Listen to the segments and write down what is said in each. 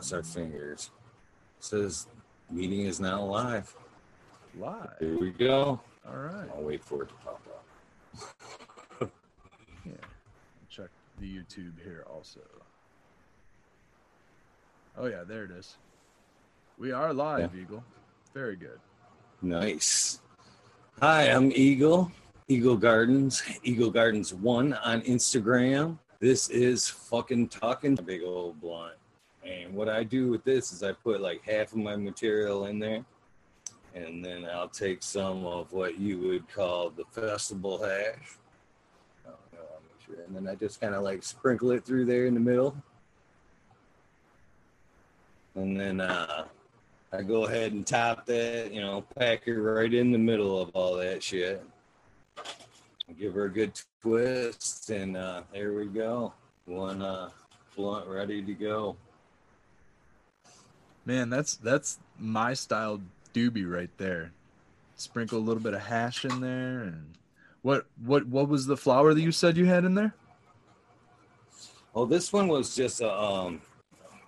Cross our fingers. It says meeting is now live. Live. Here we go. All right. I'll wait for it to pop up. Yeah. Check the YouTube here also. Oh yeah, there it is. We are live, Eagle. Very good. Nice. Hi, I'm Eagle, Eagle Gardens, Eagle Gardens One on Instagram. This is fucking talking big old blunt. And what I do with this is I put like half of my material in there, and then I'll take some of what you would call the festival hash. Oh. And then I just kind of like sprinkle it through there in the middle. And then uh, I go ahead and top that, you know, pack it right in the middle of all that shit. Give her a good twist, and uh, there we go. One uh, blunt ready to go. Man, that's that's my style doobie right there. Sprinkle a little bit of hash in there and what what what was the flour that you said you had in there? Oh, this one was just a, um,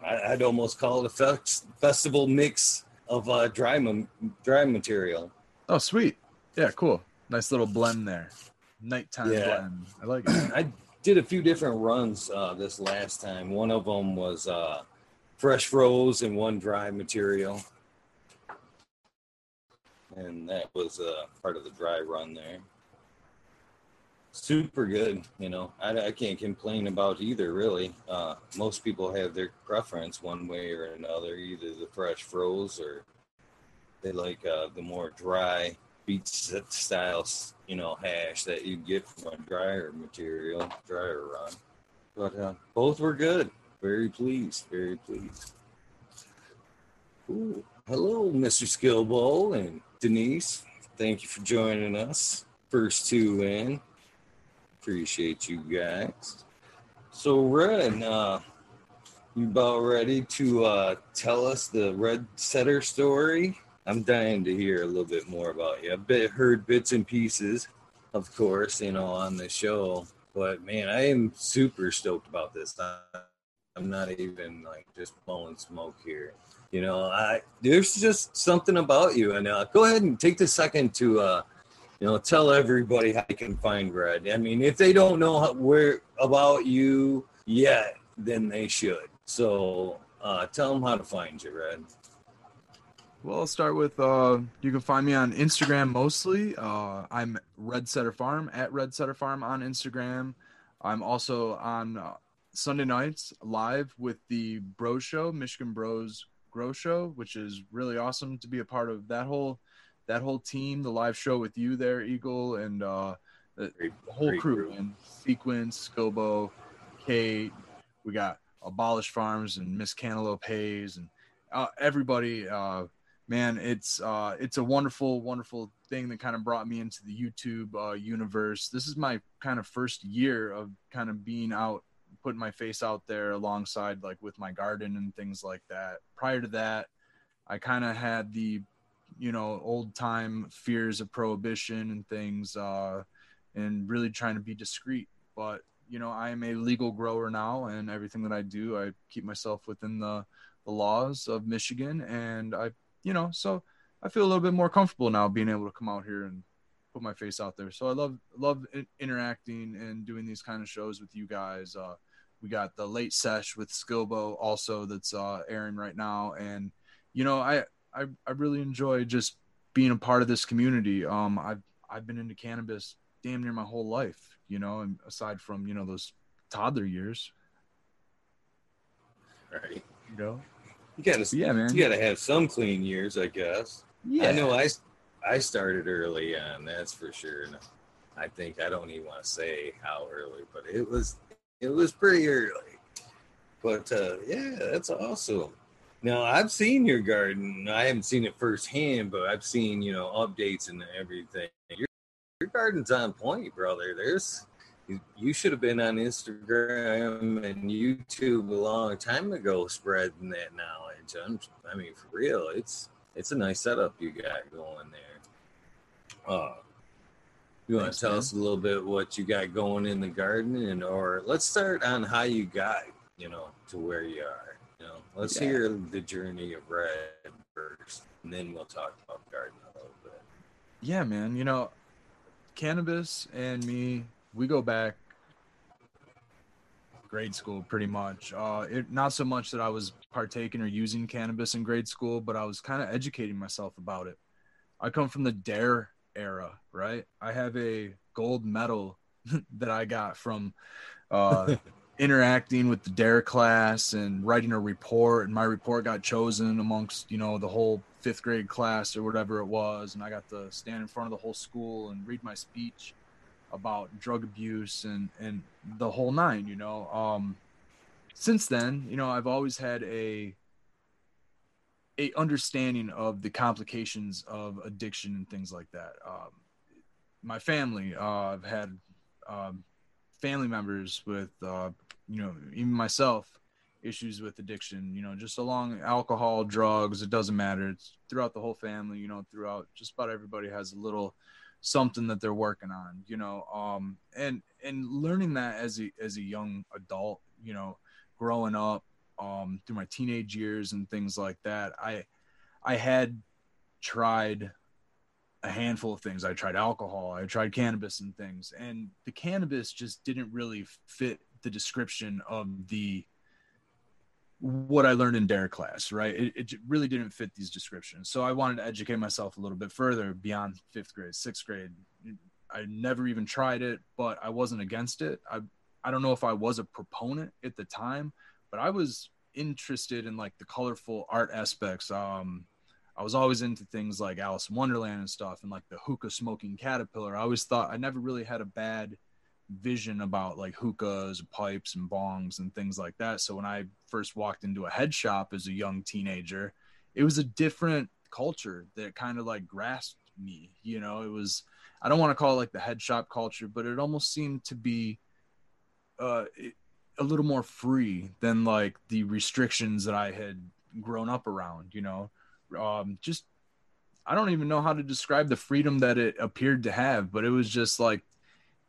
I, I'd almost call it a festival mix of uh, dry ma- dry material. Oh, sweet. Yeah, cool. Nice little blend there. Nighttime Yeah. blend. I like it. I did a few different runs uh, this last time. One of them was uh, fresh froze and one dry material, and that was uh, part of the dry run there. Super good, you know. I, I can't complain about either, really. Uh, most people have their preference one way or another, either the fresh froze or they like uh, the more dry beach style, you know, hash that you get from a drier material, drier run. But uh, both were good. Very pleased. Very pleased. Ooh. Hello, Mr. Skillbowl and Denise. Thank you for joining us. First two in. Appreciate you guys. So, Red, uh, you about ready to uh, tell us the Red Setter story? I'm dying to hear a little bit more about you. I've been, heard bits and pieces, of course, you know, on the show. But man, I am super stoked about this. I, I'm not even like just blowing smoke here. You know, I there's just something about you. And uh, go ahead and take the second to, uh, you know, tell everybody how you can find Red. I mean, if they don't know how, where about you yet, then they should. So uh, tell them how to find you, Red. Well, I'll start with uh, you can find me on Instagram mostly. Uh, I'm Red Setter Farm at Red Setter Farm on Instagram. I'm also on uh, Sunday nights live with the Bro Show, Michigan Bros Grow Show, which is really awesome to be a part of that whole that whole team. The live show with you there, Eagle, and uh, the, Great- the whole crew, crew. and Sequence, Scobo, Kate. We got Abolish Farms and Miss Cantaloupe Hayes and uh, everybody. Uh, man it's uh it's a wonderful wonderful thing that kind of brought me into the youtube uh universe this is my kind of first year of kind of being out putting my face out there alongside like with my garden and things like that prior to that i kind of had the you know old time fears of prohibition and things uh and really trying to be discreet but you know i am a legal grower now and everything that i do i keep myself within the the laws of michigan and i you know, so I feel a little bit more comfortable now being able to come out here and put my face out there. So I love love interacting and doing these kind of shows with you guys. Uh, we got the late sesh with Skilbo also that's uh, airing right now, and you know, I, I I really enjoy just being a part of this community. Um, I've I've been into cannabis damn near my whole life, you know, and aside from you know those toddler years, Right. you know. You gotta, yeah, man. you gotta have some clean years, I guess. Yeah, I know I, I started early on, that's for sure. And I think I don't even want to say how early, but it was, it was pretty early. But uh, yeah, that's awesome. Now I've seen your garden. I haven't seen it firsthand, but I've seen you know updates and everything. Your, your garden's on point, brother. There's you, should have been on Instagram and YouTube a long time ago, spreading that knowledge. I'm, I mean, for real, it's it's a nice setup you got going there. Uh, you want Thanks, to tell man. us a little bit what you got going in the garden, and or let's start on how you got you know to where you are. You know, let's Yeah. hear the journey of Red first, and then we'll talk about garden a little bit. yeah man you know cannabis and me we go back grade school pretty much uh it not so much that i was partaking or using cannabis in grade school but i was kind of educating myself about it i come from the dare era right? I have a gold medal that i got from uh interacting with the dare class and writing a report and my report got chosen amongst you know the whole fifth grade class or whatever it was and i got to stand in front of the whole school and read my speech about drug abuse and and the whole nine you know? Um since then you know i've always had a a understanding of the complications of addiction and things like that. Um my family uh i've had um family members with uh you know even myself issues with addiction you know just along alcohol drugs it doesn't matter. It's throughout the whole family you know throughout just about everybody has a little something that they're working on you know um and and learning that as a as a young adult you know growing up um through my teenage years and things like that i i had tried a handful of things i tried alcohol i tried cannabis and things and the cannabis just didn't really fit the description of the what I learned in dare class, right? It, it really didn't fit these descriptions. So I wanted to educate myself a little bit further beyond fifth grade, sixth grade. I never even tried it, but I wasn't against it. I I don't know if I was a proponent at the time, but I was interested in like the colorful art aspects. Um, I was always into things like Alice in Wonderland and stuff, and like the hookah smoking caterpillar. I always thought I never really had a bad vision about like hookahs, pipes, and bongs and things like that. So when I first walked into a head shop as a young teenager, it was a different culture that kind of like grasped me. You know, it was I don't want to call it like the head shop culture, but it almost seemed to be uh, it, a little more free than like the restrictions that I had grown up around. You know, um, just I don't even know how to describe the freedom that it appeared to have, but it was just like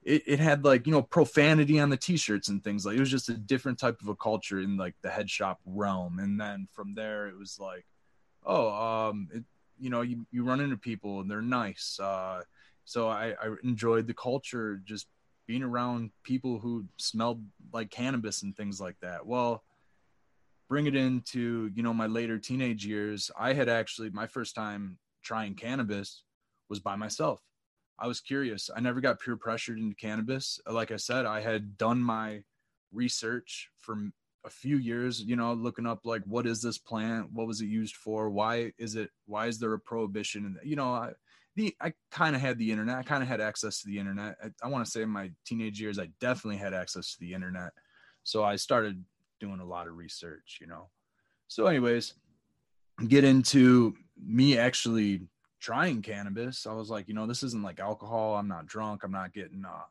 it, it had like you know profanity on the t-shirts and things like it was just a different type of a culture in like the head shop realm and then from there it was like oh um it, you know you, you run into people and they're nice uh so I, I enjoyed the culture just being around people who smelled like cannabis and things like that well bring it into you know my later teenage years i had actually my first time trying cannabis was by myself I was curious. I never got peer pressured into cannabis. Like I said, I had done my research for a few years, you know, looking up like what is this plant? What was it used for? Why is it why is there a prohibition? And you know, I the I kind of had the internet. I kind of had access to the internet. I, I want to say in my teenage years, I definitely had access to the internet. So I started doing a lot of research, you know. So, anyways, get into me actually trying cannabis, I was like, you know, this isn't like alcohol. I'm not drunk. I'm not getting a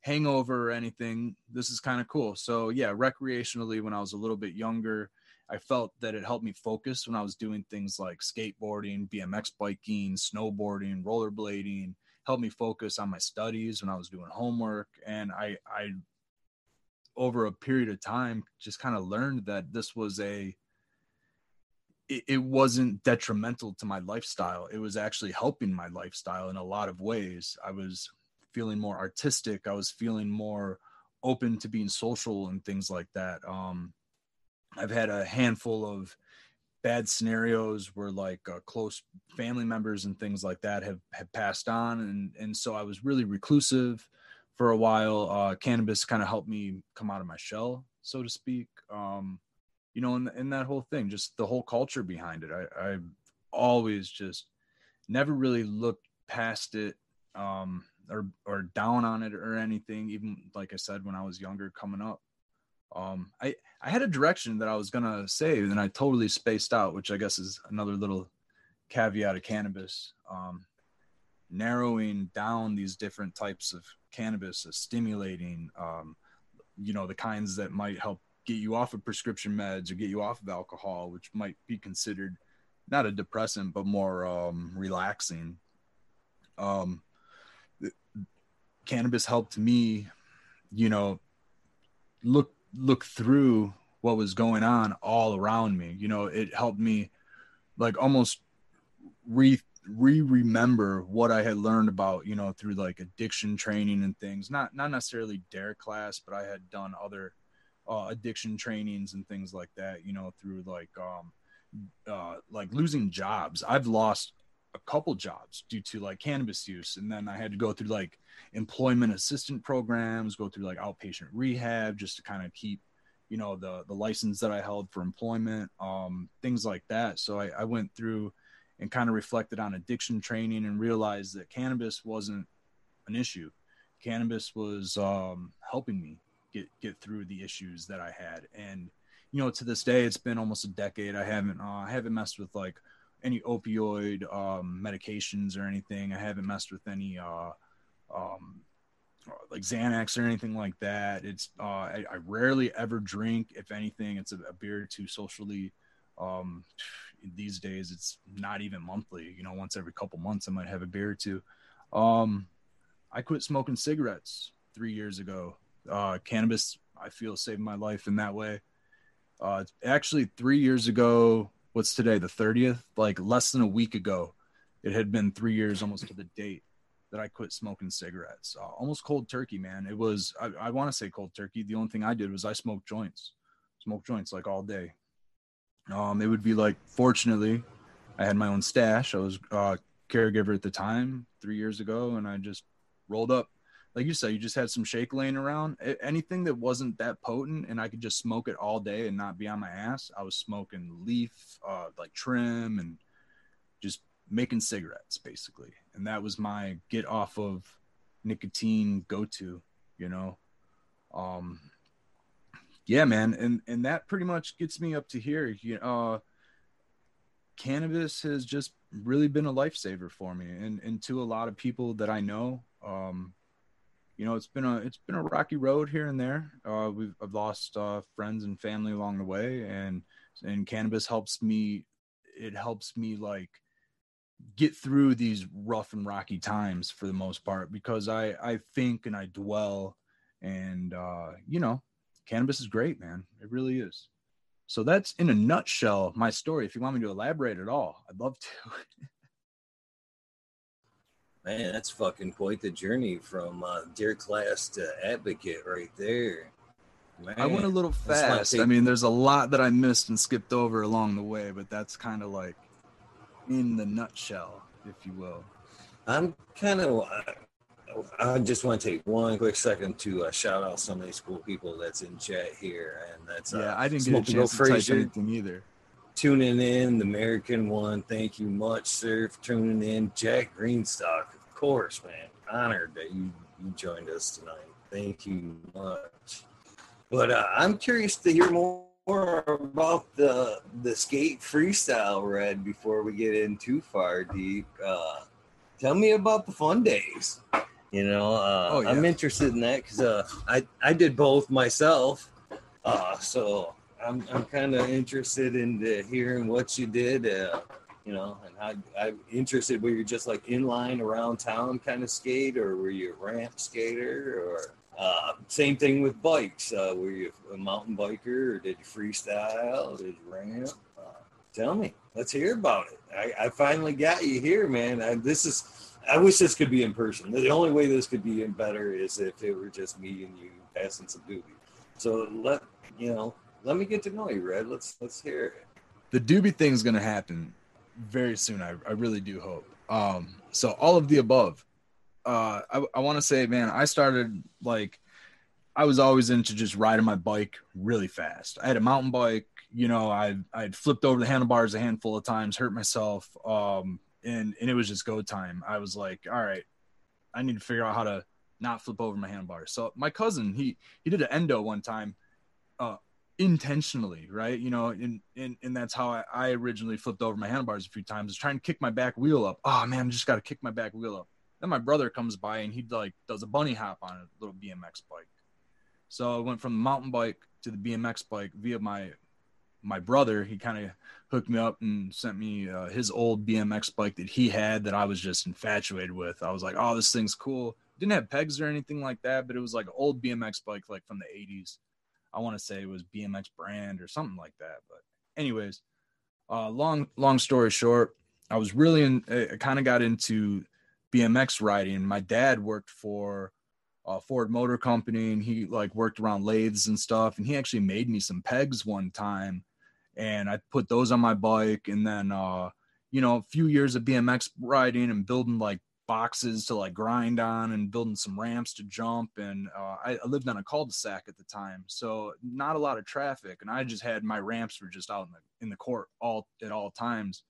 hangover or anything. This is kind of cool. So yeah, recreationally, when I was a little bit younger, I felt that it helped me focus when I was doing things like skateboarding, BMX biking, snowboarding, rollerblading, helped me focus on my studies when I was doing homework. And I, I, over a period of time, just kind of learned that this was a, it, it wasn't detrimental to my lifestyle. It was actually helping my lifestyle in a lot of ways. I was feeling more artistic. I was feeling more open to being social and things like that. Um, I've had a handful of bad scenarios where like uh, close family members and things like that have, have passed on. And, and so I was really reclusive for a while. Uh, cannabis kind of helped me come out of my shell, so to speak. Um, you know, in, in that whole thing, just the whole culture behind it. I, I always just never really looked past it um, or or down on it or anything. Even like I said, when I was younger, coming up, um, I I had a direction that I was gonna say, and I totally spaced out, which I guess is another little caveat of cannabis. Um, narrowing down these different types of cannabis, uh, stimulating, um, you know, the kinds that might help get you off of prescription meds or get you off of alcohol, which might be considered not a depressant but more um, relaxing. Um, cannabis helped me, you know, look look through what was going on all around me. You know, it helped me like almost re re remember what I had learned about, you know, through like addiction training and things. Not not necessarily dare class, but I had done other uh, addiction trainings and things like that, you know, through like um uh like losing jobs. I've lost a couple jobs due to like cannabis use and then I had to go through like employment assistant programs, go through like outpatient rehab just to kind of keep you know the the license that I held for employment, um, things like that. So I, I went through and kind of reflected on addiction training and realized that cannabis wasn't an issue. Cannabis was um, helping me get get through the issues that I had, and you know to this day it's been almost a decade. I haven't uh, I haven't messed with like any opioid um, medications or anything. I haven't messed with any uh, um, like Xanax or anything like that. It's uh, I, I, rarely ever drink. If anything, it's a, a beer or two socially. Um, these days, it's not even monthly. You know, once every couple months, I might have a beer or two. Um, I quit smoking cigarettes three years ago. Uh, cannabis, I feel, saved my life in that way. Uh, actually, three years ago. What's today? The thirtieth. Like less than a week ago, it had been three years almost to the date that I quit smoking cigarettes. Uh, almost cold turkey, man. It was, I, I want to say cold turkey. The only thing I did was I smoked joints, smoked joints like all day. Um, it would be like, fortunately, I had my own stash. I was uh, caregiver at the time three years ago, and I just rolled up. Like you said, you just had some shake laying around. Anything that wasn't that potent, and I could just smoke it all day and not be on my ass. I was smoking leaf, uh, like trim, and just making cigarettes basically and that was my get off of nicotine go to you know um yeah man and and that pretty much gets me up to here you know uh cannabis has just really been a lifesaver for me and and to a lot of people that i know um you know it's been a it's been a rocky road here and there. Uh we've I've lost uh friends and family along the way and and cannabis helps me it helps me like get through these rough and rocky times for the most part because I I think and I dwell and uh you know cannabis is great man. It really is. So that's in a nutshell my story. If you want me to elaborate at all I'd love to man that's fucking quite the journey from uh, dare class to advocate right there Man, I went a little fast. I mean, there's a lot that I missed and skipped over along the way, but that's kind of like in the nutshell, if you will. I'm kind of. I just want to take one quick second to uh, shout out some of these cool people that's in chat here, and that's yeah. Uh, I didn't get a chance to type anything either. Tuning in, the American one. Thank you much, sir, for tuning in. Jack Greenstock, course, man. Honored that you you joined us tonight. Thank you much. But uh, I'm curious to hear more about the the skate freestyle red before we get in too far deep. Uh, tell me about the fun days. You know, uh, oh, yeah. I'm interested in that because uh, I I did both myself, uh, so I'm I'm kind of interested in hearing what you did. You know, and I, I'm interested. Were you just like inline around town kind of skate, or were you a ramp skater, or uh, same thing with bikes. Uh, were you a mountain biker or did you freestyle? Did you ramp? Uh, tell me. Let's hear about it. I, I finally got you here, man. I, this is. I wish this could be in person. The only way this could be better is if it were just me and you passing some doobie. So let you know. Let me get to know you, Red. Let's let's hear it. The doobie thing is going to happen very soon. I, I really do hope. Um, so all of the above uh, I, I want to say, man, I started like I was always into just riding my bike really fast. I had a mountain bike, you know, I I'd flipped over the handlebars a handful of times, hurt myself, um, and and it was just go time. I was like, all right, I need to figure out how to not flip over my handlebars. So my cousin, he he did an endo one time, uh, intentionally, right? You know, and and, and that's how I, I originally flipped over my handlebars a few times. Is trying to kick my back wheel up. Oh man, I just got to kick my back wheel up. Then my brother comes by and he like does a bunny hop on a little BMX bike. So I went from the mountain bike to the BMX bike via my my brother. He kind of hooked me up and sent me uh, his old BMX bike that he had that I was just infatuated with. I was like, oh, this thing's cool. Didn't have pegs or anything like that, but it was like an old BMX bike like from the 80s. I want to say it was BMX brand or something like that. But anyways, uh, long long story short, I was really in. I kind of got into BMX riding. My dad worked for a Ford Motor Company, and he like worked around lathes and stuff. And he actually made me some pegs one time, and I put those on my bike. And then, uh, you know, a few years of BMX riding and building like boxes to like grind on and building some ramps to jump. And uh, I, I, lived on a cul-de-sac at the time, so not a lot of traffic. And I just had my ramps were just out in the in the court all at all times,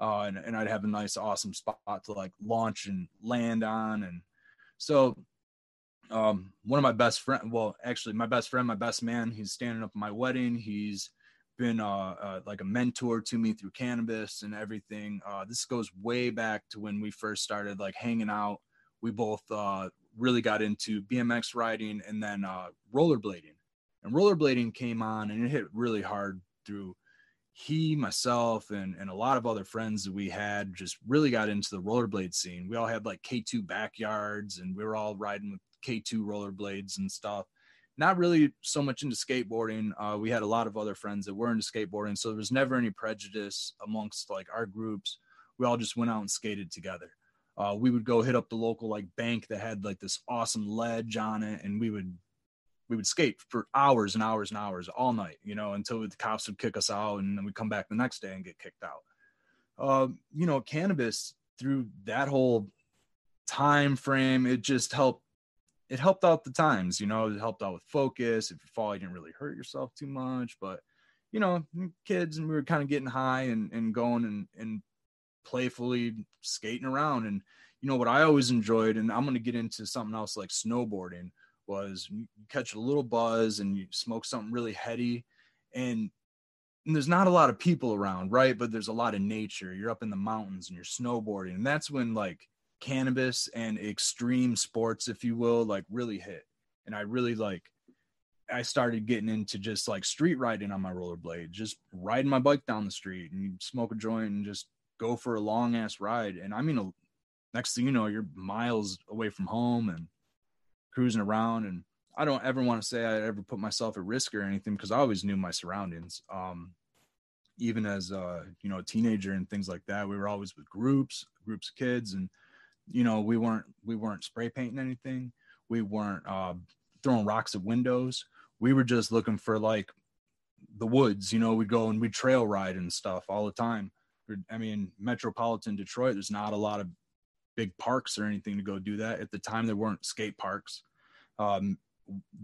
uh, and and I'd have a nice, awesome spot to like launch and land on. And so, um, one of my best friend, well, actually, my best friend, my best man, he's standing up at my wedding. He's been uh, uh, like a mentor to me through cannabis and everything. Uh, this goes way back to when we first started like hanging out. We both uh, really got into BMX riding and then uh, rollerblading. And rollerblading came on and it hit really hard through he, myself, and, and a lot of other friends that we had just really got into the rollerblade scene. We all had like K2 backyards and we were all riding with K2 rollerblades and stuff not really so much into skateboarding. Uh, we had a lot of other friends that were into skateboarding, so there was never any prejudice amongst like our groups. We all just went out and skated together. Uh, we would go hit up the local like bank that had like this awesome ledge on it, and we would we would skate for hours and hours and hours all night, you know, until the cops would kick us out, and then we'd come back the next day and get kicked out. Uh, you know, cannabis through that whole time frame, it just helped it helped out the times, you know, it helped out with focus. If you fall, you didn't really hurt yourself too much. But, you know, kids and we were kind of getting high and, and going and, and playfully skating around. And, you know, what I always enjoyed, and I'm going to get into something else like snowboarding, was you catch a little buzz and you smoke something really heady. And, and there's not a lot of people around, right? But there's a lot of nature. You're up in the mountains and you're snowboarding. And that's when, like, cannabis and extreme sports, if you will, like really hit. And I really like, I started getting into just like street riding on my rollerblade, just riding my bike down the street and smoke a joint and just go for a long ass ride. And I mean, a, next thing you know, you're miles away from home and cruising around. And I don't ever want to say I ever put myself at risk or anything because I always knew my surroundings. Um, even as uh, you know, a teenager and things like that, we were always with groups, groups of kids, and you know we weren't we weren't spray painting anything. We weren't uh, throwing rocks at windows. We were just looking for like the woods you know we'd go and we'd trail ride and stuff all the time. I mean metropolitan detroit there's not a lot of big parks or anything to go do that. At the time there weren't skate parks. Um,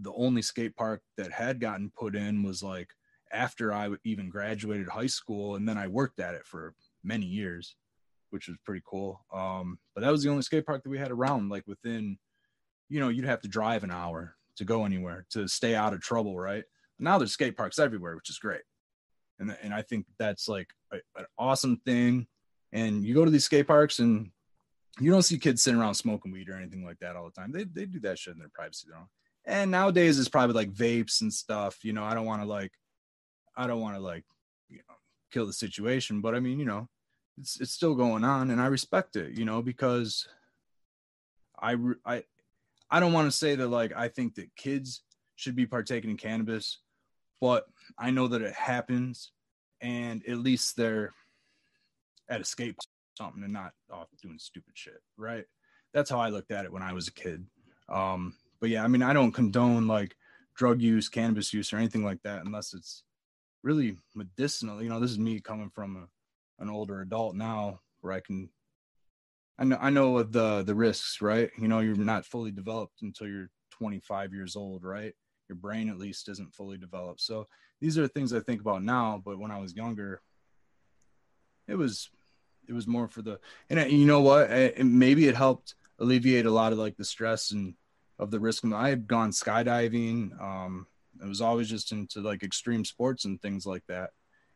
the only skate park that had gotten put in was like after i even graduated high school and then i worked at it for many years which was pretty cool. Um, but that was the only skate park that we had around, like within, you know, you'd have to drive an hour to go anywhere to stay out of trouble, right? Now there's skate parks everywhere, which is great. And, and I think that's like a, an awesome thing. And you go to these skate parks and you don't see kids sitting around smoking weed or anything like that all the time. They, they do that shit in their privacy, though. And nowadays it's probably like vapes and stuff. You know, I don't want to like, I don't want to like, you know, kill the situation, but I mean, you know, it's it's still going on and I respect it, you know, because I I I don't want to say that like I think that kids should be partaking in cannabis, but I know that it happens and at least they're at escape something and not off doing stupid shit, right? That's how I looked at it when I was a kid. Um, but yeah, I mean, I don't condone like drug use, cannabis use, or anything like that unless it's really medicinal. You know, this is me coming from a an older adult now where I can I know I know of the the risks, right? You know, you're not fully developed until you're 25 years old, right? Your brain at least isn't fully developed. So these are things I think about now, but when I was younger, it was it was more for the and you know what? It, maybe it helped alleviate a lot of like the stress and of the risk. I had gone skydiving. Um, I was always just into like extreme sports and things like that.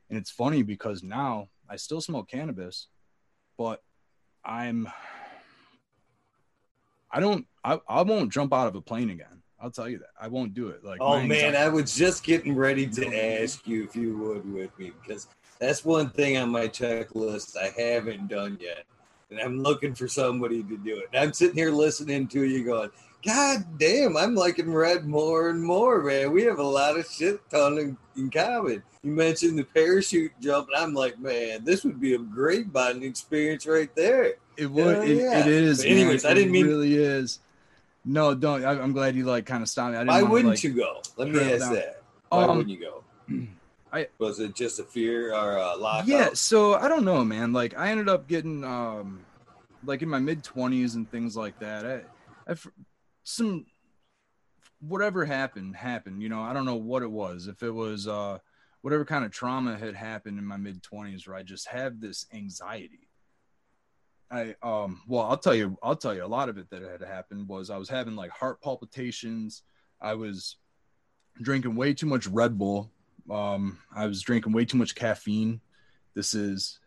And it's funny because now I still smoke cannabis, but I'm I don't I, I won't jump out of a plane again. I'll tell you that. I won't do it. Like Oh man, I was just getting ready to ask you if you would with me because that's one thing on my checklist I haven't done yet. And I'm looking for somebody to do it. And I'm sitting here listening to you going, God damn, I'm liking Red more and more, man. We have a lot of shit ton in, in common. You mentioned the parachute jump, and I'm like, man, this would be a great bonding experience right there. It would. It, yeah. it is. But anyways, man. I didn't it mean- really is. No, don't. I, I'm glad you like kind of stopped me. I didn't Why wanna, wouldn't like- you go? Let me ask down. that. Why Um, wouldn't you go? I- was it just a fear or a lockout? Yeah, so I don't know, man. Like I ended up getting um like in my mid 20s and things like that. I, I some whatever happened happened, you know. I don't know what it was. If it was uh whatever kind of trauma had happened in my mid 20s where I just have this anxiety. I um well, I'll tell you I'll tell you a lot of it that had happened was I was having like heart palpitations. I was drinking way too much Red Bull. Um, I was drinking way too much caffeine. This is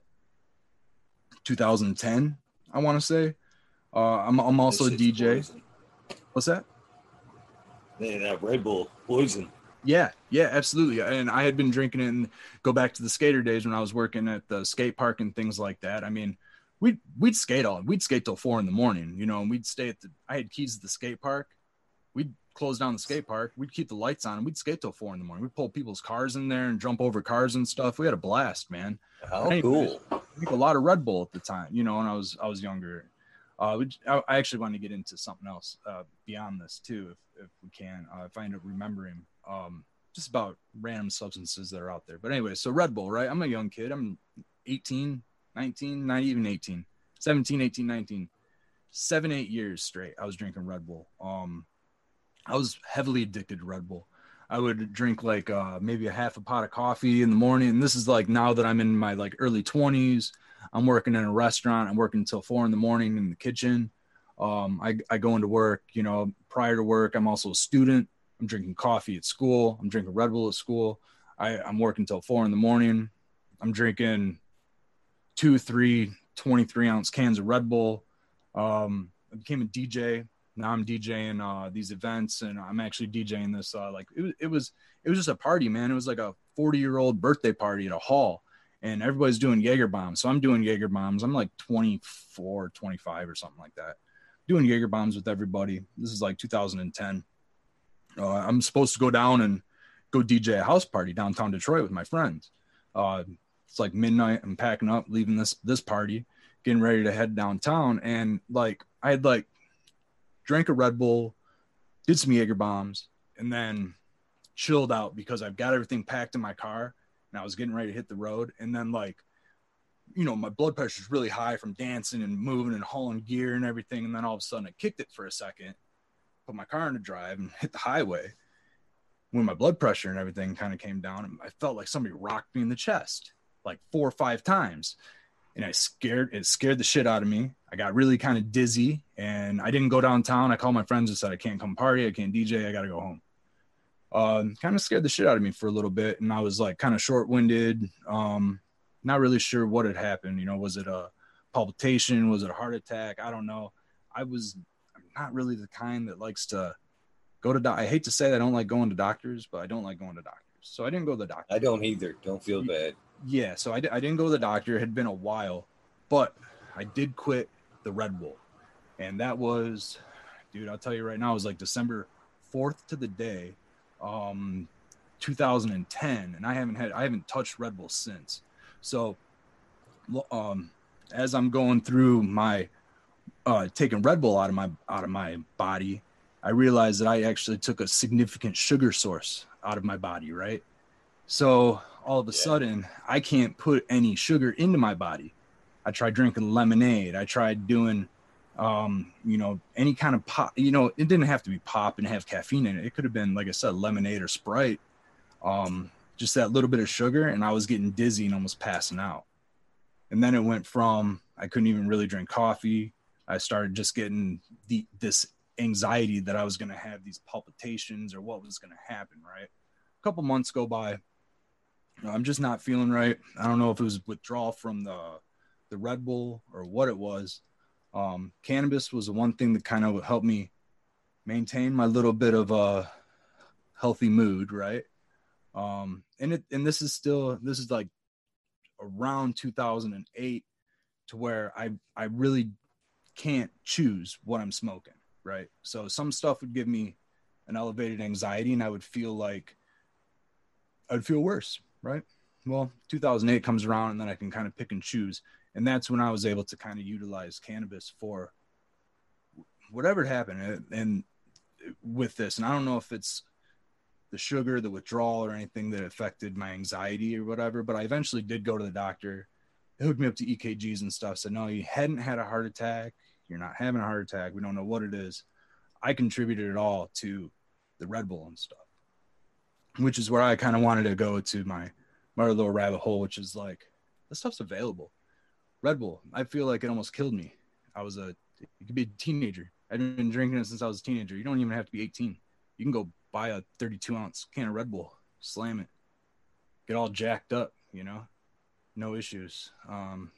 2010, I want to say. Uh, I'm, I'm also a DJ. poison. What's that? Man, that Red Bull poison. Yeah, yeah, absolutely. And I had been drinking it and go back to the skater days when I was working at the skate park and things like that. I mean, we'd we'd skate all we'd skate till four in the morning, you know, and we'd stay at the I had keys to the skate park. We'd close down the skate park, we'd keep the lights on, and we'd skate till four in the morning. We'd pull people's cars in there and jump over cars and stuff. We had a blast, man. How cool. I a lot of Red Bull at the time, you know, when I was I was younger. Uh, I, I actually want to get into something else uh, beyond this too, if, if we can. Uh, if I end up remembering, um, just about random substances that are out there. But anyway, so Red Bull, right? I'm a young kid. I'm 18, 19, not even 18, 17, 18, 19, seven, eight years straight. I was drinking Red Bull. Um, I was heavily addicted to Red Bull. I would drink like uh, maybe a half a pot of coffee in the morning. And this is like now that I'm in my like early 20s. I'm working in a restaurant. I'm working until four in the morning in the kitchen. Um, I, I go into work, you know, prior to work, I'm also a student. I'm drinking coffee at school. I'm drinking Red Bull at school. I, I'm working till four in the morning. I'm drinking two, three, 23 ounce cans of Red Bull. Um, I became a DJ. Now I'm DJing uh, these events, and I'm actually DJing this. Uh, like it was, it was, it was just a party, man. It was like a 40 year old birthday party at a hall, and everybody's doing Jaeger bombs. So I'm doing Jaeger bombs. I'm like 24, 25 or something like that. Doing Jaeger bombs with everybody. This is like 2010. Uh, I'm supposed to go down and go DJ a house party downtown Detroit with my friends. Uh, it's like midnight. I'm packing up, leaving this this party, getting ready to head downtown, and like I had like drank a Red Bull, did some Jaeger bombs, and then chilled out because I've got everything packed in my car and I was getting ready to hit the road. And then like, you know, my blood pressure is really high from dancing and moving and hauling gear and everything. And then all of a sudden I kicked it for a second, put my car in the drive and hit the highway. When my blood pressure and everything kind of came down, I felt like somebody rocked me in the chest like four or five times. And I scared it scared the shit out of me. I got really kind of dizzy and I didn't go downtown. I called my friends and said, I can't come party, I can't DJ, I gotta go home um, kind of scared the shit out of me for a little bit. And I was like kind of short winded, um, not really sure what had happened. You know, was it a palpitation? Was it a heart attack? I don't know. I was not really the kind that likes to go to, doc- I hate to say that I don't like going to doctors, but I don't like going to doctors. So I didn't go to the doctor. I don't either. Don't feel bad. Yeah, so I, I didn't go to the doctor. It had been a while, but I did quit the Red Bull. And that was, dude, I'll tell you right now, it was like December 4th to the day, um, 2010. And I haven't had, I haven't touched Red Bull since. So, um, as I'm going through my, uh, taking Red Bull out of my, out of my body, I realized that I actually took a significant sugar source out of my body, right? So all of a Yeah. sudden, I can't put any sugar into my body. I tried drinking lemonade. I tried doing, um, you know, any kind of pop. You know, it didn't have to be pop and have caffeine in it. It could have been, like I said, lemonade or Sprite. Um, just that little bit of sugar, and I was getting dizzy and almost passing out. And then it went from I couldn't even really drink coffee. I started just getting the this anxiety that I was going to have these palpitations or what was going to happen. Right, a couple months go by. I'm just not feeling right. I don't know if it was withdrawal from the the Red Bull or what it was. Um, cannabis was the one thing that kind of helped me maintain my little bit of a healthy mood, right? Um, and it and this is still this is like around 2008 to where I I really can't choose what I'm smoking. right? So some stuff would give me an elevated anxiety and I would feel like I'd feel worse, right? Well, 2008 comes around and then I can kind of pick and choose. And that's when I was able to kind of utilize cannabis for whatever happened. And with this, and I don't know if it's the sugar, the withdrawal, or anything that affected my anxiety or whatever, but I eventually did go to the doctor. They hooked me up to EKGs and stuff. Said, no, you hadn't had a heart attack. You're not having a heart attack. We don't know what it is. I contributed it all to the Red Bull and stuff, which is where I kind of wanted to go to my my little rabbit hole, which is like this stuff's available. Red Bull, I feel like it almost killed me. I was a, you could be a teenager. I've been drinking it since I was a teenager. You don't even have to be 18. You can go buy a 32 ounce can of Red Bull, slam it, get all jacked up, you know, no issues. Um,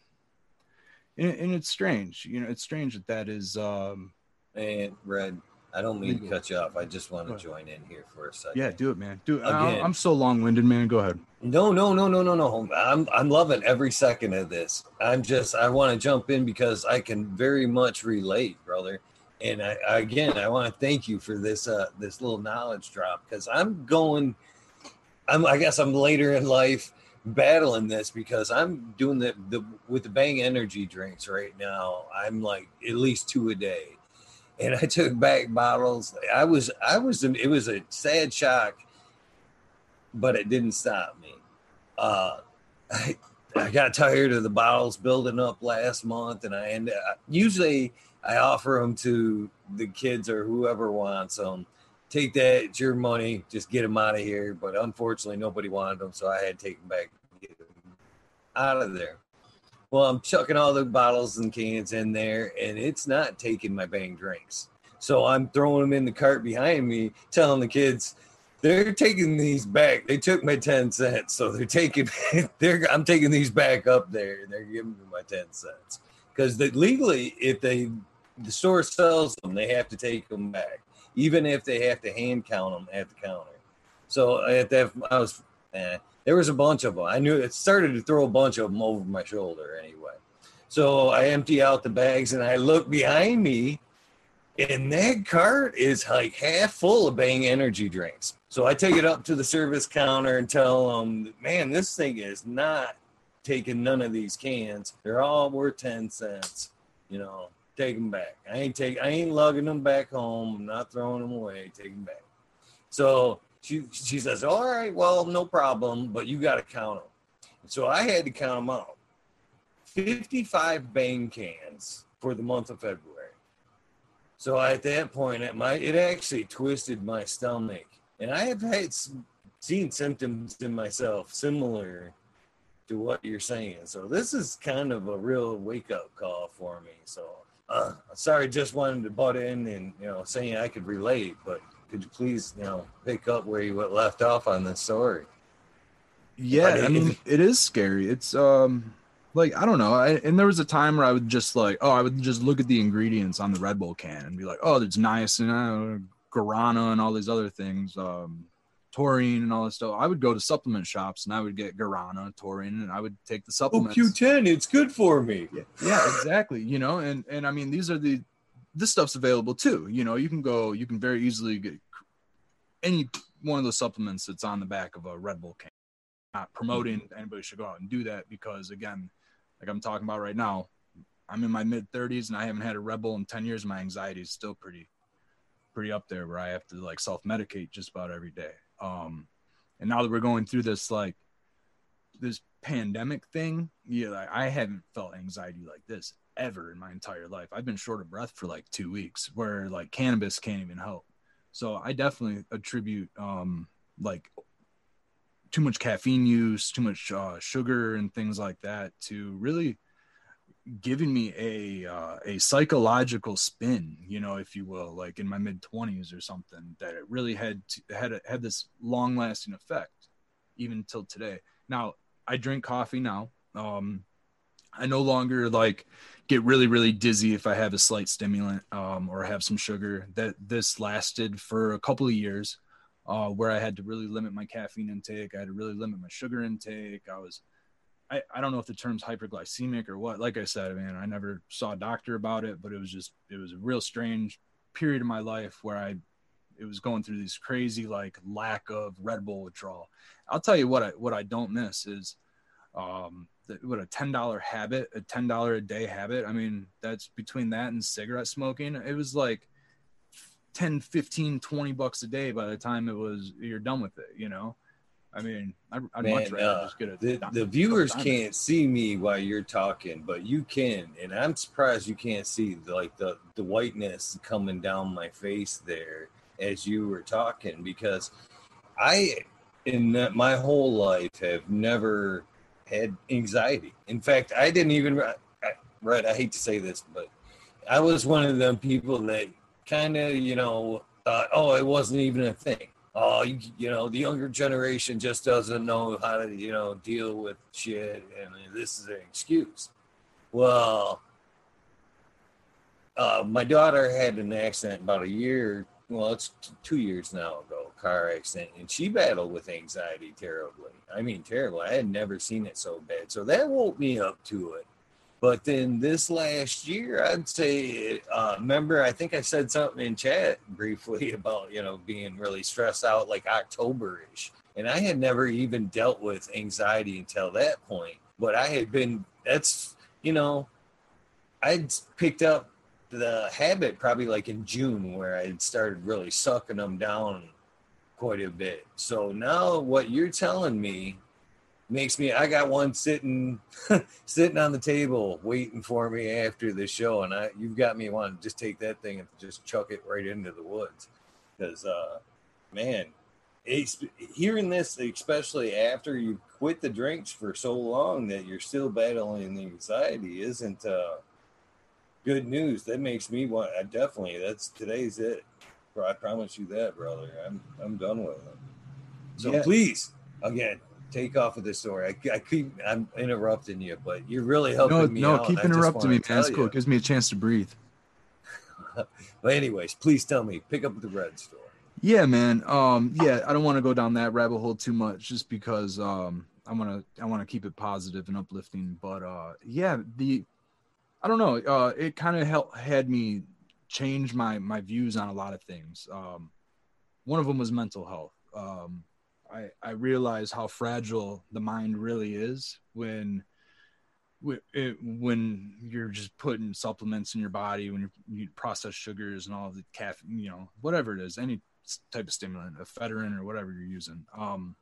and, and it's strange, you know, it's strange that that is, um, and Red, I don't mean to cut you off. I just want to join in here for a second. Yeah, do it, man. Do it. Again, I'm so long-winded, man. Go ahead. No, no, no, no, no, no. I'm I'm loving every second of this. I'm just I want to jump in because I can very much relate, brother. And I again, I want to thank you for this uh this little knowledge drop because I'm going. I'm I guess I'm later in life battling this because I'm doing the the with the Bang energy drinks right now. I'm like at least two a day and I took back bottles. I was, I was, it was a sad shock, but it didn't stop me. Uh, I, I got tired of the bottles building up last month, and I end usually I offer them to the kids or whoever wants them. Take that, it's your money, just get them out of here. But unfortunately, nobody wanted them, so I had to take them back, get them out of there. Well, I'm chucking all the bottles and cans in there, and it's not taking my bang drinks. So I'm throwing them in the cart behind me, telling the kids, they're taking these back. They took my 10 cents. So they're taking, they're, I'm taking these back up there. And they're giving me my 10 cents. Because legally, if they, the store sells them, they have to take them back, even if they have to hand count them at the counter. So at that, I was, eh, there was a bunch of them. I knew it started to throw a bunch of them over my shoulder anyway. So I empty out the bags and I look behind me, and that cart is like half full of Bang energy drinks. So I take it up to the service counter and tell them, man, this thing is not taking none of these cans. They're all worth 10 cents. You know, take them back. I ain't take I ain't lugging them back home. I'm not throwing them away. Take them back. So she she says, "All right, well, no problem, but you got to count them." So I had to count them out. Fifty-five Bang cans for the month of February. So at that point, it my it actually twisted my stomach, and I have had seen symptoms in myself similar to what you're saying. So this is kind of a real wake up call for me. So uh, sorry, just wanted to butt in and you know saying I could relate, but could you please, you know, pick up where you left off on this story? Yeah, I mean, it is scary. It's um like I don't know. I, and there was a time where I would just like, oh, I would just look at the ingredients on the Red Bull can and be like, oh, there's niacin, uh, guarana, and all these other things, um, taurine and all this stuff. I would go to supplement shops and I would get guarana, taurine, and I would take the oh, supplements. Oh, Q10, it's good for me. Yeah, yeah, exactly. You know, and and I mean, these are the this stuff's available too. You know, you can go, you can very easily get any one of the supplements that's on the back of a Red Bull can. Not promoting mm-hmm. anybody should go out and do that because again, like I'm talking about right now, I'm in my mid 30s and I haven't had a Red Bull in 10 years. My anxiety is still pretty, pretty up there where I have to like self medicate just about every day. Um, and now that we're going through this like this pandemic thing, yeah, I haven't felt anxiety like this ever in my entire life. I've been short of breath for like two weeks, where like cannabis can't even help. So I definitely attribute um like too much caffeine use, too much uh, sugar, and things like that to really giving me a uh, a psychological spin, you know, if you will, like in my mid twenties or something. That it really had to, had a, had this long lasting effect, even till today. Now I drink coffee now. Um, I no longer like get really really dizzy if I have a slight stimulant um, or have some sugar. That this lasted for a couple of years, uh, where I had to really limit my caffeine intake. I had to really limit my sugar intake. I was, I, I don't know if the term's hyperglycemic or what. Like I said, man, I never saw a doctor about it, but it was just it was a real strange period of my life where I it was going through this crazy like lack of Red Bull withdrawal. I'll tell you what I what I don't miss is um what a ten dollar habit, a ten dollar a day habit. I mean, that's between that and cigarette smoking. It was like 10, 15, 20 bucks a day by the time it was you're done with it, you know? I mean, I'd, I'd Man, much rather uh, just get a The, the viewers can't see me while you're talking, but you can, and I'm surprised you can't see the, like the the whiteness coming down my face there as you were talking because I, in my whole life, have never had anxiety. In fact, I didn't even. Right, I hate to say this, but I was one of them people that kind of, you know, thought, oh, it wasn't even a thing. Oh, you, you know, the younger generation just doesn't know how to, you know, deal with shit, and this is an excuse. Well, uh, my daughter had an accident about a year, well, it's two years now ago, car accident, and she battled with anxiety terribly. I mean, terrible. I had never seen it so bad. So that woke me up to it. But then this last year, I'd say, uh, remember, I think I said something in chat briefly about, you know, being really stressed out like October ish. And I had never even dealt with anxiety until that point. But I had been, that's, you know, I'd picked up the habit probably like in June where I had started really sucking them down quite a bit. So now what you're telling me makes me I got one sitting sitting on the table waiting for me after the show. And I you've got me wanting to just take that thing and just chuck it right into the woods. Because uh man hearing this especially after you quit the drinks for so long that you're still battling the anxiety isn't uh good news. That makes me want I definitely that's today's it bro I promise you that brother I'm I'm done with it so Yeah. please again take off with this story. I, I keep I'm interrupting you, but you're really helping No, me no, out. keep interrupting me, man. It's cool. It gives me a chance to breathe. But anyways, please tell me. Pick up the red story. Yeah, man. Um, yeah, I don't want to go down that rabbit hole too much, just because um, I want to I want to keep it positive and uplifting. But uh, yeah, the I don't know. Uh, it kind of helped had me change my my views on a lot of things. Um, one of them was mental health. Um, I I realized how fragile the mind really is when when you're just putting supplements in your body, when you processed sugars and all the caffeine, you know, whatever it is, any type of stimulant, ephedrine or whatever you're using, um,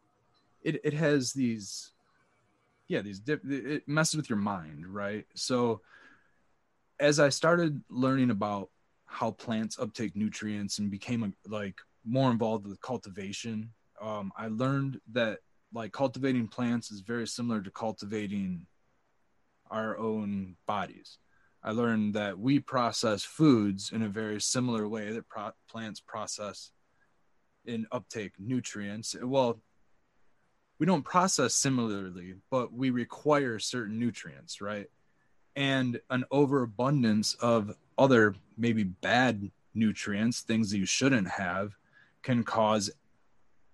it it has these, yeah, these dip, it messes with your mind, right? So, as I started learning about how plants uptake nutrients and became a, like more involved with cultivation, um, I learned that like cultivating plants is very similar to cultivating our own bodies. I learned that we process foods in a very similar way that pro- plants process and uptake nutrients. Well, we don't process similarly, but we require certain nutrients, right? And an overabundance of other maybe bad nutrients, things that you shouldn't have, can cause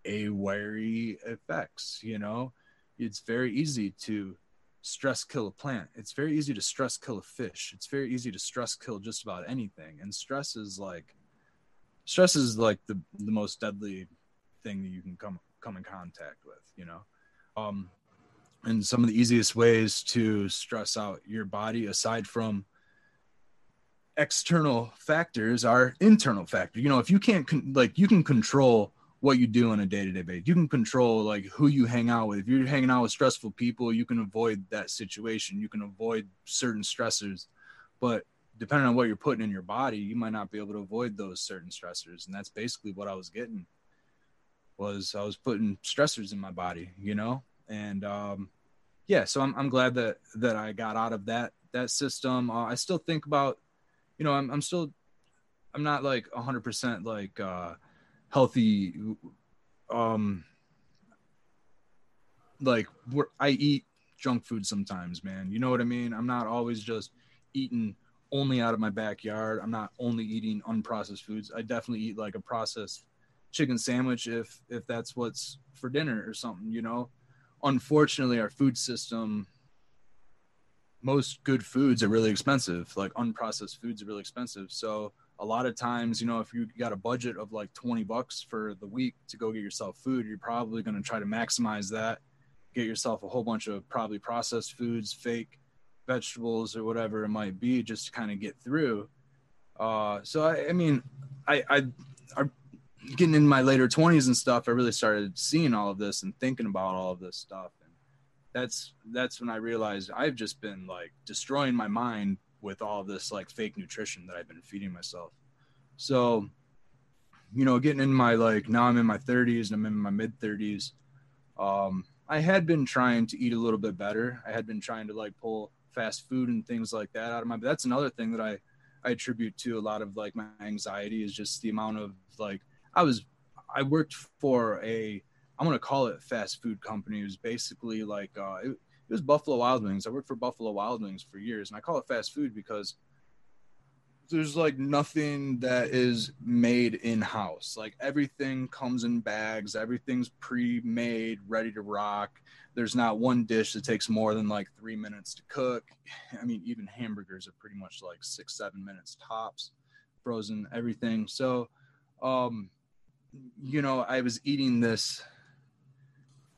a wary effects. You know, it's very easy to stress kill a plant. It's very easy to stress kill a fish. It's very easy to stress kill just about anything. And stress is like stress is like the the most deadly thing that you can come come in contact with, you know. Um and some of the easiest ways to stress out your body aside from external factors are internal factors. You know, if you can't con- like you can control what you do on a day-to-day basis. You can control like who you hang out with. If you're hanging out with stressful people, you can avoid that situation. You can avoid certain stressors. But depending on what you're putting in your body, you might not be able to avoid those certain stressors. And that's basically what I was getting was I was putting stressors in my body, you know? And um yeah, so I'm I'm glad that that I got out of that that system. Uh, I still think about you know, I'm I'm still I'm not like 100% like uh healthy um like I eat junk food sometimes, man. You know what I mean? I'm not always just eating only out of my backyard. I'm not only eating unprocessed foods. I definitely eat like a processed chicken sandwich if if that's what's for dinner or something, you know. Unfortunately, our food system most good foods are really expensive. Like unprocessed foods are really expensive. So a lot of times, you know, if you got a budget of like 20 bucks for the week to go get yourself food, you're probably going to try to maximize that, get yourself a whole bunch of probably processed foods, fake vegetables or whatever it might be just to kind of get through. Uh, so I, I mean, I, I, I getting in my later 20s and stuff, I really started seeing all of this and thinking about all of this stuff. And that's, that's when I realized I've just been like destroying my mind with all of this like fake nutrition that I've been feeding myself. So, you know, getting in my like now I'm in my 30s and I'm in my mid 30s. Um, I had been trying to eat a little bit better. I had been trying to like pull fast food and things like that out of my. But that's another thing that I I attribute to a lot of like my anxiety is just the amount of like I was I worked for a I'm gonna call it fast food company. It was basically like uh, it, it was Buffalo Wild Wings. I worked for Buffalo Wild Wings for years, and I call it fast food because there's like nothing that is made in house. Like everything comes in bags, everything's pre-made, ready to rock. There's not one dish that takes more than like three minutes to cook. I mean, even hamburgers are pretty much like six, seven minutes tops, frozen, everything. So, um, you know, I was eating this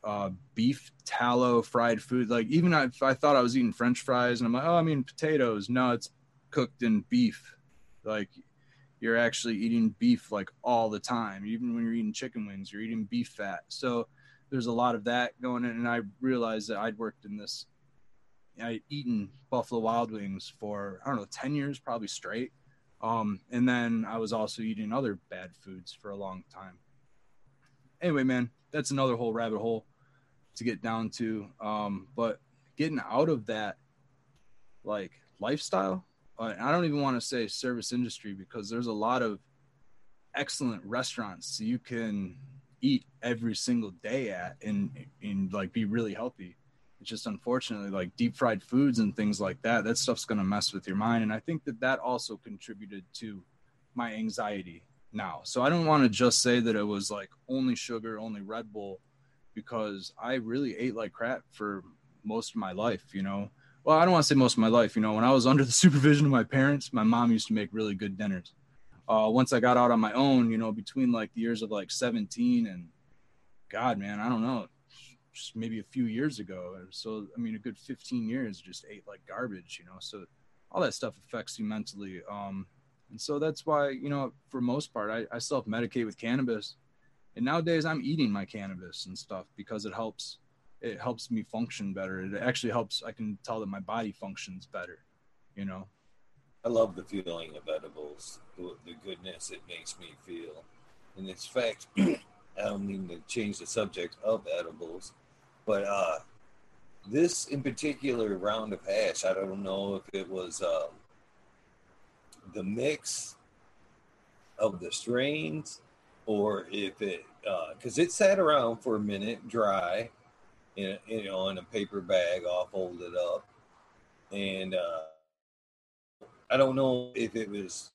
uh, beef tallow fried food. Like even if I thought I was eating French fries, and I'm like, oh, I mean potatoes. No, it's cooked in beef. Like you're actually eating beef like all the time. Even when you're eating chicken wings, you're eating beef fat. So there's a lot of that going in. And I realized that I'd worked in this. I'd eaten Buffalo Wild Wings for I don't know ten years, probably straight. Um, and then I was also eating other bad foods for a long time. Anyway, man, that's another whole rabbit hole to get down to. Um, but getting out of that like lifestyle, uh, I don't even want to say service industry because there's a lot of excellent restaurants you can eat every single day at and and like be really healthy. It's just unfortunately like deep fried foods and things like that. That stuff's gonna mess with your mind, and I think that that also contributed to my anxiety now. So I don't want to just say that it was like only sugar, only Red Bull, because I really ate like crap for most of my life, you know. Well, I don't want to say most of my life, you know. When I was under the supervision of my parents, my mom used to make really good dinners. Uh, once I got out on my own, you know, between like the years of like 17 and God, man, I don't know, maybe a few years ago. So, I mean, a good 15 years just ate like garbage, you know. So, all that stuff affects you mentally. Um, and so that's why, you know, for most part, I, I self medicate with cannabis. And nowadays I'm eating my cannabis and stuff because it helps it helps me function better. It actually helps I can tell that my body functions better, you know. I love the feeling of edibles, the, the goodness it makes me feel. And in fact, I don't mean to change the subject of edibles, but uh, this in particular round of hash, I don't know if it was um, the mix of the strains or if it because uh, it sat around for a minute dry in you know in a paper bag all folded up. And uh, i don't know if it was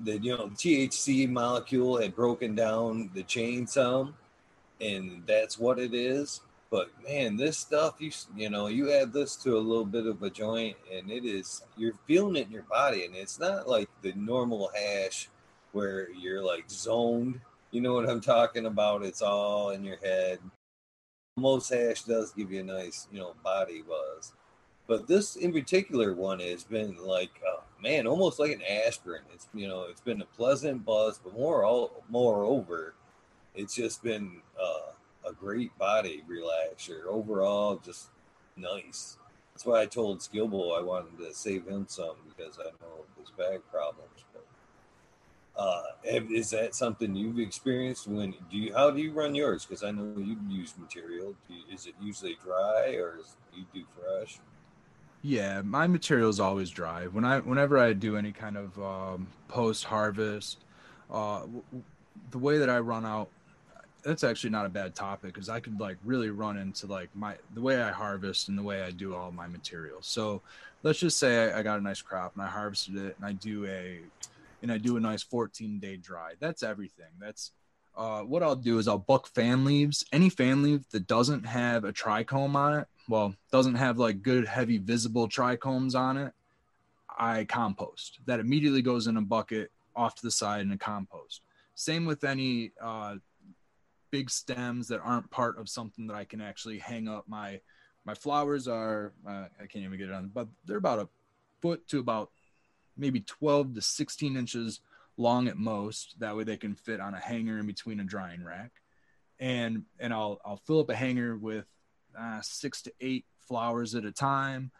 the you know thc molecule had broken down the chain some and that's what it is but man, this stuff you you know you add this to a little bit of a joint, and it is you're feeling it in your body, and it's not like the normal hash where you're like zoned. You know what I'm talking about? It's all in your head. Most hash does give you a nice you know body buzz, but this in particular one has been like uh, man, almost like an aspirin. It's you know it's been a pleasant buzz, but more all moreover, it's just been. uh a great body relaxer. Overall, just nice. That's why I told Skillbo I wanted to save him some because I know his back problems. But uh, is that something you've experienced? When do you? How do you run yours? Because I know you use material. Is it usually dry or is you do fresh? Yeah, my material is always dry. When I, whenever I do any kind of um, post harvest, uh, the way that I run out that's actually not a bad topic because I could like really run into like my the way I harvest and the way I do all my materials. So let's just say I, I, got a nice crop and I harvested it and I do a and I do a nice 14 day dry. That's everything. That's uh, what I'll do is I'll buck fan leaves. Any fan leaf that doesn't have a trichome on it, well, doesn't have like good heavy visible trichomes on it, I compost. That immediately goes in a bucket off to the side in a compost. Same with any uh, big stems that aren't part of something that I can actually hang up. My my flowers are uh, I can't even get it on, but they're about a foot to about maybe 12 to 16 inches long at most. That way they can fit on a hanger in between a drying rack. And and I'll I'll fill up a hanger with uh, six to eight flowers at a time,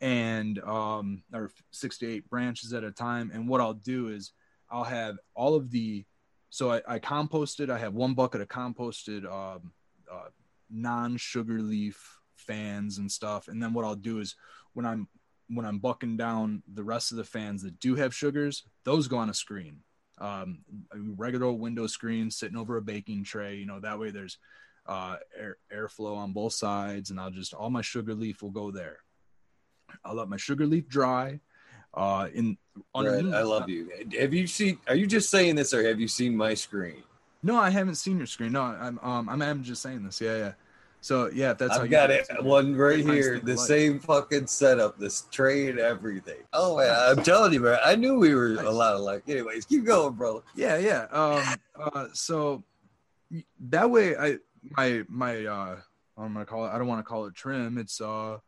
and um, or six to eight branches at a time. And what I'll do is I'll have all of the so I, I composted. I have one bucket of composted um, uh, non-sugar leaf fans and stuff. And then what I'll do is when I'm when I'm bucking down the rest of the fans that do have sugars, those go on a screen um, a regular window screen sitting over a baking tray. You know, that way there's uh, air, airflow on both sides, and I'll just all my sugar leaf will go there. I'll let my sugar leaf dry. Uh, in I love you. Have you seen? Are you just saying this, or have you seen my screen? No, I haven't seen your screen. No, I'm um, I'm, I'm just saying this. Yeah, yeah. So yeah, that's I've got it one right here, the same fucking setup, this tray and everything. Oh man, I'm telling you, man, I knew we were nice. a lot of like. Anyways, keep going, bro. Yeah, yeah. Um, uh, so that way, I my my uh, I'm gonna call it. I don't want to call it trim. It's uh,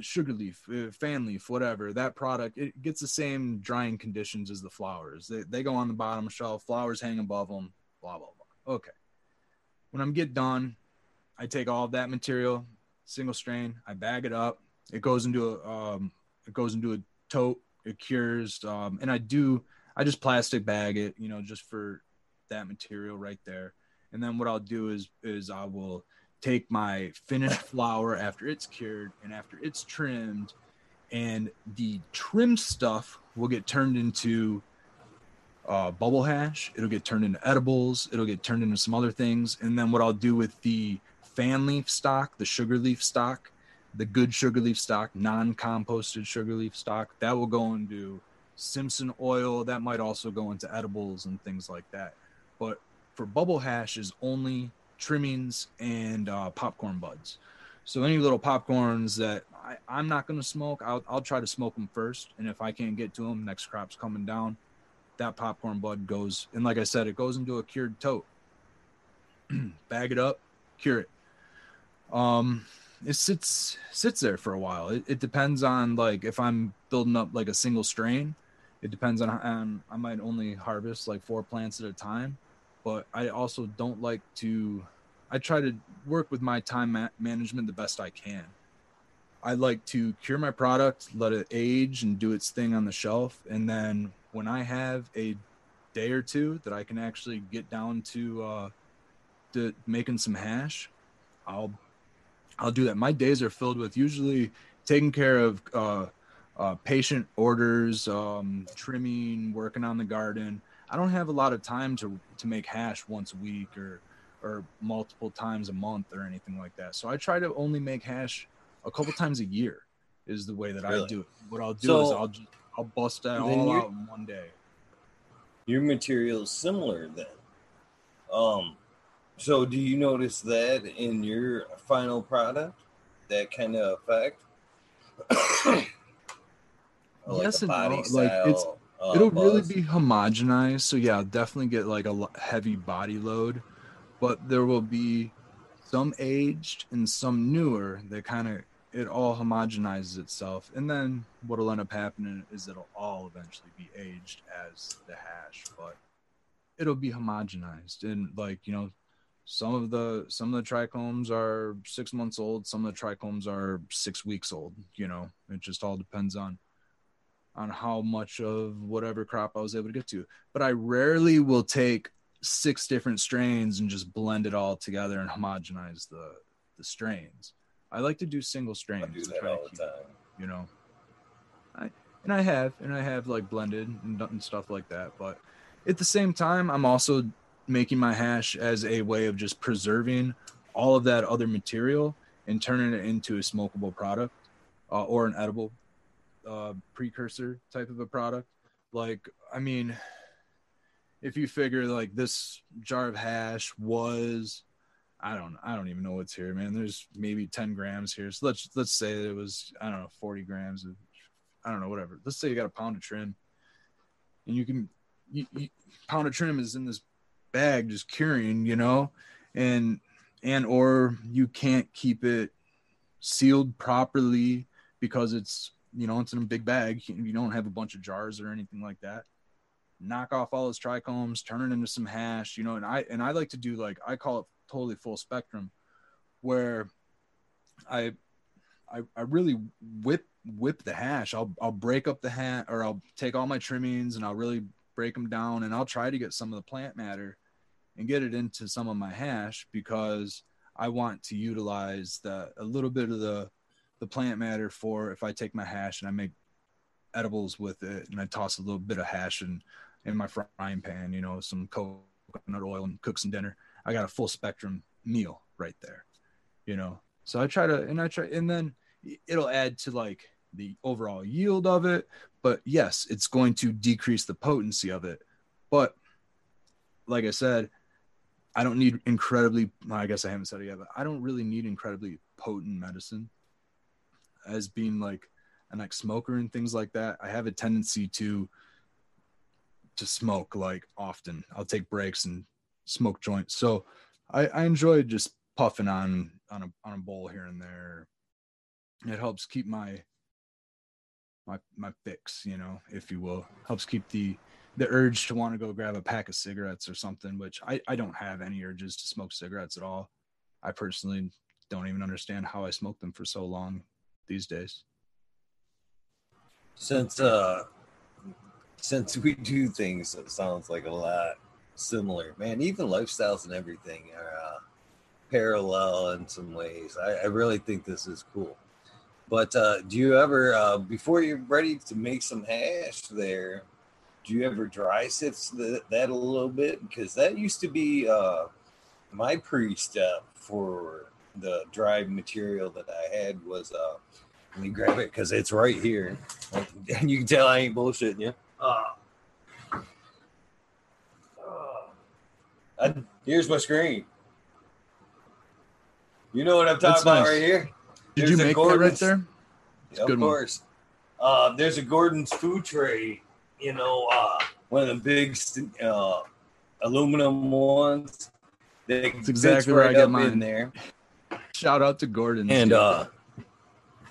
sugar leaf, uh, fan leaf, whatever. That product it gets the same drying conditions as the flowers. They they go on the bottom shelf. Flowers hang above them. Blah blah blah. Okay. When I'm get done, I take all of that material, single strain, I bag it up. It goes into a um, it goes into a tote. It cures, um, and I do I just plastic bag it, you know, just for that material right there. And then what I'll do is is I will take my finished flower after it's cured and after it's trimmed, and the trimmed stuff will get turned into uh, bubble hash. It'll get turned into edibles. It'll get turned into some other things. And then what I'll do with the fan leaf stock, the sugar leaf stock, the good sugar leaf stock, non-composted sugar leaf stock, that will go into Simpson oil. That might also go into edibles and things like that. But for bubble hash is only trimmings and uh, popcorn buds. So any little popcorns that I, I'm not going to smoke, I'll, I'll try to smoke them first. And if I can't get to them, next crop's coming down. That popcorn bud goes, and like I said, it goes into a cured tote. Bag it up, cure it um it sits sits there for a while it, it depends on like if i'm building up like a single strain it depends on um, i might only harvest like four plants at a time but i also don't like to i try to work with my time ma- management the best i can i like to cure my product let it age and do its thing on the shelf and then when i have a day or two that i can actually get down to uh to making some hash i'll I'll do that. My days are filled with usually taking care of uh, uh, patient orders, um, trimming, working on the garden. I don't have a lot of time to to make hash once a week or or multiple times a month or anything like that. So I try to only make hash a couple times a year. Is the way that really? I do it. What I'll do so, is I'll just, I'll bust that all out in one day. Your material is similar then. Um, so, do you notice that in your final product, that kind of effect? like yes and no. Like it's uh, it'll buzz. really be homogenized. So yeah, definitely get like a heavy body load, but there will be some aged and some newer that kind of it all homogenizes itself. And then what'll end up happening is it'll all eventually be aged as the hash, but it'll be homogenized and like you know some of the some of the trichomes are six months old some of the trichomes are six weeks old you know it just all depends on on how much of whatever crop i was able to get to. But i rarely will take six different strains and just blend it all together and homogenize the the strains. I like to do single strains I do that all the time. you know. I and i have and i have like blended and, and stuff like that. But at the same time i'm also making my hash as a way of just preserving all of that other material and turning it into a smokable product uh, or an edible uh, precursor type of a product. Like, I mean, if you figure like this jar of hash was, I don't, I don't even know what's here, man. There's maybe 10 grams here. So let's let's say it was, I don't know, 40 grams of I don't know, whatever. Let's say you got a pound of trim, and you can, you, you, pound of trim is in this bag just curing, you know, and and or you can't keep it sealed properly because it's you know it's in a big bag. You don't have a bunch of jars or anything like that. Knock off all those trichomes, turn it into some hash, you know. And I and I like to do like I call it totally full spectrum, where I I, I really whip whip the hash. I'll I'll break up the hash or I'll take all my trimmings and I'll really break them down and I'll try to get some of the plant matter and get it into some of my hash because I want to utilize the a little bit of the the plant matter for if I take my hash and I make edibles with it and I toss a little bit of hash in in my frying pan, you know, some coconut oil and cook some dinner. I got a full spectrum meal right there, you know. So I try to and I try and then it'll add to like the overall yield of it, but yes, it's going to decrease the potency of it. But like I said, I don't need incredibly, I guess I haven't said it yet, but I don't really need incredibly potent medicine as being like an ex smoker and things like that. I have a tendency to, to smoke like often. I'll take breaks and smoke joints. So I, I enjoy just puffing on, on a, on a bowl here and there. It helps keep my, my, my fix, you know, if you will, helps keep the, the urge to want to go grab a pack of cigarettes or something, which I, I don't have any urges to smoke cigarettes at all. I personally don't even understand how I smoked them for so long these days. Since uh since we do things that sounds like a lot similar, man, even lifestyles and everything are uh, parallel in some ways. I, I really think this is cool. But uh, do you ever, uh, before you're ready to make some hash there, do you ever dry sift that a little bit? Because that used to be uh, my pre-step for the dried material that I had was uh, let me grab it because it's right here, and you can tell I ain't bullshitting you. Uh, uh, here's my screen. You know what I'm talking That's about nice. right here. Did there's you make Gordon's, that right there? of course. Uh, there's a Gordon's food tray you know, uh, one of the big uh, aluminum ones. That's exactly where I got mine. In there. Shout out to Gordon. And uh,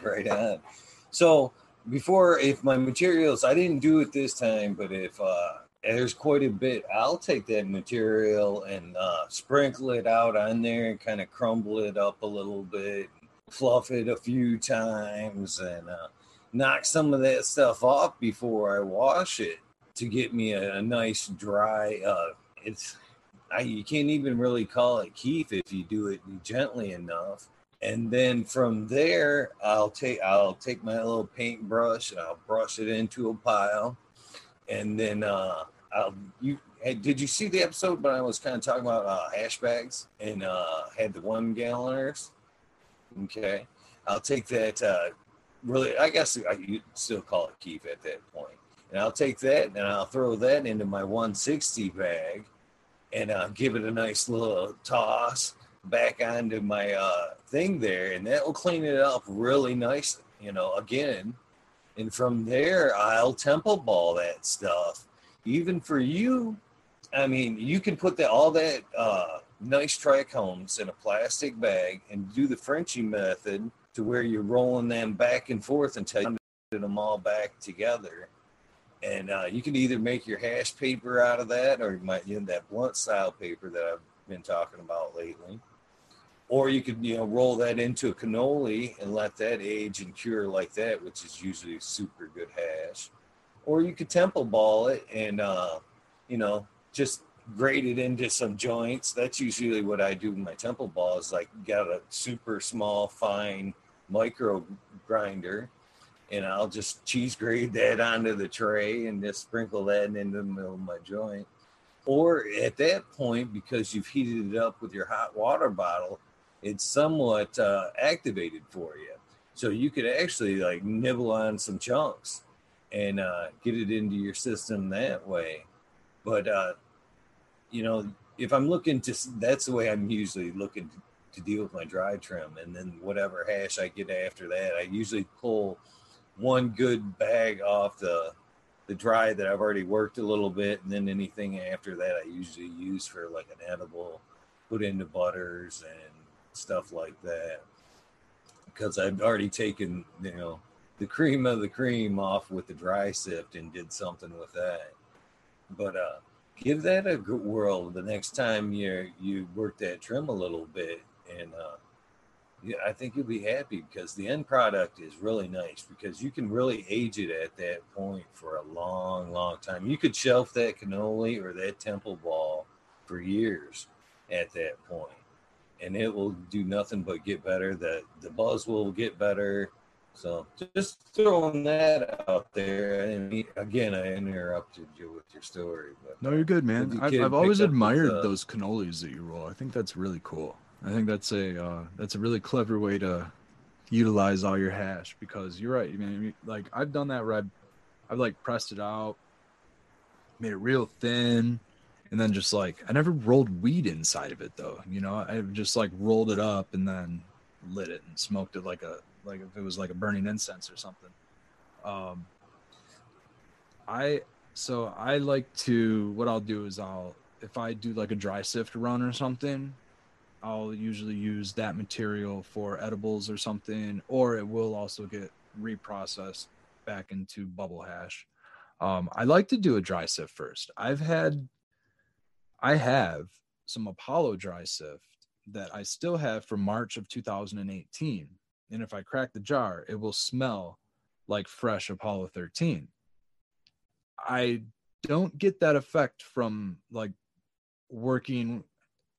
right on. So before, if my materials, I didn't do it this time, but if uh, there's quite a bit, I'll take that material and uh, sprinkle it out on there and kind of crumble it up a little bit, fluff it a few times, and uh, knock some of that stuff off before I wash it to get me a, a nice dry. Uh, it's I, you can't even really call it keef if you do it gently enough. And then from there, I'll take I'll take my little paintbrush and I'll brush it into a pile, and then uh, I'll you. Hey, did you see the episode when I was kind of talking about uh, hash bags and uh, had the one galloners? Okay, I'll take that uh, really, I guess I, you'd still call it keef at that point. And I'll take that and I'll throw that into my 160 bag and I'll give it a nice little toss back onto my uh, thing there. And that will clean it up really nice, you know, again. And from there, I'll temple ball that stuff. Even for you, I mean, you can put all that uh, nice trichomes in a plastic bag and do the Frenchy method to where you're rolling them back and forth until you get them all back together. And uh, you can either make your hash paper out of that, or you might use that blunt style paper that I've been talking about lately. Or you could, you know, roll that into a cannoli and let that age and cure like that, which is usually super good hash. Or you could temple ball it and, uh, you know, just grate it into some joints. That's usually what I do with my temple ball. Is like got a super small, fine micro grinder and I'll just cheese grade that onto the tray and just sprinkle that into the middle of my joint. Or at that point, because you've heated it up with your hot water bottle, it's somewhat uh, activated for you. So you could actually like nibble on some chunks and uh, get it into your system that way. But, uh, you know, if I'm looking to, that's the way I'm usually looking to to deal with my dry trim. And then whatever hash I get after that, I usually pull one good bag off the the dry that I've already worked a little bit, and then anything after that I usually use for like an edible, put into butters and stuff like that. Because I've already taken you know the cream of the cream off with the dry sift and did something with that. But uh, give that a good whirl the next time you you work that trim a little bit, and uh, yeah, I think you'll be happy because the end product is really nice because you can really age it at that point for a long, long time. You could shelf that cannoli or that temple ball for years at that point, and it will do nothing but get better. The the buzz will get better. So just throwing that out there. And again, I interrupted you with your story, but no, you're good, man. I've, I've always admired those cannolis that you roll. I think that's really cool. I think that's a uh, that's a really clever way to utilize all your hash because you're right. I mean, like I've done that where I've, I've like pressed it out, made it real thin, and then just like I never rolled weed inside of it though. You know, I just like rolled it up and then lit it and smoked it like a like if it was like a burning incense or something. Um, I so I like to what I'll do is I'll if I do like a dry sift run or something, I'll usually use that material for edibles or something, or it will also get reprocessed back into bubble hash. Um, I like to do a dry sift first. I've had, I have some Apollo dry sift that I still have from March of 2018. And if I crack the jar, it will smell like fresh Apollo 13. I don't get that effect from like working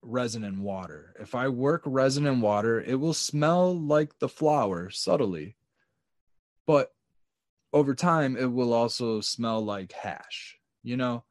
resin and water. If I work resin and water, it will smell like the flower subtly. But over time, it will also smell like hash, you know?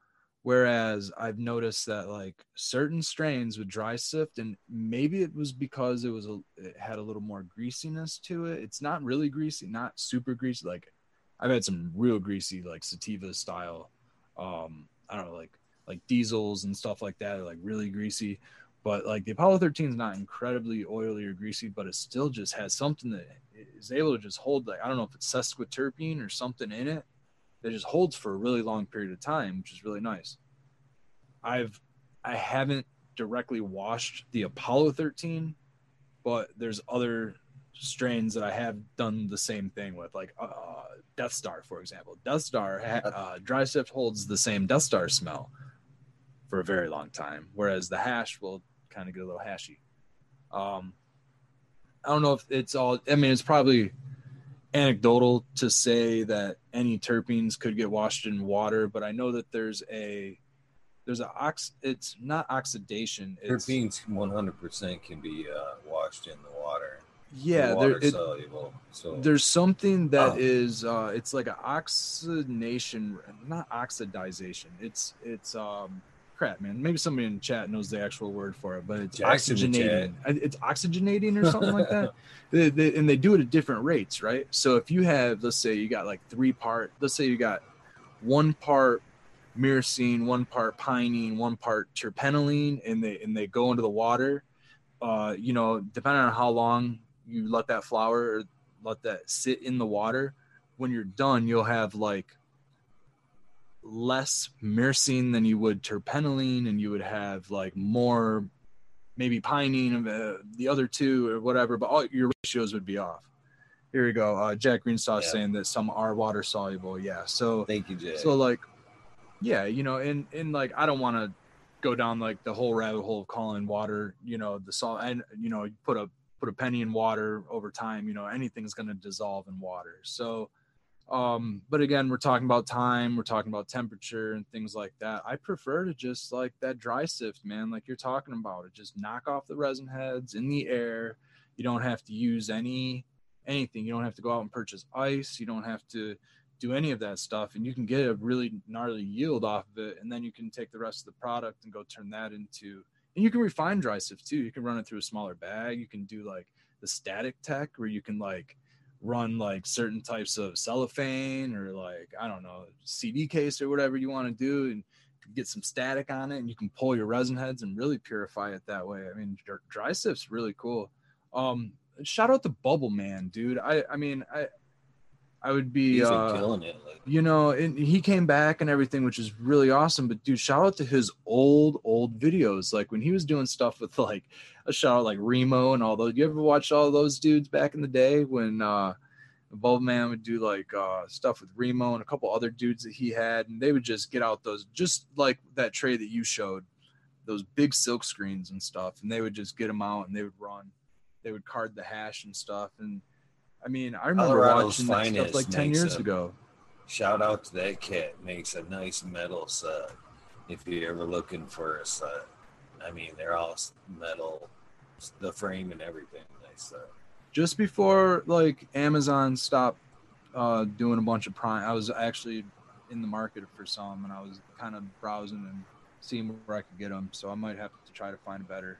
Whereas I've noticed that like certain strains with dry sift, and maybe it was because it was a, it had a little more greasiness to it. It's not really greasy, not super greasy. Like I've had some real greasy, like sativa style, um, I don't know, like like diesels and stuff like that, like really greasy. But like the Apollo 13 is not incredibly oily or greasy, but it still just has something that is able to just hold like I don't know if it's sesquiterpene or something in it that just holds for a really long period of time, which is really nice. I've I haven't directly washed the Apollo 13, but there's other strains that I have done the same thing with, like uh, Death Star, for example. Death Star uh, dry sift holds the same Death Star smell for a very long time, whereas the hash will kind of get a little hashy. Um, I don't know if it's all. I mean, it's probably anecdotal to say that any terpenes could get washed in water, but I know that there's a there's a ox. It's not oxidation. It's, terpenes 100% can be uh, washed in the water. Yeah, the water there, it, soluble. So there's something that oh. is uh, it's like an oxidation, not oxidization. It's it's um crap, man. Maybe somebody in chat knows the actual word for it, but it's oxygenating. It's oxygenating or something like that. They, they, and they do it at different rates, right? So if you have, let's say, you got like three part, let's say you got one part myrcene, one part pinene, one part terpinolene, and they and they go into the water. Uh, you know, depending on how long you let that flower or let that sit in the water, when you're done, you'll have like less myrcene than you would terpinolene, and you would have like more maybe pinene uh, the other two or whatever, but all your ratios would be off. Here we go. Uh, Jack Greenstaw yeah. saying that some are water soluble. Yeah. So thank you, Jack. So like, yeah, you know, and and like I don't want to go down like the whole rabbit hole of calling water, you know, the salt and you know, you put a put a penny in water over time, you know, anything's going to dissolve in water. So um but again we're talking about time we're talking about temperature and things like that. I prefer to just like that dry sift man like you're talking about it. Just knock off the resin heads in the air. You don't have to use any anything. You don't have to go out and purchase ice. You don't have to do any of that stuff and you can get a really gnarly yield off of it and then you can take the rest of the product and go turn that into and you can refine dry sift too. You can run it through a smaller bag. You can do like the static tech where you can like run like certain types of cellophane or like I don't know CD case or whatever you want to do and get some static on it and you can pull your resin heads and really purify it that way. I mean dry sift's really cool. Um shout out to Bubble Man, dude. I I mean I I would be He's uh, killing it. Like, you know, and he came back and everything, which is really awesome. But dude, shout out to his old, old videos. Like when he was doing stuff with like a shout out like Remo and all those. You ever watch all those dudes back in the day when uh Bubble Man would do like uh stuff with Remo and a couple other dudes that he had, and they would just get out those just like that tray that you showed, those big silk screens and stuff, and they would just get them out and they would run. They would card the hash and stuff. And I mean, I remember Colorado's watching that stuff like 10 years a- ago. shout out to that cat. Makes a nice metal set. If you're ever looking for a set, I mean, they're all metal, the frame and everything. Nice set. just before like Amazon stopped uh, doing a bunch of prime, I was actually in the market for some, and I was kind of browsing and seeing where I could get them. So I might have to try to find a better,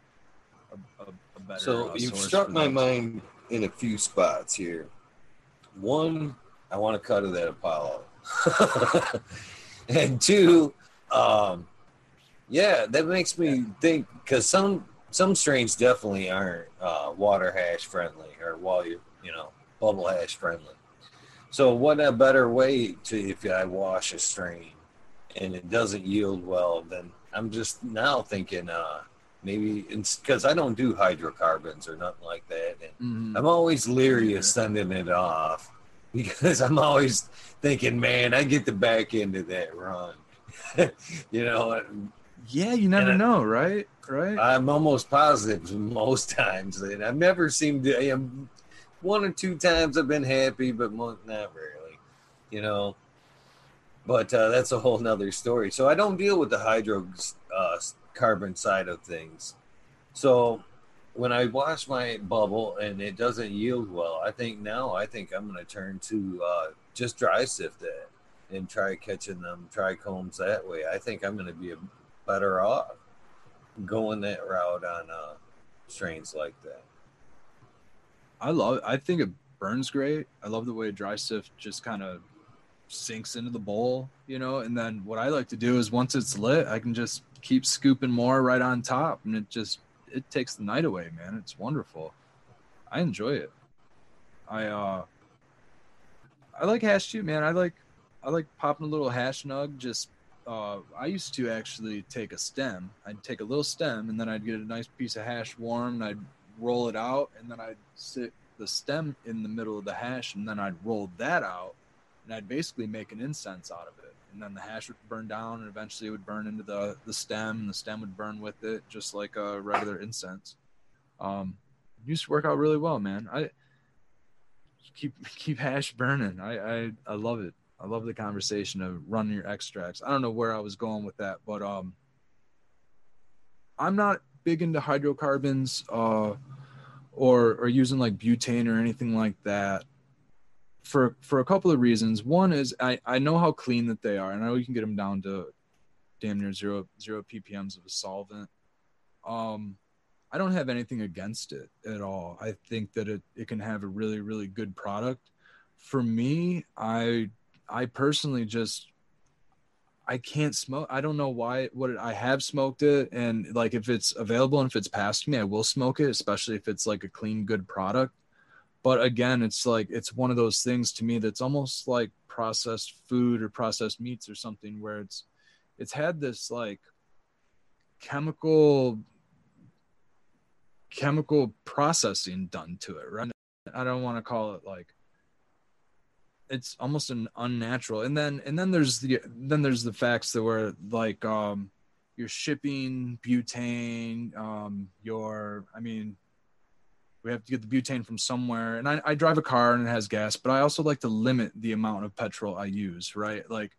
a, a, a better. So uh, you've struck my mind in a few spots here. One, I want to cut to that Apollo, and two, um, yeah, that makes me think because some some strains definitely aren't uh, water hash friendly or while you you know bubble hash friendly. So what a better way to if I wash a strain and it doesn't yield well, then I'm just now thinking uh, maybe because I don't do hydrocarbons or nothing like that, and Mhm. I'm always leery of sending it off because I'm always thinking, man, I get the back end of that run. you know, Yeah, you never I- know, right? Right. I'm almost positive most times, and I've never seemed to. am one or two times I've been happy, but not really. You know, but uh, that's a whole nother story. So I don't deal with the hydro uh, carbon side of things. So when I wash my bubble and it doesn't yield well, I think now I think I'm going to turn to uh, just dry sift that and try catching them trichomes that way. I think I'm going to be better off going that route on uh, strains like that. I love. I think it burns great. I love the way dry sift just kind of sinks into the bowl, you know. And then what I like to do is once it's lit, I can just keep scooping more right on top, and it just it takes the night away, man. It's wonderful. I enjoy it. I uh, I like hash too, man. I like I like popping a little hash nug. Just uh, I used to actually take a stem. I'd take a little stem, and then I'd get a nice piece of hash warm, and I'd roll it out, and then I'd sit the stem in the middle of the hash, and then I'd roll that out, and I'd basically make an incense out of it. And then the hash would burn down, and eventually it would burn into the the stem, and the stem would burn with it, just like a regular incense. Um, used to work out really well, man. I keep keep hash burning. I I, I love it. I love the conversation of running your extracts. I don't know where I was going with that, but um, I'm not big into hydrocarbons uh, or or using like butane or anything like that for for a couple of reasons. One is I I know how clean that they are, and I know you can get them down to damn near zero zero ppm's of a solvent. Um, I don't have anything against it at all. I think that it it can have a really really good product. For me, I I personally just I can't smoke. I don't know why. What it, I have smoked it, and like if it's available and if it's passed me, I will smoke it, especially if it's like a clean, good product. But again, it's like it's one of those things to me that's almost like processed food or processed meats or something, where it's it's had this like chemical chemical processing done to it, right? I don't want to call it like it's almost an unnatural and then and then there's the then there's the facts that were like um your shipping butane um your i mean we have to get the butane from somewhere and I, I drive a car and it has gas but i also like to limit the amount of petrol i use right like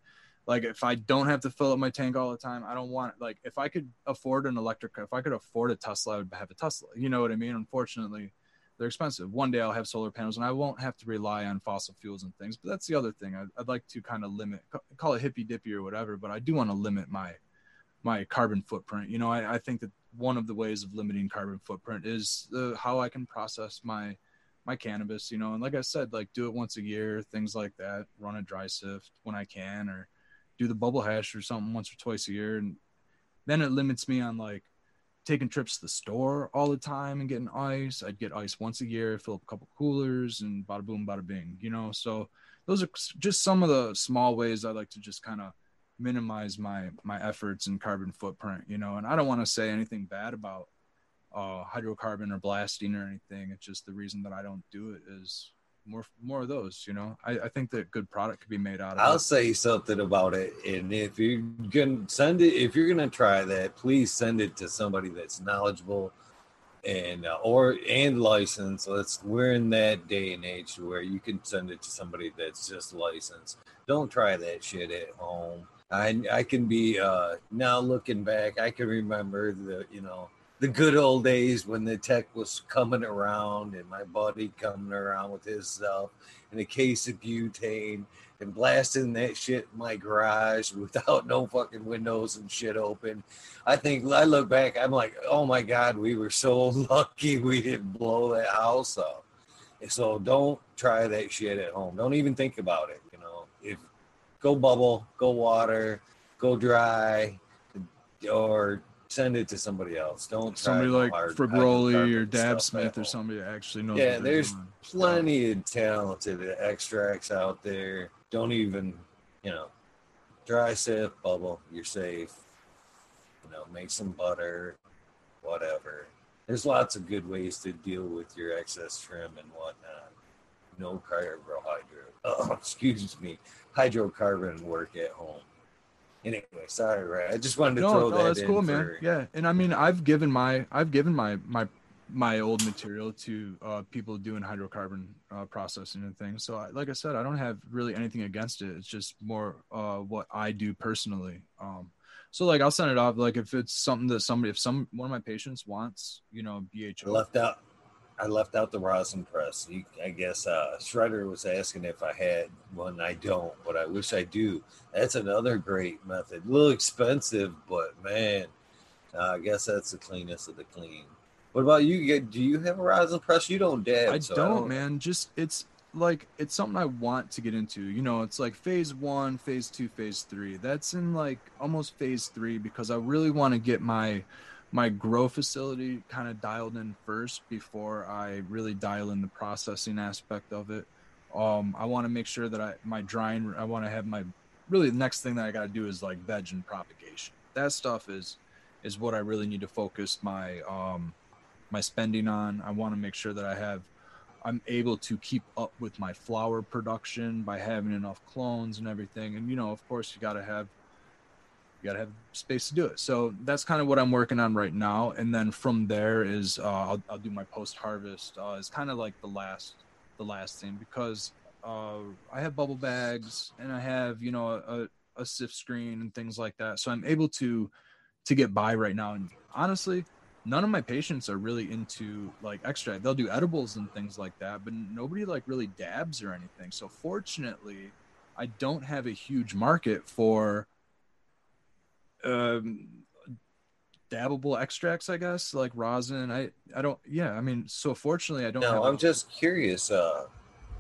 like if i don't have to fill up my tank all the time i don't want like if i could afford an electric if i could afford a tesla i would have a tesla you know what i mean unfortunately they're expensive. One day I'll have solar panels and I won't have to rely on fossil fuels and things. But that's the other thing. I'd, I'd like to kind of limit, call it hippy dippy or whatever. But I do want to limit my my carbon footprint. You know, I, I think that one of the ways of limiting carbon footprint is the, how I can process my my cannabis. You know, and like I said, like do it once a year, things like that. Run a dry sift when I can, or do the bubble hash or something once or twice a year, and then it limits me on like taking trips to the store all the time and getting ice. I'd get ice once a year, fill up a couple coolers, and bada boom, bada bing. You know, so those are just some of the small ways I like to just kind of minimize my my efforts and carbon footprint. You know, and I don't want to say anything bad about uh, hydrocarbon or blasting or anything. It's just the reason that I don't do it is more more of those. You know, I, I think that good product could be made out of. I'll it. say something about it, and if you're gonna send it, if you're gonna try that, please send it to somebody that's knowledgeable and uh, or and licensed. Let's we're in that day and age where you can send it to somebody that's just licensed. Don't try that shit at home. I I can be uh now looking back, I can remember the you know the good old days when the tech was coming around and my buddy coming around with his stuff and a case of butane and blasting that shit in my garage without no fucking windows and shit open. I think I look back, I'm like, oh my God, we were so lucky we didn't blow that house up. And So don't try that shit at home. Don't even think about it. You know, if go bubble, go water, go dry, or send it to somebody else. Don't somebody like Fabroli or Dab Smith or somebody that actually knows. Yeah, there's doing. plenty of talented extracts out there. Don't even, you know, dry sift, bubble. You're safe. You know, make some butter, whatever. There's lots of good ways to deal with your excess trim and whatnot. No carbohydrate. Oh, excuse me, hydrocarbon work at home anyway, sorry, right? I just wanted to no, throw no, that. that's cool, for... man. Yeah, and I mean, I've given my, I've given my my my old material to uh, people doing hydrocarbon uh, processing and things. So, I, like I said, I don't have really anything against it. It's just more uh, what I do personally. Um, so, like, I'll send it off. Like, if it's something that somebody, if some one of my patients wants, you know, BHO left out I left out the rosin press. You, I guess uh, Shredder was asking if I had one. I don't, but I wish I do. That's another great method. A little expensive, but man, uh, I guess that's the cleanest of the clean. What about you? Do you have a rosin press? You don't dab. I, so don't, I don't, man. Just it's like it's something I want to get into. You know, it's like phase one, phase two, phase three. That's in like almost phase three because I really want to get my my grow facility kind of dialed in first before I really dial in the processing aspect of it. Um, I want to make sure that I my drying. I want to have my really the next thing that I got to do is like veg and propagation. That stuff is is what I really need to focus my um, my spending on. I want to make sure that I have I'm able to keep up with my flower production by having enough clones and everything. And you know, of course, you got to have you got to have space to do it. So that's kind of what I'm working on right now. And then from there is uh, I'll, I'll do my post harvest. Uh, it's kind of like the last the last thing because uh, I have bubble bags and I have you know a, a sift screen and things like that. So I'm able to to get by right now. And honestly, none of my patients are really into like extract. They'll do edibles and things like that, but nobody like really dabs or anything. So fortunately, I don't have a huge market for um, dabbable extracts, I guess, like rosin. I I don't. Yeah, I mean, so fortunately, I don't. No, I'm a, just curious. Uh,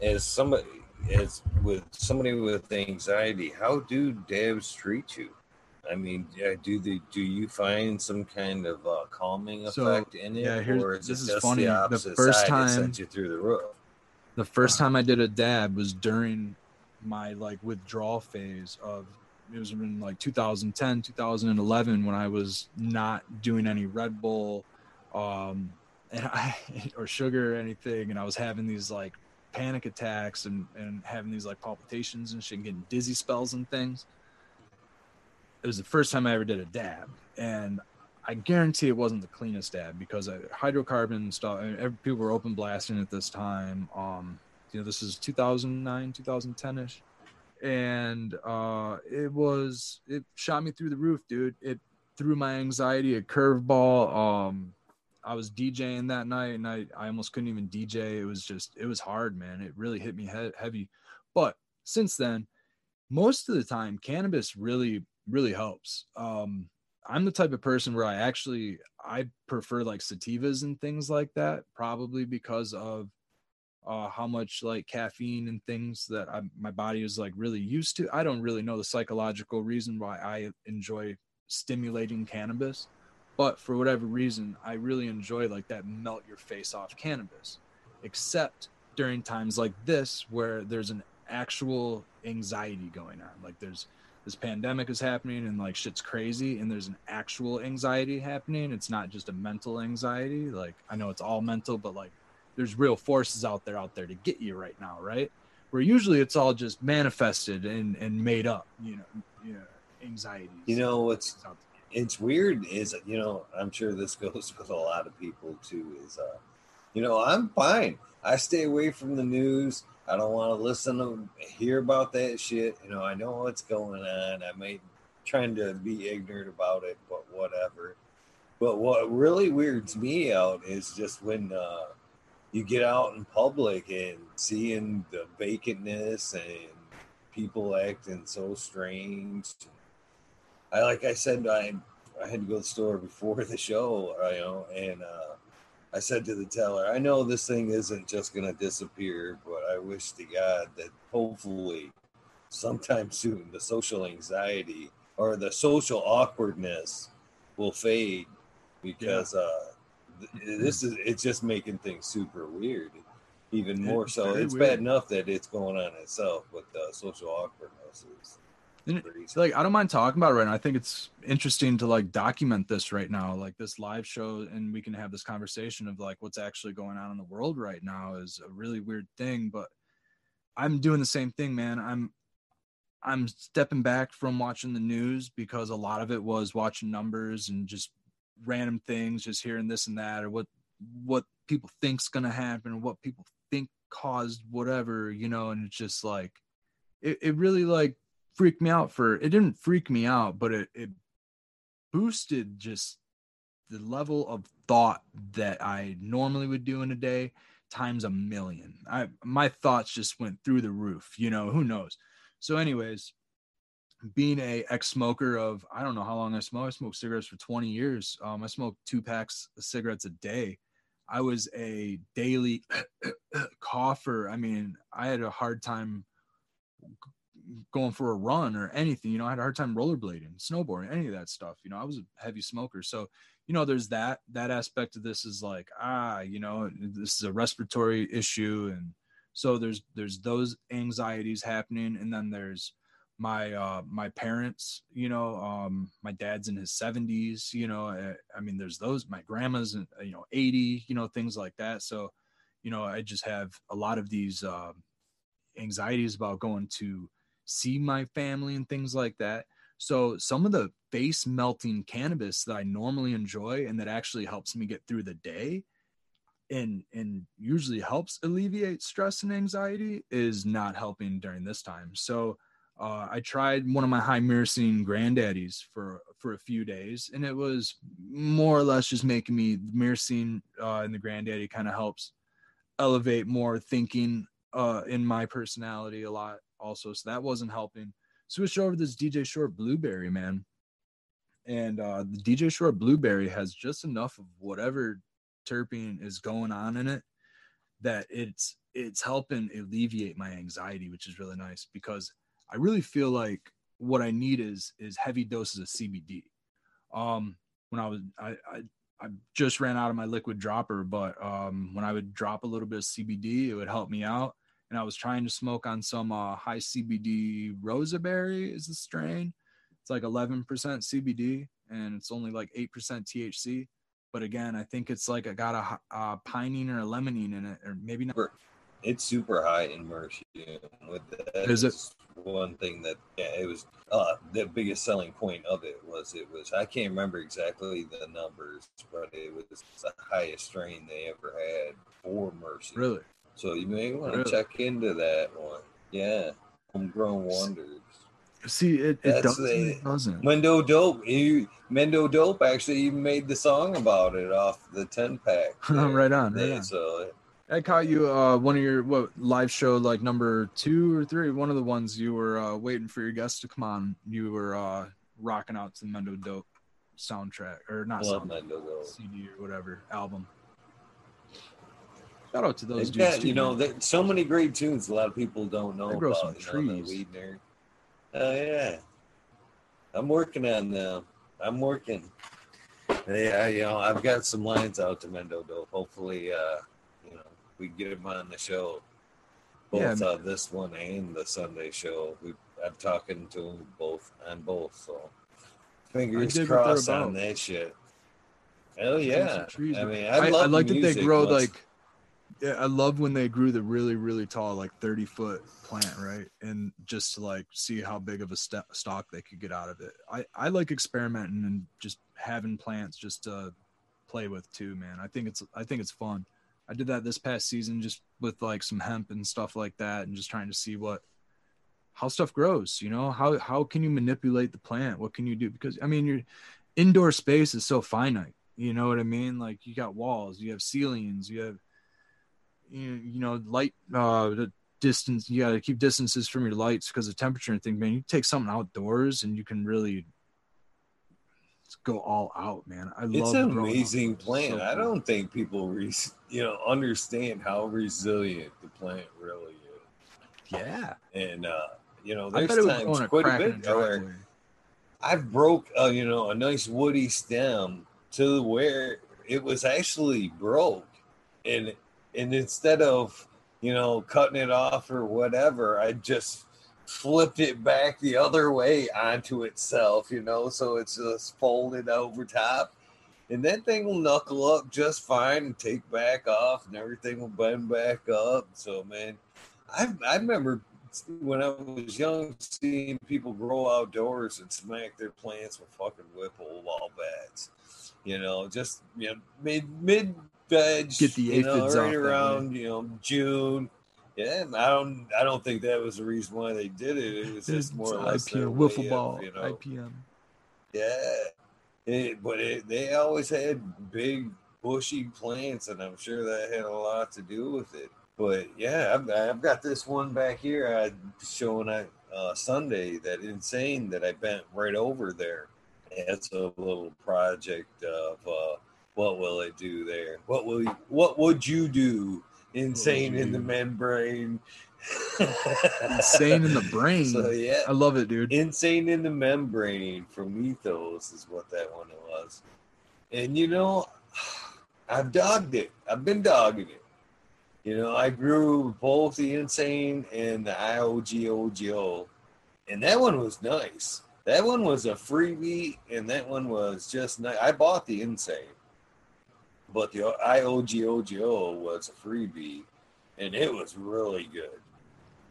as somebody as with somebody with anxiety, how do dabs treat you? I mean, do the do you find some kind of uh, calming effect so, in it, yeah, here's, or is this it is just funny. the The opposite first time sends you through the roof? The first time I did a dab was during my like withdrawal phase of it was in like 2010 2011 when i was not doing any red bull um and i or sugar or anything and i was having these like panic attacks and and having these like palpitations and shit and getting dizzy spells and things. It was the first time i ever did a dab and i guarantee it wasn't the cleanest dab because I, hydrocarbon stuff people were open blasting at this time um you know this is 2009 2010ish and uh, it was it shot me through the roof, dude. It threw my anxiety a curveball. Um, I was DJing that night, and I I almost couldn't even DJ. It was just it was hard, man. It really hit me he- heavy. But since then, most of the time, cannabis really really helps. Um, I'm the type of person where I actually I prefer like sativas and things like that, probably because of uh, how much like caffeine and things that I, my body is like really used to. I don't really know the psychological reason why I enjoy stimulating cannabis, but for whatever reason, I really enjoy like that melt your face off cannabis, except during times like this where there's an actual anxiety going on. Like there's this pandemic is happening and like shit's crazy and there's an actual anxiety happening. It's not just a mental anxiety. Like I know it's all mental, but like there's real forces out there out there to get you right now, right? Where usually it's all just manifested and and made up, you know, you know, anxieties. You know what's it's weird is you know I'm sure this goes with a lot of people too. Is uh, you know I'm fine. I stay away from the news. I don't want to listen to hear about that shit. You know I know what's going on. I may trying to be ignorant about it, but whatever. But what really weirds me out is just when uh, you get out in public and seeing the vacantness and people acting so strange. I like I said I I had to go to the store before the show, you know, and uh, I said to the teller, I know this thing isn't just gonna disappear, but I wish to God that hopefully sometime soon the social anxiety or the social awkwardness will fade because yeah. uh this is it's just making things super weird even more it's so. it's weird. bad enough that it's going on itself but the social awkwardness is like i don't mind talking about it right now. I think it's interesting to like document this right now like this live show and we can have this conversation of like what's actually going on in the world right now is a really weird thing but i'm doing the same thing man. I'm i'm stepping back from watching the news because a lot of it was watching numbers and just random things, just hearing this and that, or what what people think's gonna happen, or what people think caused whatever, you know, and it's just like it, it really like freaked me out for it didn't freak me out, but it, it boosted just the level of thought that I normally would do in a day times a million. I my thoughts just went through the roof, you know, who knows. So anyways, being a ex-smoker of I don't know how long I smoked. I smoked cigarettes for 20 years. Um, I smoked two packs of cigarettes a day. I was a daily cougher. I mean, I had a hard time going for a run or anything. You know, I had a hard time rollerblading, snowboarding, any of that stuff. You know, I was a heavy smoker. So, you know, there's that that aspect of this is like, ah, you know, this is a respiratory issue. And so there's there's those anxieties happening. And then there's my uh my parents you know um my dad's in his 70s you know I, eh, I mean there's those my grandma's and you know 80 you know things like that. So you know i just have a lot of these uh, anxieties about going to see my family and things like that. So some of the face melting cannabis that i normally enjoy and that actually helps me get through the day and and usually helps alleviate stress and anxiety is not helping during this time. So uh, I tried one of my high myrcene granddaddies for for a few days, and it was more or less just making me myrcene uh, and the granddaddy kind of helps elevate more thinking uh, in my personality a lot also. So that wasn't helping. Switched over to this DJ Short Blueberry man, and uh, the DJ Short Blueberry has just enough of whatever terpene is going on in it that it's it's helping alleviate my anxiety, which is really nice because I really feel like what I need is is heavy doses of CBD. Um, when I was I, I I just ran out of my liquid dropper, but um, when I would drop a little bit of CBD, it would help me out. And I was trying to smoke on some uh, high CBD Rosaberry is the strain. It's like 11% CBD and it's only like 8% THC. But again, I think it's like I got a, a pinene or a limonene in it, or maybe not. It's super high in myrcene. With is it? One thing that yeah, it was uh, the biggest selling point of it was it was I can't remember exactly the numbers, but it was the highest strain they ever had for Myrcene. Really? So you may want to really? check into that one. Yeah, homegrown wonders. See, it, it, doesn't, the, it doesn't. Mendo Dope, you Mendo Dope actually even made the song about it off the ten pack. right on, right on. So I caught you uh one of your what live show like number two or three, one of the ones you were uh waiting for your guests to come on. You were uh rocking out to the Mendo Dope soundtrack or not Love soundtrack, Mendo Dope. CD or whatever album. Shout out to those dudes. Yeah, you know, so many great tunes. A lot of people don't know they grow about. Some you know, trees. Oh yeah, I'm working on them. I'm working. Yeah, you know, I've got some lines out to Mendo though. Hopefully, uh, we get him on the show. Both Yeah. uh, this one and the Sunday show. We I'm talking to him both on both, so fingers crossed on that shit. Hell yeah! trees I mean, I, I, I like that they grow once- like. Yeah, I love when they grew the really, really tall, like thirty foot plant, right? And just to like see how big of a st- stalk they could get out of it. I I like experimenting and just having plants just to play with too, man. I think it's I think it's fun. I did that this past season just with like some hemp and stuff like that, and just trying to see what how stuff grows. You know how how can you manipulate the plant? What can you do? Because I mean, your indoor space is so finite. You know what I mean? Like you got walls, you have ceilings, you have you know light uh the distance you got to keep distances from your lights because of temperature and things man you take something outdoors and you can really go all out man. I It's love an amazing plant. So I don't think people, re- you know, understand how resilient the plant really is. yeah. And uh, you know, there's bet it would times a quite a a bit where I've broke, uh, you know, a nice woody stem to where it was actually broke, and and instead of you know cutting it off or whatever, I just flipped it back the other way onto itself, you know, so it's just folded over top. And that thing will knuckle up just fine and take back off, and everything will bend back up. So, man, I I remember when I was young, seeing people grow outdoors and smack their plants with fucking wiffle ball bats. You know, just you know, mid mid veg. Get the you know, aphids off right that around you know June. Yeah, I don't I don't think that was the reason why they did it. It was just more or less their IPM, wiffle ball you know, ipm yeah. It, but it, they always had big bushy plants, and I'm sure that had a lot to do with it. But yeah, I've, I've got this one back here I showing at uh, Sunday that insane that I bent right over there. That's a little project of uh, what will it do there? What will you, what would you do? Insane in the membrane. insane in the brain So yeah, i love it dude Insane in the Membrane from Ethos is what that one was. And you know, I've dogged it. I've been dogging it. You know, I grew both the Insane and the IOGOGO. And that one was nice. That one was a freebie, and that one was just nice. I bought the Insane, but the IOGOGO was a freebie, and it was really good.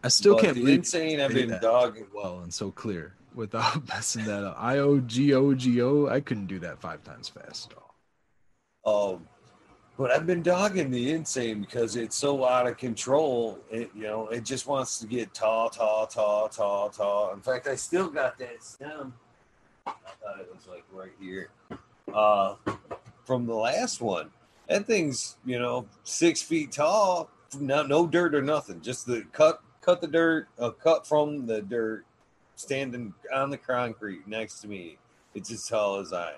i still But can't the believe Insane I've been dogging. well and so clear without messing that up. I O G O G O. I couldn't do that five times fast at all. Um, but I've been dogging the insane because it's so out of control. It you know it just wants to get tall, tall, tall, tall, tall. In fact, I still got that stem. I thought it was like right here, uh, from the last one. That thing's you know six feet tall. No, no dirt or nothing. Just the cut, cut the dirt, uh, cut from the dirt, standing on the concrete next to me. It's as tall as I am.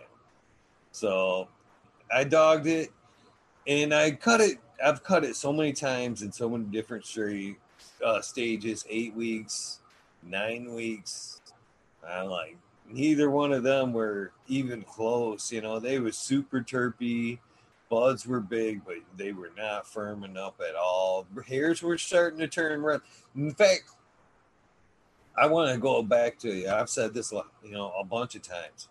So I dogged it and I cut it. I've cut it so many times in so many different uh, stages eight weeks, nine weeks. I'm like, neither one of them were even close. You know, they was super terpy. Buds were big, but they were not firming up at all. Hairs were starting to turn red. In fact, I want to go back to you. I've said this, you know, a bunch of times.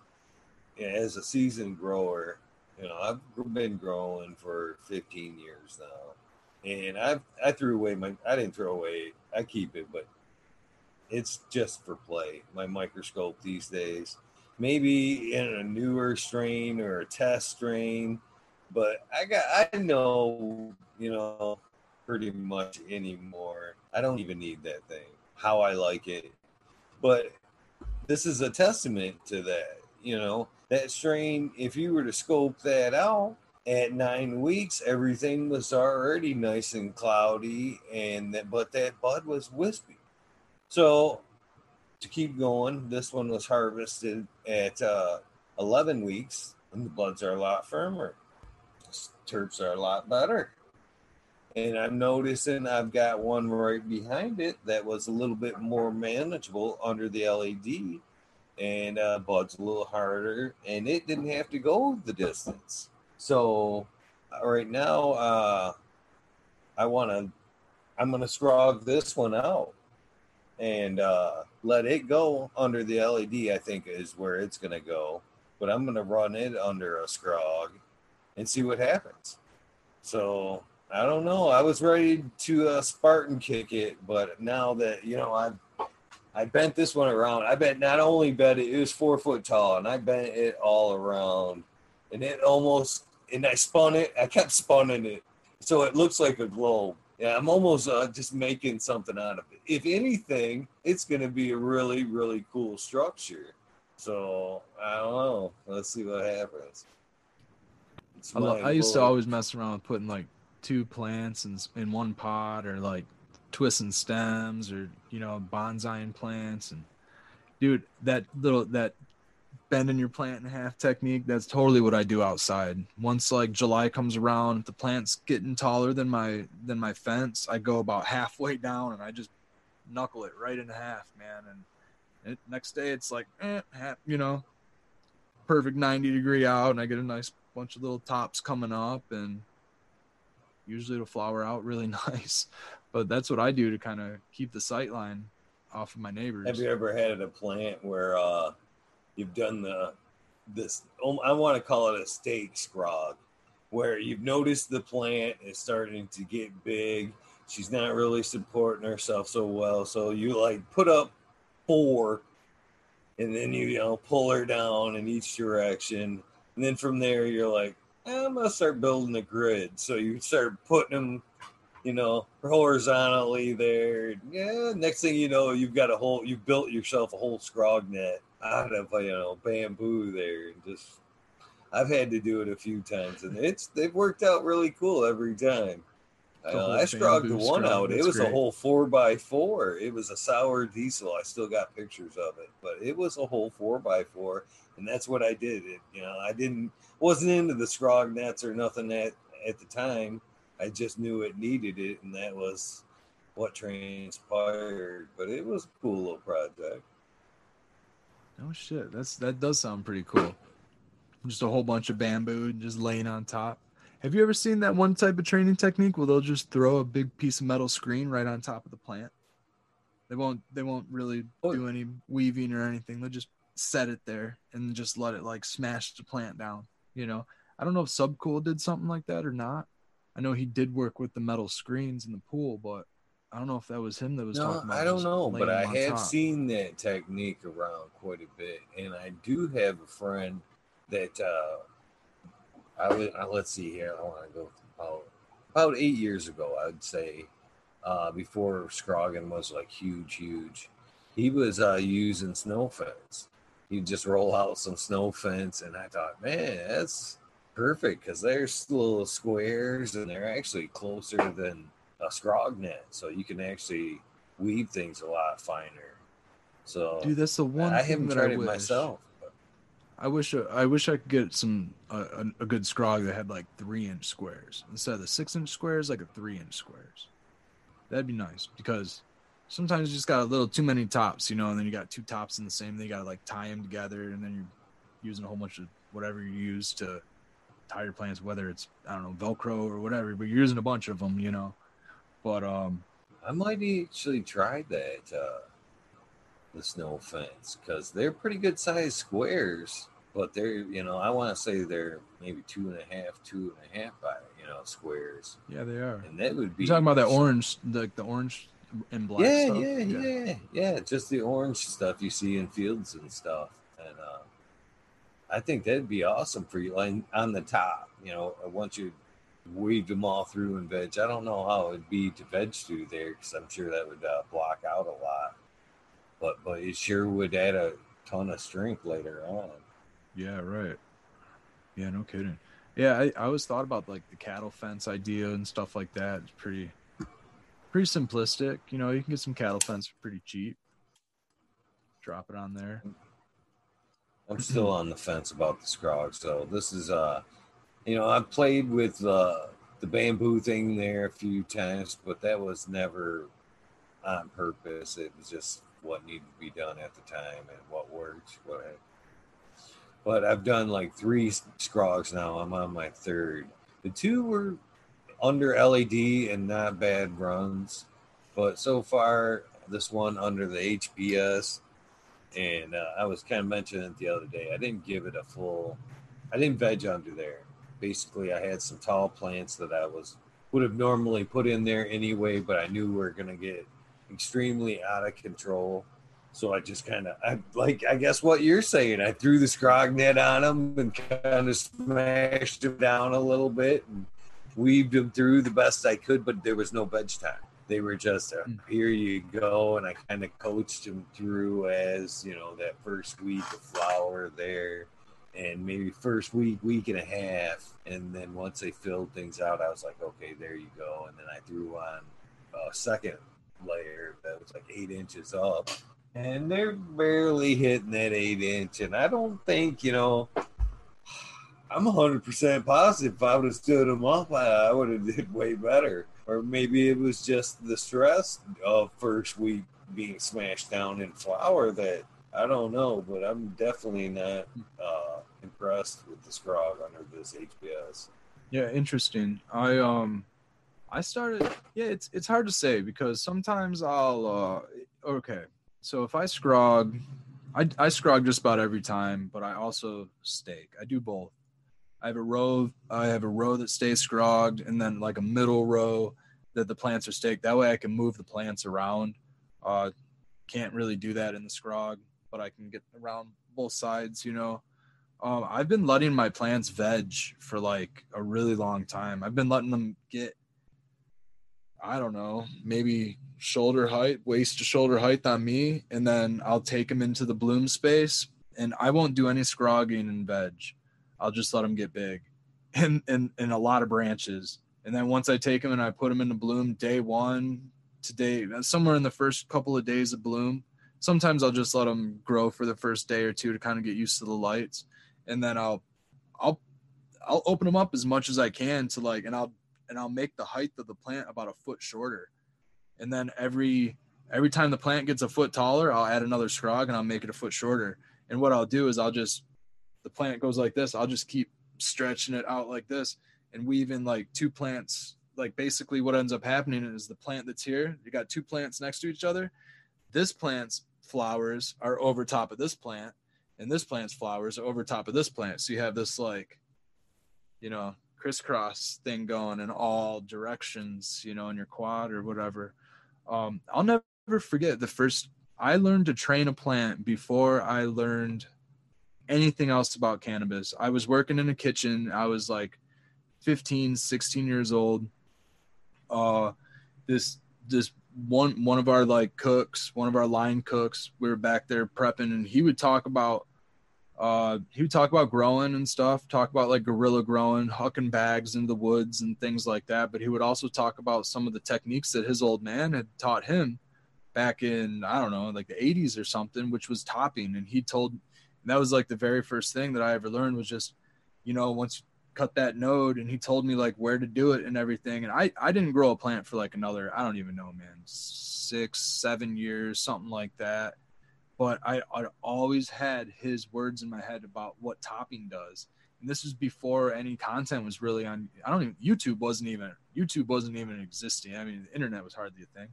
As a seasoned grower, you know, I've been growing for 15 years now, and I've I threw away my I didn't throw away I keep it, but it's just for play. My microscope these days, maybe in a newer strain or a test strain, but I got I know you know pretty much anymore. I don't even need that thing. How I like it, but this is a testament to that. You know that strain. If you were to scope that out at nine weeks, everything was already nice and cloudy, and that but that bud was wispy. So to keep going, this one was harvested at uh, 11 weeks, and the buds are a lot firmer. Terps are a lot better. And I'm noticing I've got one right behind it that was a little bit more manageable under the LED. and uh, buds a little harder, and it didn't have to go the distance. So uh, right now, uh, I want to, I'm going to scrog this one out and uh, let it go under the LED. I think is where it's going to go, but I'm going to run it under a scrog and see what happens. So I don't know. I was ready to uh, Spartan kick it, but now that you know I I bent this one around. I bent not only bent it, it was four foot tall, and I bent it all around, and it almost and I spun it. I kept spinning it, so it looks like a globe. Yeah, I'm almost uh, just making something out of it. If anything, it's going to be a really, really cool structure. So I don't know. Let's see what happens. I, I used to always mess around with putting like two plants in, in one pot or like twisting stems or you know bonsai plants and dude that little that bending your plant in half technique that's totally what i do outside once like july comes around if the plant's getting taller than my than my fence i go about halfway down and i just knuckle it right in half man and it, next day it's like eh, you know perfect 90 degree out and i get a nice bunch of little tops coming up and usually it'll flower out really nice. But that's what I do to kind of keep the sight line off of my neighbors. Have you ever had a plant where uh, you've done the this? I want to call it a stake scrog, where you've noticed the plant is starting to get big. She's not really supporting herself so well, so you like put up four, and then you you know pull her down in each direction, and then from there you're like, I'm gonna start building a grid. So you start putting them, you know, horizontally there. Yeah. Next thing you know, you've got a whole. You've built yourself a whole scrog net out of you know bamboo there, and just. I've had to do it a few times, and it's they've worked out really cool every time. I, I scrogged the one out. It was great. a whole four by four. It was a sour diesel. I still got pictures of it, but it was a whole four by four, and that's what I did. It, you know, I didn't wasn't into the scrog nets or nothing at at the time. I just knew it needed it, and that was what transpired. But it was a cool little project. Oh shit, that's that does sound pretty cool. Just a whole bunch of bamboo just laying on top. Have you ever seen that one type of training technique where they'll just throw a big piece of metal screen right on top of the plant? They won't they won't really oh. do any weaving or anything. They'll just set it there and just let it like smash the plant down. You know, I don't know if Subcool did something like that or not. I know he did work with the metal screens in the pool, but I don't know if that was him that was no, talking about. I don't know, but I have top. seen that technique around quite a bit, and I do have a friend that uh, I, I uh, let's see here. I want to go about about eight years ago, I'd say, uh, before scrogging was like huge, huge. He was uh, using snow fence, you just roll out some snow fence. And I thought, man, that's perfect because they're little squares and they're actually closer than a scrog net. So you can actually weave things a lot finer. So, dude, that's the one. I haven't tried I it wish. myself. I wish uh, I wish I could get some a, a good scrog that had like three inch squares instead of the six inch squares, like a three inch squares. That'd be nice because sometimes you just got a little too many tops, you know, and then you got two tops in the same. They got to like tie them together, and then you're using a whole bunch of whatever you use to tie your plants, whether it's I don't know Velcro or whatever, but you're using a bunch of them, you know. But um, I might actually try that uh, the snow fence because they're pretty good sized squares, but they're you know I want to say they're maybe two and a half, two and a half by you know squares. Yeah, they are. And that would be you're talking about that orange, like the, the orange and black yeah, stuff. Yeah, yeah, yeah, yeah. Just the orange stuff you see in fields and stuff. And uh, I think that'd be awesome for you like on the top. You know, once you weave them all through and veg. I don't know how it'd be to veg through there because I'm sure that would uh, block out a lot. But but it sure would add a ton of strength later on. Yeah, right. Yeah, no kidding. Yeah, I, I always thought about like the cattle fence idea and stuff like that. It's pretty pretty simplistic. You know, you can get some cattle fence for pretty cheap. Drop it on there. I'm still on the fence about the scrog. So this is uh you know, I've played with uh the bamboo thing there a few times, but that was never on purpose. It was just what needed to be done at the time and what works. What but I've done like three scrogs now. I'm on my third. The two were under LED and not bad runs, but so far this one under the HPS, and uh, I was kind of mentioning it the other day. I didn't give it a full. I didn't veg under there. Basically, I had some tall plants that I was would have normally put in there anyway, but I knew we were going to get extremely out of control. So I just kind of, I like, I guess what you're saying. I threw the scrog net on them and kind of smashed them down a little bit and weaved them through the best I could, but there was no veg time. They were just, uh, hmm. here you go. And I kind of coached them through as, you know, that first week of flower there and maybe first week, week and a half. And then once they filled things out, I was like, okay, there you go. And then I threw on a second layer that was like eight inches up. And they're barely hitting that eight inch. And I don't think, you know, I'm 100% positive if I would have stood them up, I would have did way better. Or maybe it was just the stress of first week being smashed down in flour that I don't know, but I'm definitely not uh, impressed with the scrog under this HPS. Yeah, interesting. I um, I started. Yeah, it's it's hard to say because sometimes I'll. Uh, okay, so if I scrog, I I scrog just about every time, but I also stake. I do both. I have a row. I have a row that stays scrogged, and then like a middle row that the plants are staked. That way, I can move the plants around. Uh, can't really do that in the scrog but I can get around both sides, you know. Um, I've been letting my plants veg for like a really long time. I've been letting them get, I don't know, maybe shoulder height, waist to shoulder height on me, and then I'll take them into the bloom space, and I won't do any scrogging in veg. I'll just let them get big, and and and a lot of branches. And then once I take them and I put them into bloom day one to day, somewhere in the first couple of days of bloom, sometimes I'll just let them grow for the first day or two to kind of get used to the lights, and then I'll I'll I'll open them up as much as I can to like, and I'll and I'll make the height of the plant about a foot shorter, and then every every time the plant gets a foot taller, I'll add another scrog and I'll make it a foot shorter. And what I'll do is I'll just the plant goes like this. I'll just keep stretching it out like this and weave in like two plants. Like basically what ends up happening is the plant that's here, you got two plants next to each other. This plant's flowers are over top of this plant and this plant's flowers are over top of this plant. So you have this like you know crisscross thing going in all directions you know in your quad or whatever. Um, i'll never forget the first i learned to train a plant before i learned anything else about cannabis. I was working in a kitchen. I was like 15 16 years old. Uh this this one one of our like cooks, one of our line cooks, we were back there prepping, and he would talk about uh he would talk about growing and stuff, talk about like guerrilla growing, hucking bags in the woods and things like that. But he would also talk about some of the techniques that his old man had taught him back in I don't know like the 80s or something, which was topping. And he told and that was like the very first thing that I ever learned was just you know once cut that node and he told me like where to do it and everything. And i i didn't grow a plant for like another i don't even know man six seven years something like that. But i i always had his words in my head about what topping does. And this was before any content was really on i don't even youtube wasn't even youtube wasn't even existing. I mean the internet was hardly a thing.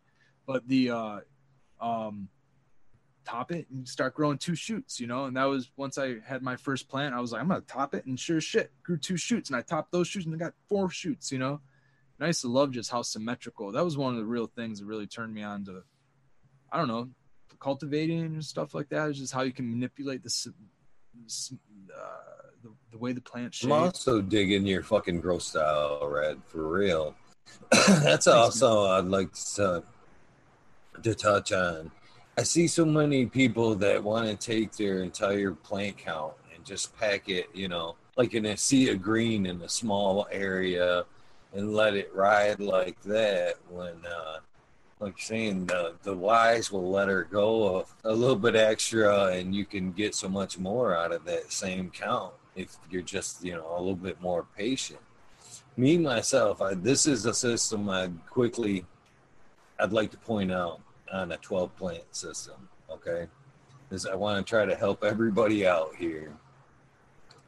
But the uh um top it and start growing two shoots, you know. And that was once I had my first plant, I was like, I'm gonna top it, and sure shit, grew two shoots, and I topped those shoots, and I got four shoots, you know. And I used to love just how symmetrical. That was one of the real things that really turned me on to, I don't know, cultivating and stuff like that. Is just how you can manipulate the, uh, the, the way the plant shapes. I'm also digging your fucking growth style, Red, for real. That's also I'd like to, to touch on I see so many people that want to take their entire plant count and just pack it, you know, like in a sea of green in a small area and let it ride like that when uh like saying the the wise will let her go a, a little bit extra and you can get so much more out of that same count if you're just you know a little bit more patient. Me myself I, this is a system i quickly i'd like to point out on a 12 plant system. okay? Is I want to try to help everybody out here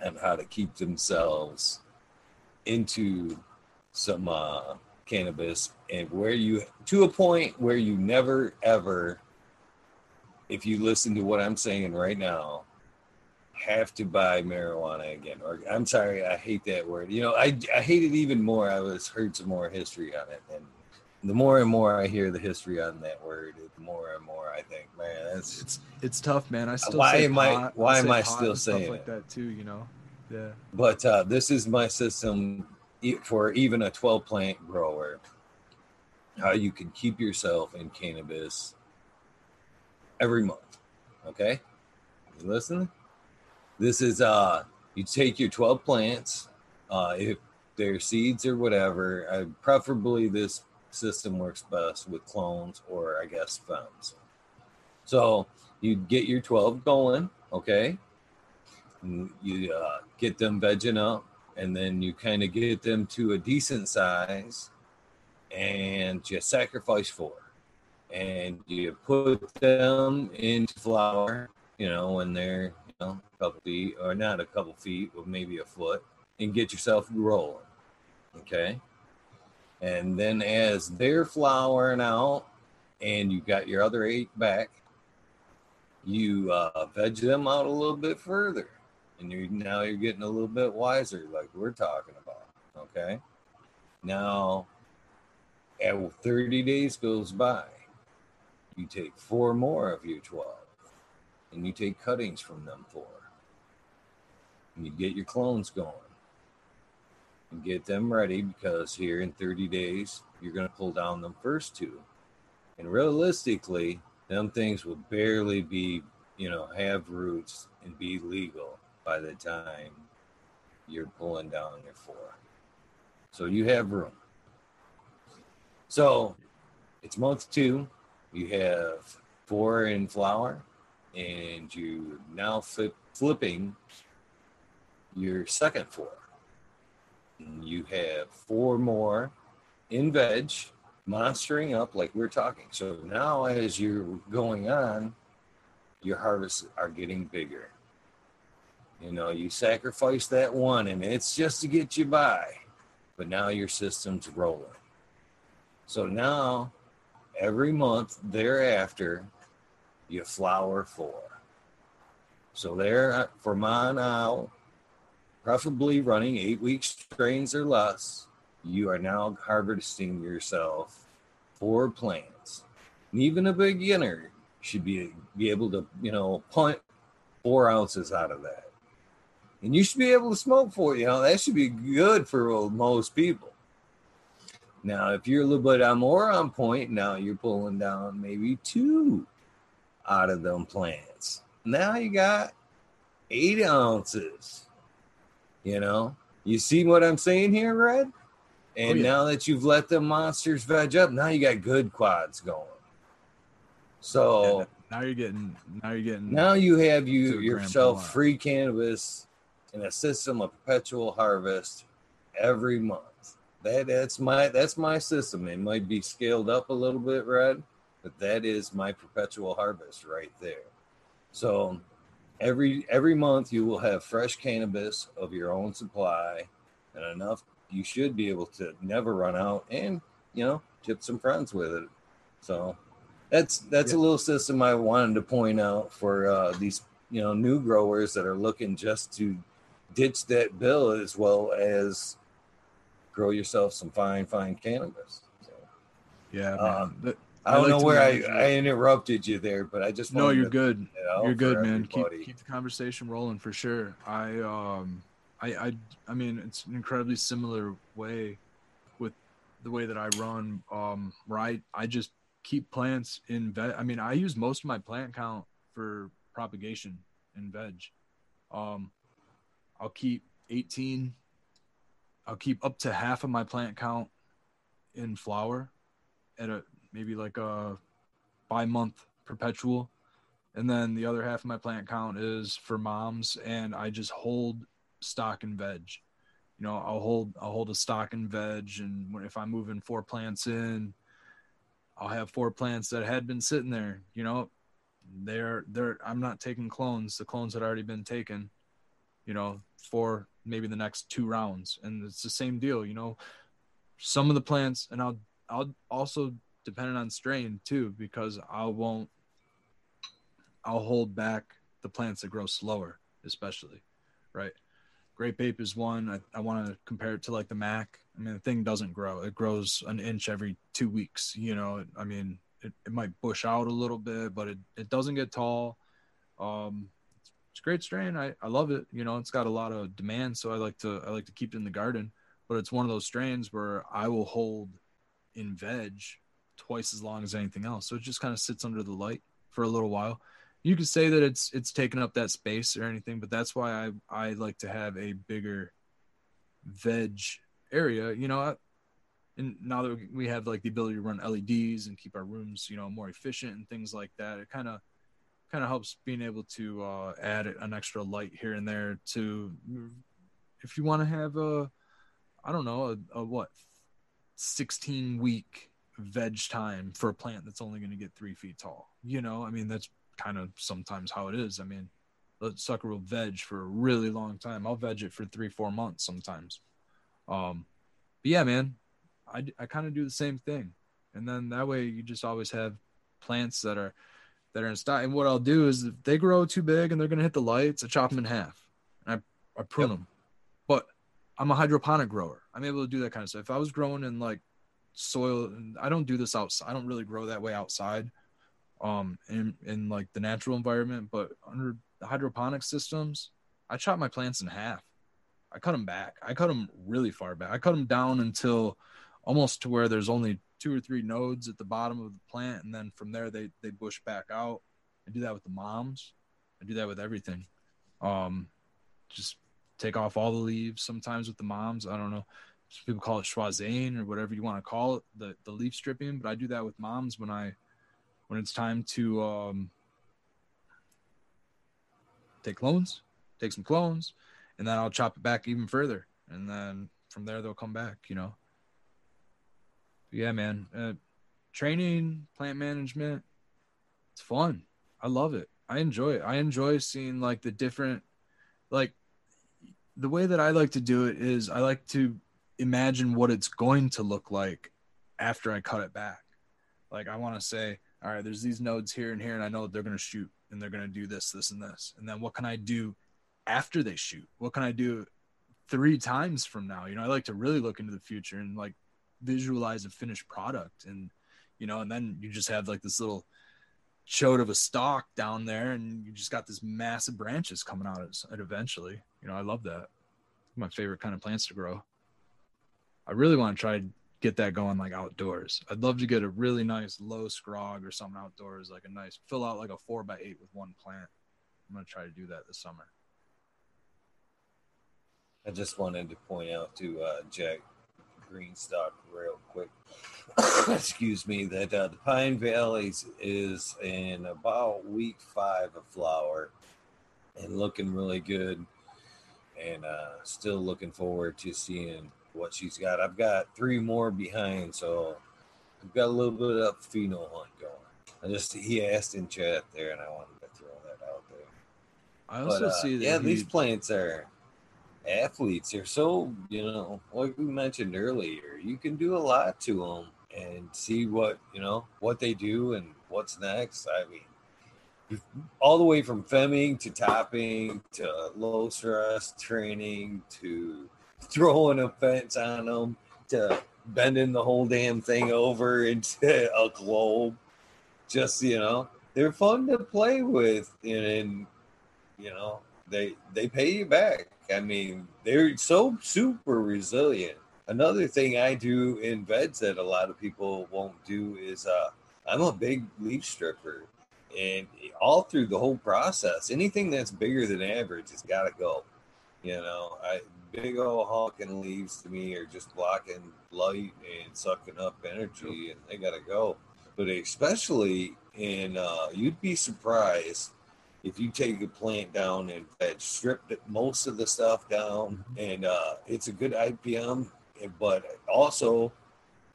and how to keep themselves into some uh, cannabis and where you to a point where you never ever if you listen to what i'm saying right now have to buy marijuana again or i'm sorry i hate that word you know i i hate it even more i was heard some more history on it and the more and more i hear the history on that word the more and more i think man it's it's it's tough man. I still why say am I- pot. why am I still saying like it? that too you know? Yeah. But uh, this is my system for even a 12 plant grower. How you can keep yourself in cannabis every month okay? You listening? This is uh you take your 12 plants uh if they're seeds or whatever uh, preferably this system works best with clones or i guess foams so you get your 12 going okay? You uh, get them vegging up and then you kind of get them to a decent size and you sacrifice four, and you put them into flour you know when they're you know a couple feet or not a couple feet but maybe a foot and get yourself rolling okay and then as they're flowering out and you've got your other eight back you uh, veg them out a little bit further. And you now you're getting a little bit wiser like we're talking about okay? Now at 30 days goes by. You take four more of your 12 and you take cuttings from them four. And you get your clones going and get them ready because here in 30 days you're going to pull down them first two. And realistically them things will barely be you know have roots and be legal by the time you're pulling down your four. So you have room. So it's month two. You have four in flower, and you now flip, flipping your second four you have four more in veg monstering up like we're talking. So now as you're going on your harvests are getting bigger. You know you sacrifice that one and it's just to get you by but now your system's rolling. So now every month thereafter you flower four. So there for mine out preferably running eight week strains or less you are now harvesting yourself four plants and even a beginner should be be able to you know punt four ounces out of that. And you should be able to smoke for you know that should be good for most people. Now if you're a little bit more on point now you're pulling down maybe two out of them plants. Now you got eight ounces you know you see what i'm saying here red and oh, yeah. now that you've let the monsters veg up now you got good quads going so Yeah, now you're getting now you're getting now you have you a gram per yourself free cannabis in a system of perpetual harvest every month. That that's my that's my system. It might be scaled up a little bit, Red, but that is my perpetual harvest right there. So every every month you will have fresh cannabis of your own supply and enough you should be able to never run out and you know tip some friends with it. So that's that's a little system I wanted to point out for uh, these you know new growers that are looking just to ditch that bill as well as grow yourself some fine fine cannabis. So, yeah um, I I don't like know where I, I interrupted you there, but I just no you're good. point it out you're good man. Keep keep the conversation rolling for sure. I um i i i mean it's an incredibly similar way with the way that i run um where i i just keep plants in veg i mean i use most of my plant count for propagation in veg. Um i'll keep 18 i'll keep up to half of my plant count in flower at a maybe like a bi month perpetual and then the other half of my plant count is for moms and i just hold stock and veg you know i'll hold i'll hold a stock and veg and when, if i'm moving four plants in i'll have four plants that had been sitting there you know they're they're I'm not taking clones. The clones had already been taken, you know, for maybe the next two rounds. And it's the same deal, you know. Some of the plants and I'll I'll also depending on strain too, because I won't I'll hold back the plants that grow slower, especially. Right. Grape ape is one. I, I want to compare it to like the Mac. I mean, the thing doesn't grow. It grows an inch every two weeks. You know, I mean, it, it might bush out a little bit, but it, it doesn't get tall. Um, it's, it's great strain. I, I love it. You know, it's got a lot of demand, so I like to I like to keep it in the garden. But it's one of those strains where I will hold in veg twice as long as anything else. So it just kind of sits under the light for a little while. You could say that it's it's taken up that space or anything, but that's why I I like to have a bigger veg area. You know, and now that we have like the ability to run LEDs and keep our rooms, you know, more efficient and things like that, it kind of kind of helps being able to uh, add an extra light here and there to if you want to have a I don't know a, a what 16 week veg time for a plant that's only going to get three feet tall. You know, I mean that's kind of sometimes how it is. I mean, the sucker will veg for a really long time. I'll veg it for three four months sometimes. Um, but yeah, man, I, I kind of do the same thing. And then that way you just always have plants that are that are in stock. And what I'll do is if they grow too big and they're gonna hit the lights, I chop them in half and I, I prune yep. them. But I'm a hydroponic grower. I'm able to do that kind of stuff. If I was growing in like soil, I don't do this outside. I don't really grow that way outside, um, in in like the natural environment. But under hydroponic systems, I chop my plants in half. I cut them back. I cut them really far back. I cut them down until almost to where there's only two or three nodes at the bottom of the plant, and then from there they they bush back out. I do that with the moms. I do that with everything. Um, just take off all the leaves. Sometimes with the moms, I don't know. People call it schwazzing or whatever you want to call it, the the leaf stripping. But I do that with moms when I when it's time to um, take clones, take some clones, and then I'll chop it back even further, and then from there they'll come back. You know yeah, man. Uh, training, plant management, it's fun. I love it. I enjoy it. I enjoy seeing like the different, like the way that I like to do it is I like to imagine what it's going to look like after I cut it back. Like I want to say, all right, there's these nodes here and here, and I know that they're going to shoot and they're going to do this, this, and this. And then what can I do after they shoot? What can I do three times from now? You know, I like to really look into the future and like visualize a finished product and you know and then you just have like this little chode of a stalk down there and you just got this massive branches coming out of it eventually you know i love that my favorite kind of plants to grow i really want to try to get that going like outdoors i'd love to get a really nice low scrog or something outdoors like a nice fill out like a four by eight with one plant i'm to try to do that this summer i just wanted to point out to uh, jack Greenstock real quick. Excuse me, that uh, the Pine Valleys is in about week five of flower and looking really good. And uh, still looking forward to seeing what she's got. I've got three more behind, so I've got a little bit of pheno hunt going. I just he asked in chat there, and I wanted to throw that out there. I also but, uh, see that yeah, he... these plants are athletes They're so you know like we mentioned earlier you can do a lot to them and see what you know what they do and what's next i mean all the way from femming to topping to low stress training to throwing a fence on them to bending the whole damn thing over into a globe just you know they're fun to play with and, and you know they they pay you back I mean, they're so super resilient. Another thing I do in beds that a lot of people won't do is uh, I'm a big leaf stripper. And all through the whole process, anything that's bigger than average has got to go. You know, I, big old honking leaves to me are just blocking light and sucking up energy, and they got to go. But especially in, uh, you'd be surprised if you take a plant down and, and strip most of the stuff down, mm-hmm. and uh, it's a good IPM, but also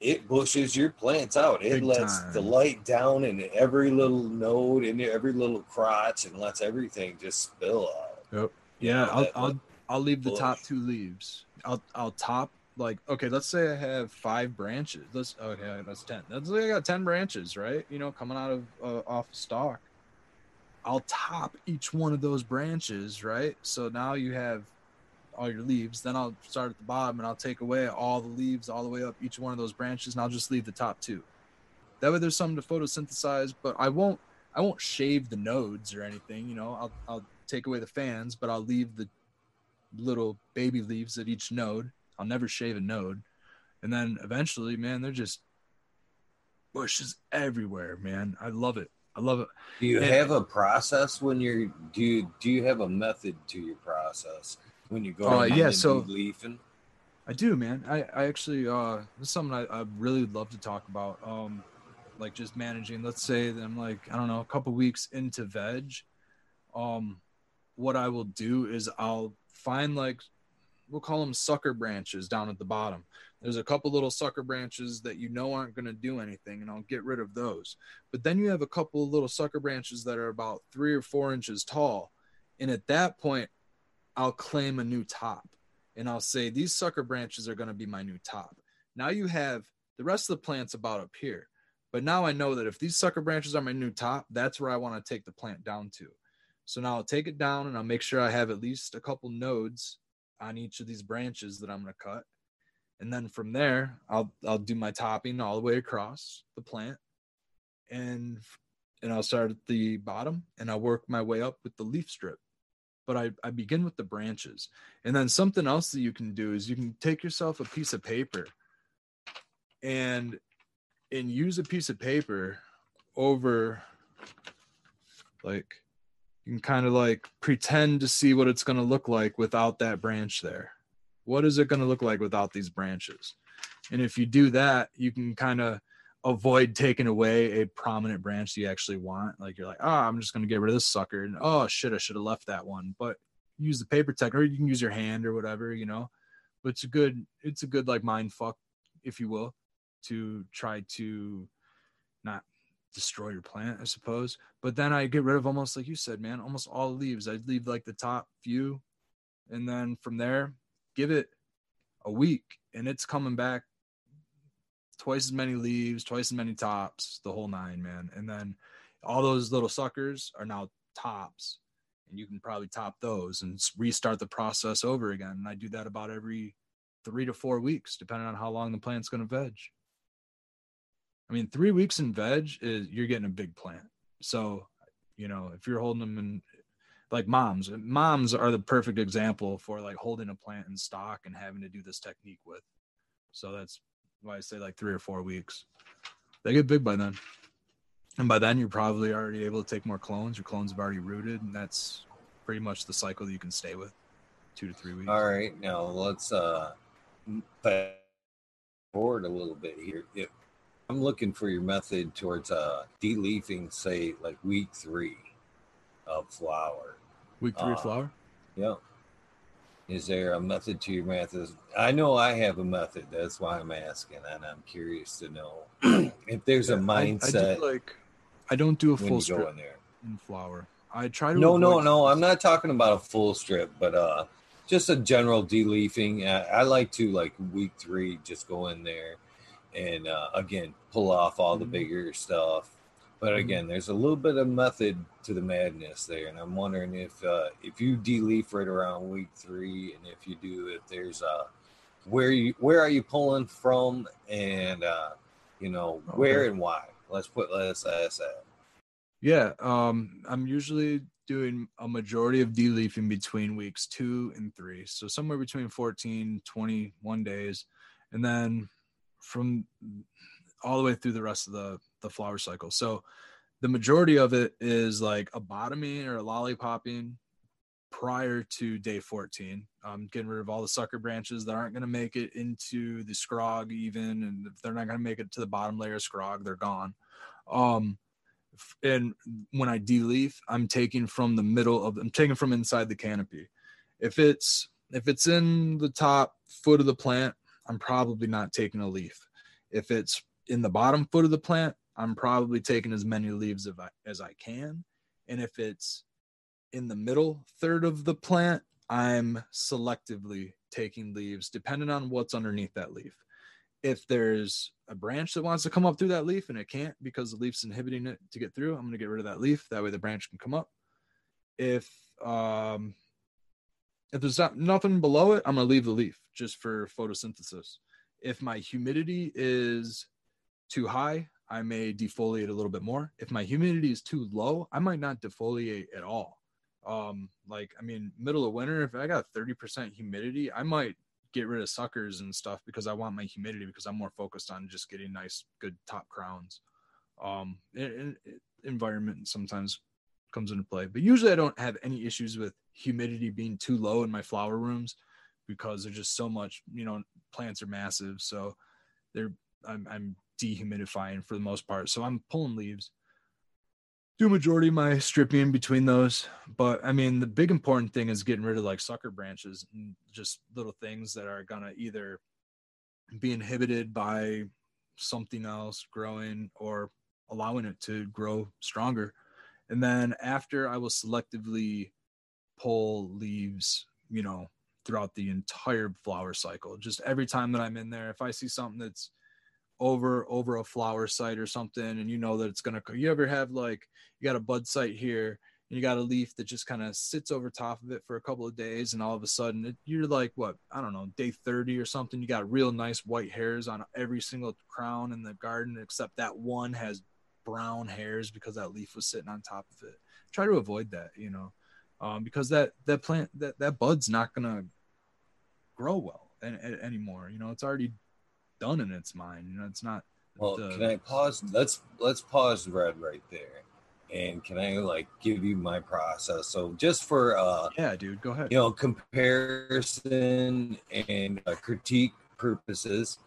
it bushes your plants out. It Big lets time. the light down in every little node and every little crotch and lets everything just spill out. Yep. You Yeah, know, I'll, I'll I'll leave the top two leaves. I'll I'll top like okay, let's say I have five branches. Let's okay, that's ten. Let's say I got ten branches, right? You know, coming out of uh, off stalk. I'll top each one of those branches, right? So now you have all your leaves. Then I'll start at the bottom and I'll take away all the leaves all the way up each one of those branches, and I'll just leave the top two. That way, there's something to photosynthesize, but I won't I won't shave the nodes or anything. You know, I'll I'll take away the fans, but I'll leave the little baby leaves at each node. I'll never shave a node. And then eventually, man, they're just bushes everywhere, man. I love it. I love it. Do you And- have a process when you're do you do you have a method to your process when you go Uh, yeah, so- leafing? I do, man. I, I actually uh this is something I, I really love to talk about. Um like just managing, let's say that I'm like, I don't know, a couple weeks into veg. Um what I will do is I'll find like we'll call them sucker branches down at the bottom. There's a couple little sucker branches that you know aren't going to do anything, and I'll get rid of those. But then you have a couple of little sucker branches that are about three or four inches tall. And at that point, I'll claim a new top and I'll say these sucker branches are going to be my new top. Now you have the rest of the plant's about up here. But now I know that if these sucker branches are my new top, that's where I want to take the plant down to. So now I'll take it down and I'll make sure I have at least a couple nodes on each of these branches that I'm going to cut. And then from there, I'll I'll do my topping all the way across the plant. And and I'll start at the bottom and I'll work my way up with the leaf strip. But I, I begin with the branches. And then something else that you can do is you can take yourself a piece of paper and and use a piece of paper over like you can kind of like pretend to see what it's going to look like without that branch there. What is it going to look like without these branches? And if you do that, you can kind of avoid taking away a prominent branch you actually want. Like you're like, oh, I'm just going to get rid of this sucker. And oh, shit, I should have left that one. But use the paper tech or you can use your hand or whatever, you know. But it's a good, it's a good like mind fuck, if you will, to try to not destroy your plant, I suppose. But then I get rid of almost like you said, man, almost all leaves. I'd leave like the top few, and then from there, give it a week, and it's coming back twice as many leaves, twice as many tops, the whole nine, man. And then all those little suckers are now tops, and you can probably top those and restart the process over again. And I do that about every three to four weeks, depending on how long the plant's going to veg. I mean, three weeks in veg is you're getting a big plant. So, you know, if you're holding them in like moms, moms are the perfect example for like holding a plant in stock and having to do this technique with. So that's why I say like three or four weeks. They get big by then. And by then you're probably already able to take more clones. Your clones have already rooted, and that's pretty much the cycle that you can stay with. Two to three weeks. All right, now let's uh forward a little bit here. If I'm looking for your method towards uh deleafing, say like week three of flower. Week three uh, flower. Yeah. Is there a method to your method? I know I have a method. That's why I'm asking, and I'm curious to know if there's a Yeah, I- I, mindset do like I don't do a full strip in there. in flower. I try to No, no, no. I'm not talking about a full strip, but uh, just a general deleafing. I, I like to like week three, just go in there and uh, again pull off all the Mhm. bigger stuff. But Mhm. again, there's a little bit of method to the madness there, and I'm wondering if uh, if you deleaf right around week three, and if you do, if there's uh, where you where are you pulling from, and uh, you know where and why. Let's put let's ask that. Yeah, um, I'm usually doing a majority of deleafing between weeks two and three. So somewhere between 14, 21 days. And then from all the way through the rest of the, the flower cycle. So the majority of it is like a bottoming or a lollipopping prior to day 14. Um, getting rid of all the sucker branches that aren't going to make it into the scrog even. And if they're not going to make it to the bottom layer of scrog, they're gone. Um, and when I deleaf, I'm taking from the middle of I'm taking from inside the canopy. If it's if it's in the top foot of the plant, I'm probably not taking a leaf. If it's in the bottom foot of the plant, I'm probably taking as many leaves as I, can. And if it's in the middle third of the plant, I'm selectively taking leaves depending on what's underneath that leaf. If there's a branch that wants to come up through that leaf and it can't because the leaf's inhibiting it to get through, I'm going to get rid of that leaf. That way the branch can come up. If um if there's not nothing below it, I'm going to leave the leaf just for photosynthesis. If my humidity is too high, I may defoliate a little bit more. If my humidity is too low, I might not defoliate at all. Um, like I mean, middle of winter, if I got 30% humidity, I might get rid of suckers and stuff because I want my humidity because I'm more focused on just getting nice, good top crowns. Um, it, it, environment sometimes comes into play, but usually I don't have any issues with humidity being too low in my flower rooms because there's just so much, you know, plants are massive. So they're, I'm, I'm dehumidifying for the most part. So I'm pulling leaves do majority of my stripping between those. But I mean, the big important thing is getting rid of like sucker branches and just little things that are gonna either be inhibited by something else growing or allowing it to grow stronger. And then after I will selectively pull leaves, you know, throughout the entire flower cycle. Just every time that I'm in there, if I see something that's over over a flower site or something and you know that it's gonna you ever have like you got a bud site here and you got a leaf that just kind of sits over top of it for a couple of days and all of a sudden it, you're like what i don't know day 30 or something you got real nice white hairs on every single crown in the garden except that one has brown hairs because that leaf was sitting on top of it try to avoid that you know um, because that that plant that that bud's not gonna grow well anymore you know it's already done in its mind. You know, it's not. Well, the, can I pause? Let's let's pause red right there, and can I like give you my process? So just for uh, yeah, dude, go ahead. You know, comparison and uh, critique purposes.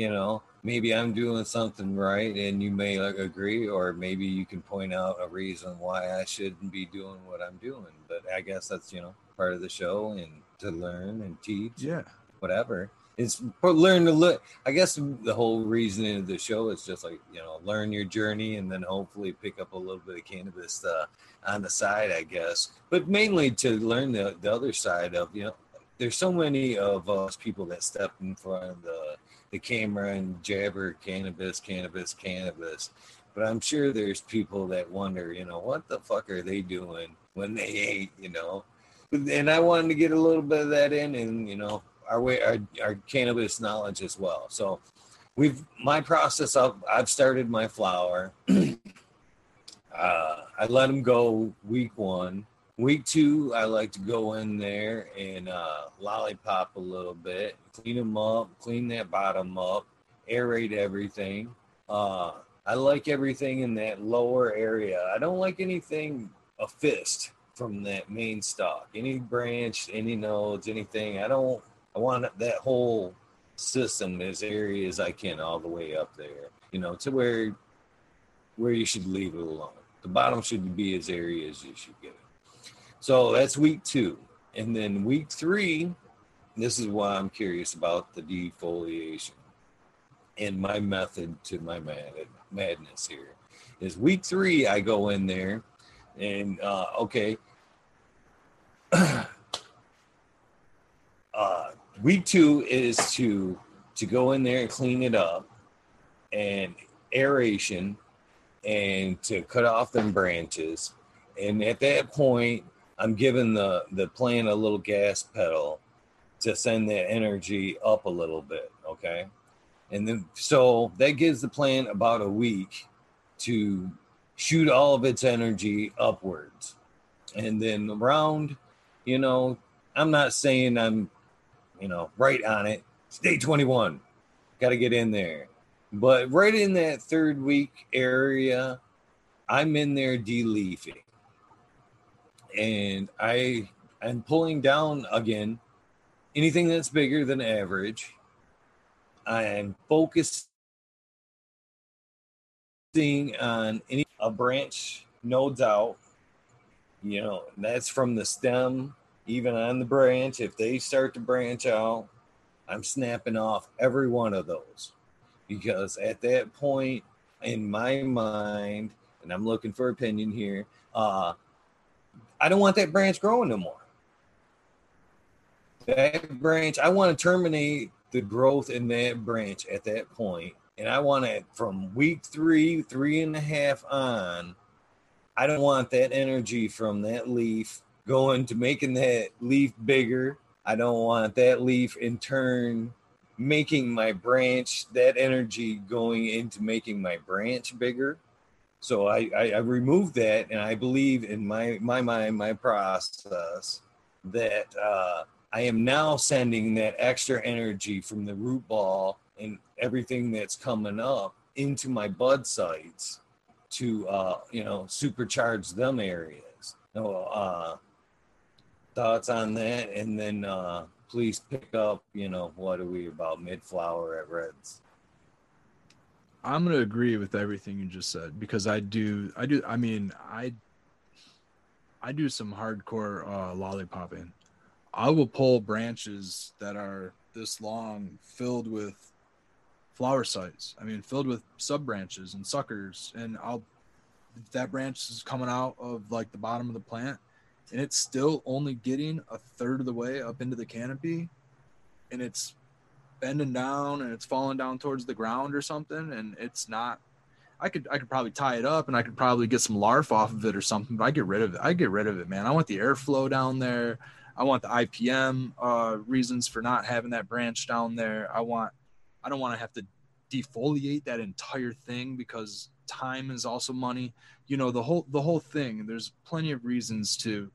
You know, maybe I'm doing something right, and you may like, agree, or maybe you can point out a reason why I shouldn't be doing what I'm doing. But I guess that's you know part of the show, and to learn and teach. Yeah, whatever it's learn to look i guess the whole reasoning of the show is just like you know learn your journey and then hopefully pick up a little bit of cannabis uh, on the side i guess but mainly to learn the, the other side of you know there's so many of us people that step in front of the, the camera and jabber cannabis cannabis cannabis but i'm sure there's people that wonder you know what the fuck are they doing when they ain't you know and i wanted to get a little bit of that in and you know our way our, our cannabis knowledge as well. So we've my process of I've started my flower. uh, I let them go week one. Week two, I like to go in there and uh, lollipop a little bit, clean them up, clean that bottom up, aerate everything. Uh, I like everything in that lower area. I don't like anything a fist from that main stalk. Any branch, any nodes, anything. I don't I want that whole system as airy as I can all the way up there, you know, to where where you should leave it alone. The bottom should be as airy as you should get it. So that's week two. And then week three, this is why I'm curious about the defoliation. And my method to my mad- madness here is week three, I go in there and, uh, okay, uh, week two is to to go in there and clean it up and aeration and to cut off them branches. And at that point i'm giving the the plant a little gas pedal to send that energy up a little bit okay and then so that gives the plant about a week to shoot all of its energy upwards and then around you know i'm not saying i'm you know, right on it. It's day 21. Got to get in there. But right in that third week area, I'm in there deleafing. And I am pulling down again anything that's bigger than average. I am focusing on any a branch nodes out. You know, that's from the stem even on the branch, if they start to branch out, I'm snapping off every one of those because at that point in my mind, and I'm looking for opinion here, uh, I don't want that branch growing no more. That branch, I want to terminate the growth in that branch at that point, and I want it from week three, three and a half on. I don't want that energy from that leaf going to making that leaf bigger. I don't want that leaf in turn making my branch that energy going into making my branch bigger so I, I, I removed that and i believe in my my mind my process that uh, i am now sending that extra energy from the root ball and everything that's coming up into my bud sites to uh, you know supercharge them areas. No uh, thoughts on that? And then uh, please pick up, you know, what are we about? Mid flower at Reds? I'm gonna agree with everything you just said because I do I do I mean I I do some hardcore uh lollipopping. I will pull branches that are this long filled with flower sites. I mean filled with sub branches and suckers and I'll that branch is coming out of like the bottom of the plant and it's still only getting a third of the way up into the canopy and it's bending down and it's falling down towards the ground or something and it's not I could I could probably tie it up and I could probably get some larf off of it or something, but I get rid of it. I get rid of it, man. I want the airflow down there. I want the IPM uh, reasons for not having that branch down there. I want I don't want to have to defoliate that entire thing because time is also money. You know, the whole the whole thing. There's plenty of reasons to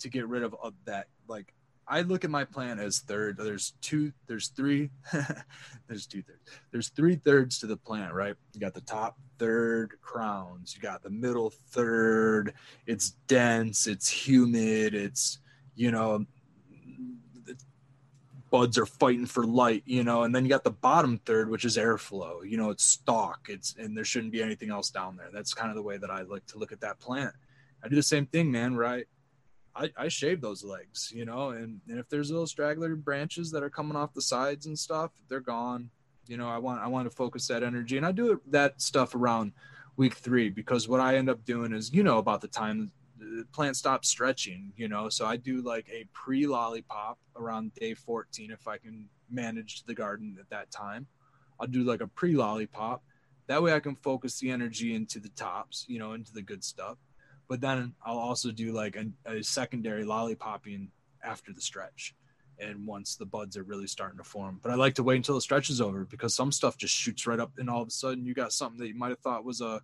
to get rid of, of that. Like I look at my plant as third. There's two, there's three, there's two thirds. There's three thirds to the plant, right? You got the top third crowns, you got the middle third. It's dense, it's humid, it's, you know, the buds are fighting for light, you know, and then you got the bottom third, which is airflow. You know, it's stalk. It's and there shouldn't be anything else down there. That's kind of the way that I like to look at that plant. I do the same thing, man. Right? I, I shave those legs, you know, and, and if there's little straggler branches that are coming off the sides and stuff, they're gone. You know, I want I want to focus that energy, and I do it, that stuff around week three because what I end up doing is, you know, about the time the plant stops stretching, you know, so I do like a pre lollipop around day 14 if I can manage the garden at that time. I'll do like a pre lollipop. That way I can focus the energy into the tops, you know, into the good stuff but then I'll also do like a, a secondary lollipopping after the stretch and once the buds are really starting to form. But I like to wait until the stretch is over because some stuff just shoots right up, and all of a sudden you got something that you might have thought was a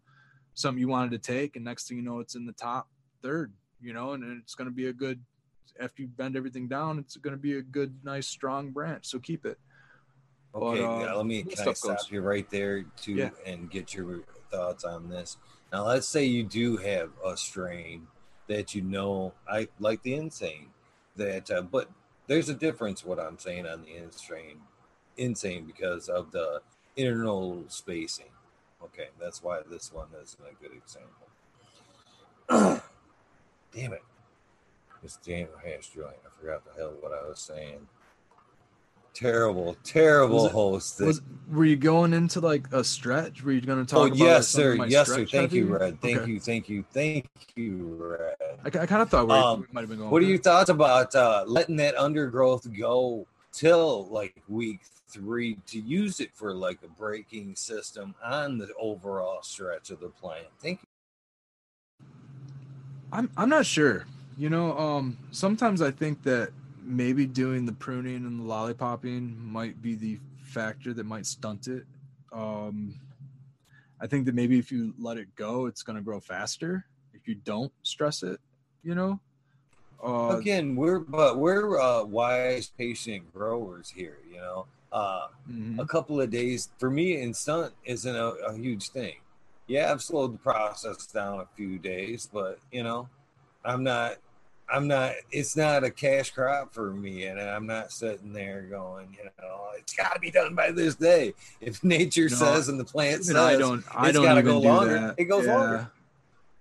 something you wanted to take, and next thing you know, it's in the top third. You know, and it's going to be a good. After you bend everything down, it's going to be a good, nice, strong branch. So keep it. Okay, but, uh, yeah, let me can I stop goes. you right there too yeah. and get your thoughts on this. Now, let's say you do have a strain that you know, I like the insane, that, uh, but there's a difference what I'm saying on the insane, insane because of the internal spacing. Okay, that's why this one isn't a good example. damn it. This damn hash joint. I forgot the hell what I was saying terrible, terrible it, host. Was, were you going into like a stretch? Were you going to talk? Oh about yes, sir. Yes, sir. Thank you, Red. Thank okay. you, thank you, thank you, Red. I, I kind of thought we, um, might have been going. What are your thoughts about uh, letting that undergrowth go till like week three to use it for like a braking system on the overall stretch of the plant? Thank you. I'm I'm not sure. You know, um, sometimes I think that maybe doing the pruning and the lollipopping might be the factor that might stunt it. Um, I think that maybe if you let it go, it's going to grow faster. If you don't stress it, you know. Uh, Again, we're but we're uh, wise, patient growers here. You know, uh, mm-hmm. a couple of days for me in stunt isn't a, a huge thing. Yeah, I've slowed the process down a few days, but you know, I'm not I'm not. It's not a cash crop for me, and I'm not sitting there going, you know, it's got to be done by this day. If nature no, says and the plant says, I don't. I don't even go do longer. That. It goes yeah. longer.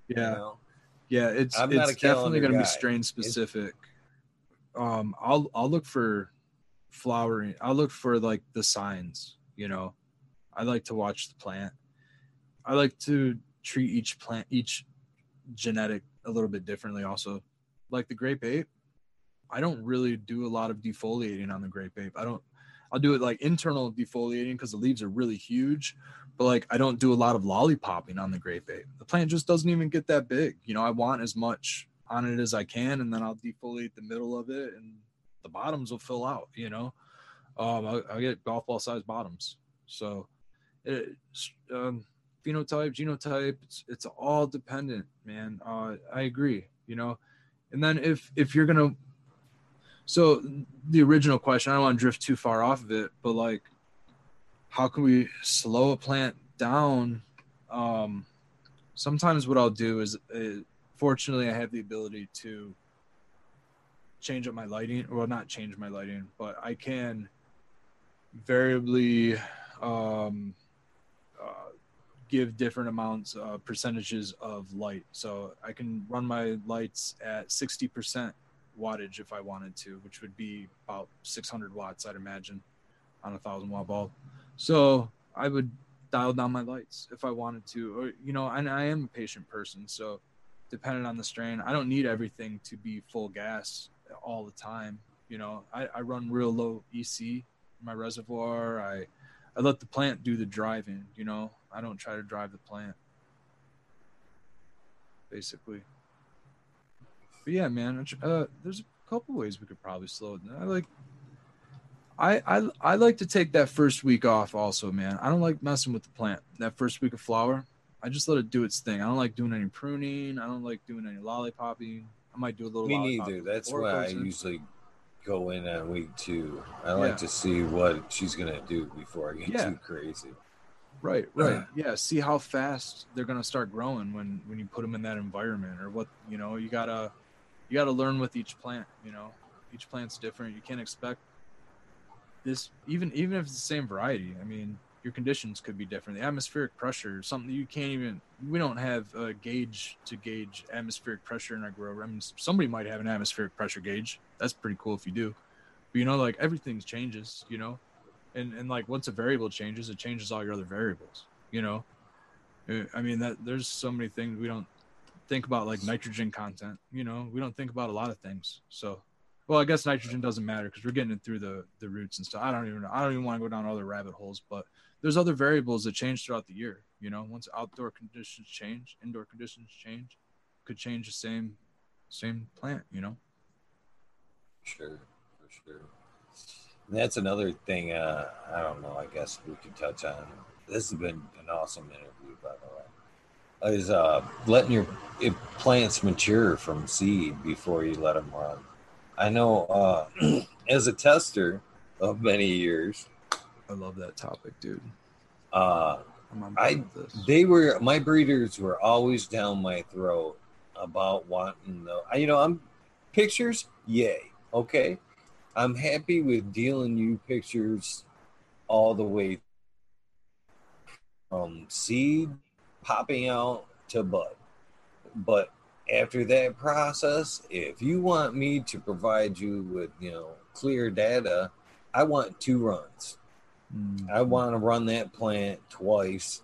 Yeah. You know? Yeah, it's I'm it's definitely going to be strain specific. um, I'll I'll look for flowering. I'll look for like the signs. You know, I like to watch the plant. I like to treat each plant, each genetic a little bit differently. Also, like the grape ape, I don't really do a lot of defoliating on the grape ape. I don't. I'll do it like internal defoliating because the leaves are really huge, but like I don't do a lot of lollipopping on the grape ape. The plant just doesn't even get that big. You know, I want as much on it as I can, and then I'll defoliate the middle of it, and the bottoms will fill out. You know, um, I, I get golf ball size bottoms. So, it, um, phenotype, genotype, it's it's all dependent, man. Uh, I agree. You know, and then if if you're gonna, so the original question, I don't want to drift too far off of it, but like, how can we slow a plant down? Um, sometimes what I'll do is, is fortunately, I have the ability to change up my lighting. Well, not change my lighting, but I can variably um, uh, give different amounts, uh, percentages of light. So I can run my lights at 60% wattage if I wanted to, which would be about 600 watts, I'd imagine, on a thousand watt bulb. So I would dial down my lights if I wanted to, or you know, and I am a patient person, so depending on the strain. I don't need everything to be full gas all the time. You know, I, I run real low EC in my reservoir. I I let the plant do the driving. You know, I don't try to drive the plant. Basically. But yeah, man, uh, there's a couple ways we could probably slow it down. I like. I, I I like to take that first week off also, man. I don't like messing with the plant. That first week of flower, I just let it do its thing. I don't like doing any pruning. I don't like doing any lollipopping. I might do a little. Me neither. That's why I usually go in on week two. I like yeah. to see what she's gonna do before I get yeah. too crazy. Right, right, uh, yeah. See how fast they're gonna start growing when when you put them in that environment, or what you know. You gotta you gotta learn with each plant. You know, each plant's different. You can't expect this even even if it's the same variety. I mean, your conditions could be different. The atmospheric pressure, something you can't even. We don't have a gauge to gauge atmospheric pressure in our grower. I mean, somebody might have an atmospheric pressure gauge. That's pretty cool if you do. But you know, like everything changes. You know, and and like once a variable changes, it changes all your other variables. You know, uh, I mean that there's so many things we don't think about, like nitrogen content. You know, we don't think about a lot of things. So well, I guess nitrogen doesn't matter because we're getting it through the the roots and stuff. I don't even know. I don't even want to go down other rabbit holes, but there's other variables that change throughout the year. You know, once outdoor conditions change, indoor conditions change, could change the same same plant. You know. Sure, for sure. And that's another thing. Uh, I don't know. I guess we could touch on. This has been an awesome interview, by the way. Is uh, letting your plants mature from seed before you let them run. I know uh, as a tester of many years, I love that topic, dude. Uh, I they were my breeders were always down my throat about wanting the. You know, I'm pictures, yay, okay. I'm happy with dealing you pictures all the way from seed popping out to bud. But after that process, if you want me to provide you with, you know, clear data, I want two runs. Mm-hmm. I want to run that plant twice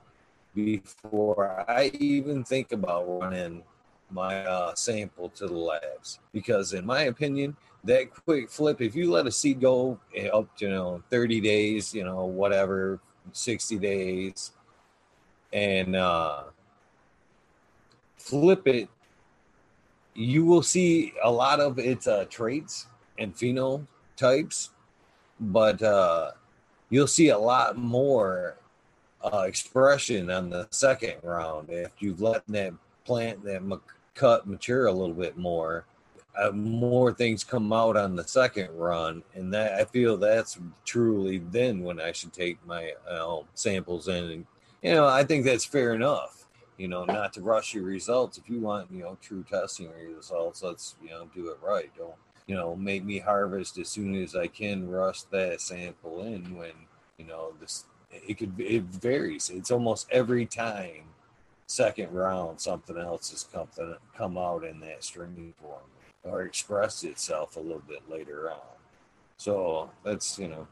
before I even think about running my uh, sample to the labs. Because, in my opinion, that quick flip, if you let a seed go up to, you know, 30 days, you know, whatever, 60 days, and uh, flip it, you will see a lot of its uh, traits and phenotypes, but uh, you'll see a lot more uh, expression on the second round if you've let that plant that cut mature a little bit more. Uh, more things come out on the second run, and that I feel that's truly then when I should take my uh, samples in, and you know I think that's fair enough. You know, not to rush your results. If you want, you know, true testing results, let's you know do it right. Don't you know, make me harvest as soon as I can rust that sample in when, you know, this it could it varies. It's almost every time second round something else has come come out in that stream form or expressed itself a little bit later on. So that's you know,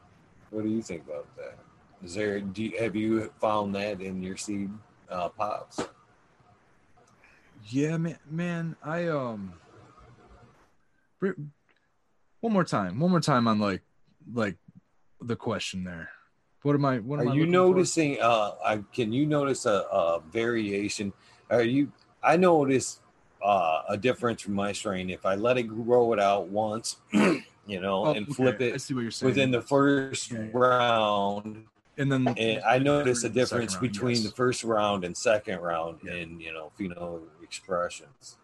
what do you think about that? Is there? Do you, have you found that in your seed uh, pops? Yeah, man, man, I um one more time, one more time on like like the question there. What am I? What am are I you noticing? For? Uh, I, can you notice a, a, variation? Are you? I notice uh, a difference from my strain if I let it grow it out once, you know, oh, and okay. flip it. I see what you're saying. Within the first okay. round, and then and I notice a difference round, between yes. the first round and second round yeah. in you know pheno expressions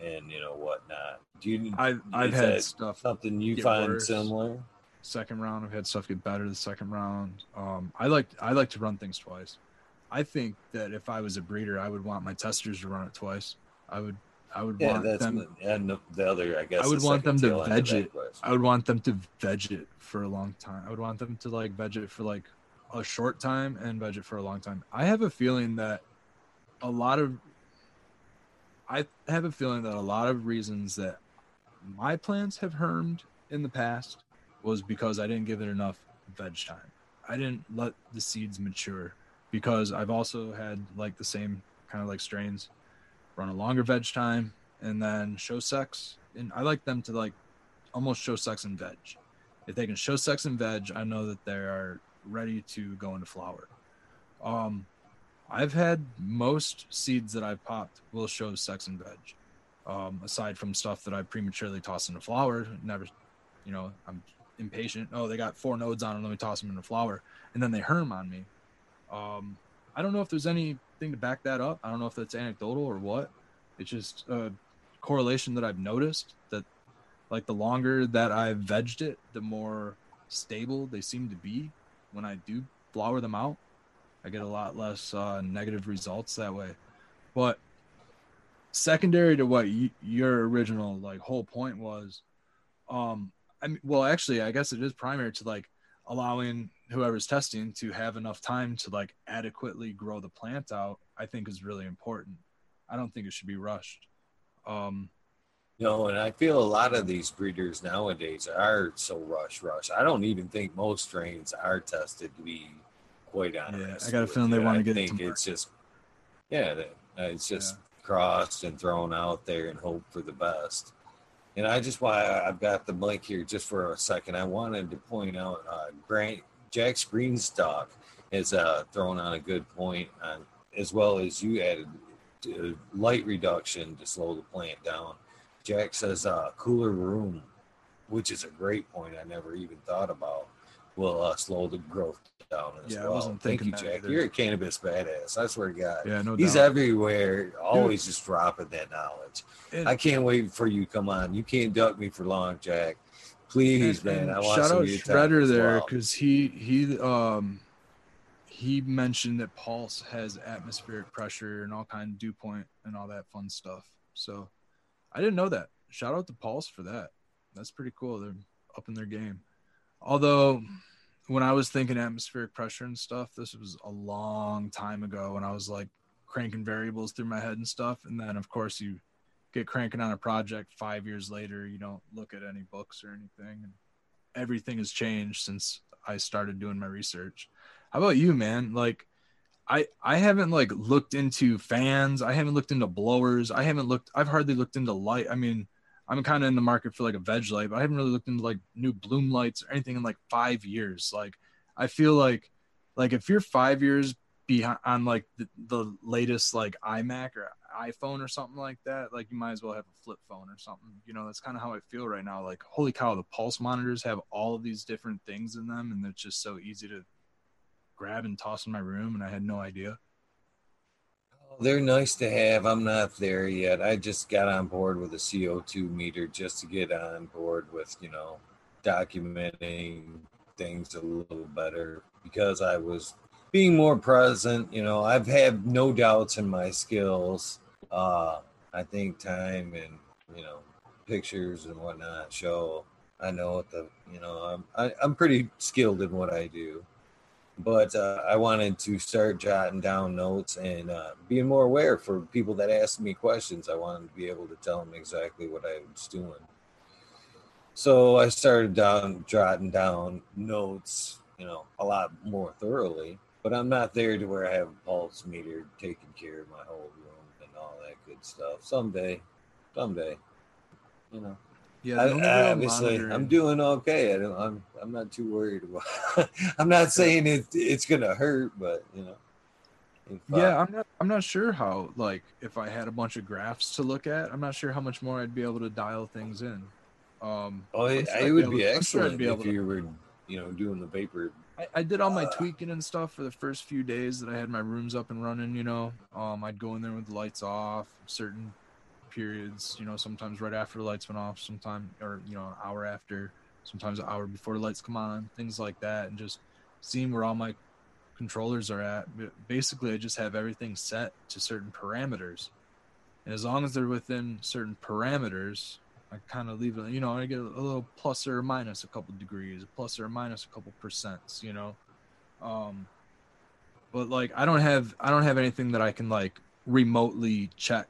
and you know whatnot. Do you? I've I've had stuff something you find worse. similar. Second round, I've had stuff get better the second round. Um, I like I like to run things twice. I think that if I was a breeder, I would want my testers to run it twice. I would I would yeah, want that's them, and the other I guess I would want them to veg it. I would want them to veg it for a long time. I would want them to like veg it for like a short time and veg it for a long time. I have a feeling that a lot of I have a feeling that a lot of reasons that my plants have hermed in the past was because I didn't give it enough veg time. I didn't let the seeds mature because I've also had like the same kind of like strains run a longer veg time and then show sex. And I like them to like almost show sex and veg. If they can show sex and veg, I know that they are ready to go into flower. Um, I've had most seeds that I've popped will show sex and veg. Um, aside from stuff that I prematurely toss into flower, never, you know, I'm impatient. Oh, they got four nodes on them. Let me toss them in the flower, and then they herm on me. Um, I don't know if there's anything to back that up. I don't know if that's anecdotal or what. It's just a correlation that I've noticed that, like, the longer that I've vegged it, the more stable they seem to be when I do flower them out. I get a lot less uh, negative results that way. But secondary to what your original like whole point was, um, I mean, well, actually, I guess it is primary to like allowing whoever's testing to have enough time to like adequately grow the plant out. I think is really important. I don't think it should be rushed. Um, no, and I feel a lot of these breeders nowadays are so rush, rush. I don't even think most strains are tested to be quite honest. Yeah, I got a feeling they want to get. I think it it's just, yeah, it's just yeah. crossed and thrown out there and hope for the best. And I just why I've got the mic here just for a second. I wanted to point out uh, Grant Jack's Greenstock has uh, thrown on a good point, on, as well as you added uh, light reduction to slow the plant down. Jack says uh, cooler room, which is a great point I never even thought about, will uh, slow the growth down as yeah, well. I wasn't Thank you, Jack. Either. You're a cannabis badass. I swear to God. Yeah, no He's doubt. everywhere, always Dude. just dropping that knowledge. And, I can't wait for you to come on. You can't duck me for long, Jack. Please, and, man. I want shout out Shredder there because well. he he um he mentioned that Pulse has atmospheric pressure and all kind of dew point and all that fun stuff. So I didn't know that. Shout out to Pulse for that. That's pretty cool. They're up in their game. Although when I was thinking atmospheric pressure and stuff, this was a long time ago when I was like cranking variables through my head and stuff. And then, of course, you get cranking on a project five years later, you don't look at any books or anything. And everything has changed since I started doing my research. How about you, man? Like, I I haven't like looked into fans. I haven't looked into blowers. I haven't looked. I've hardly looked into light. I mean, I'm kind of in the market for like a veg light, but I haven't really looked into like new bloom lights or anything in like five years. Like I feel like like if you're five years behind on like the, the latest like iMac or iPhone or something like that, like you might as well have a flip phone or something. You know, that's kind of how I feel right now. Like, holy cow, the pulse monitors have all of these different things in them, and it's just so easy to grab and toss in my room, and I had no idea. They're nice to have. I'm not there yet. I just got on board with a CO2 meter just to get on board with, you know, documenting things a little better because I was being more present. You know, I've had no doubts in my skills. Uh, I think time and, you know, pictures and whatnot show I know what the, you know, I'm, I, I'm pretty skilled in what I do but uh, I wanted to start jotting down notes and uh, being more aware for people that ask me questions. I wanted to be able to tell them exactly what I was doing. So I started down jotting down notes you know, a lot more thoroughly. But I'm not there to where I have a pulse meter taking care of my whole room and all that good stuff. Someday, someday, you know. Yeah, I, the only I- real obviously, I'm doing okay. I don't, I'm I'm not too worried about. I'm not saying it it's gonna hurt, but you know. Yeah, I'm not. I'm not sure how. Like, if I had a bunch of graphs to look at, I'm not sure how much more I'd be able to dial things in. Um, Oh, it, it would be sure excellent be if to- you were, you know, doing the vapor. I, I did all my Uh, tweaking and stuff for the first few days that I had my rooms up and running. You know, um, I'd go in there with the lights off, certain periods. You know, sometimes right after the lights went off, sometime or you know, an hour after, sometimes an hour before the lights come on, things like that, and just seeing where all my controllers are at. Basically, I just have everything set to certain parameters, and as long as they're within certain parameters, I kind of leave it. You know, I get a little plus or minus a couple degrees, plus or minus a couple percents. You know, um, but like I don't have I don't have anything that I can like remotely check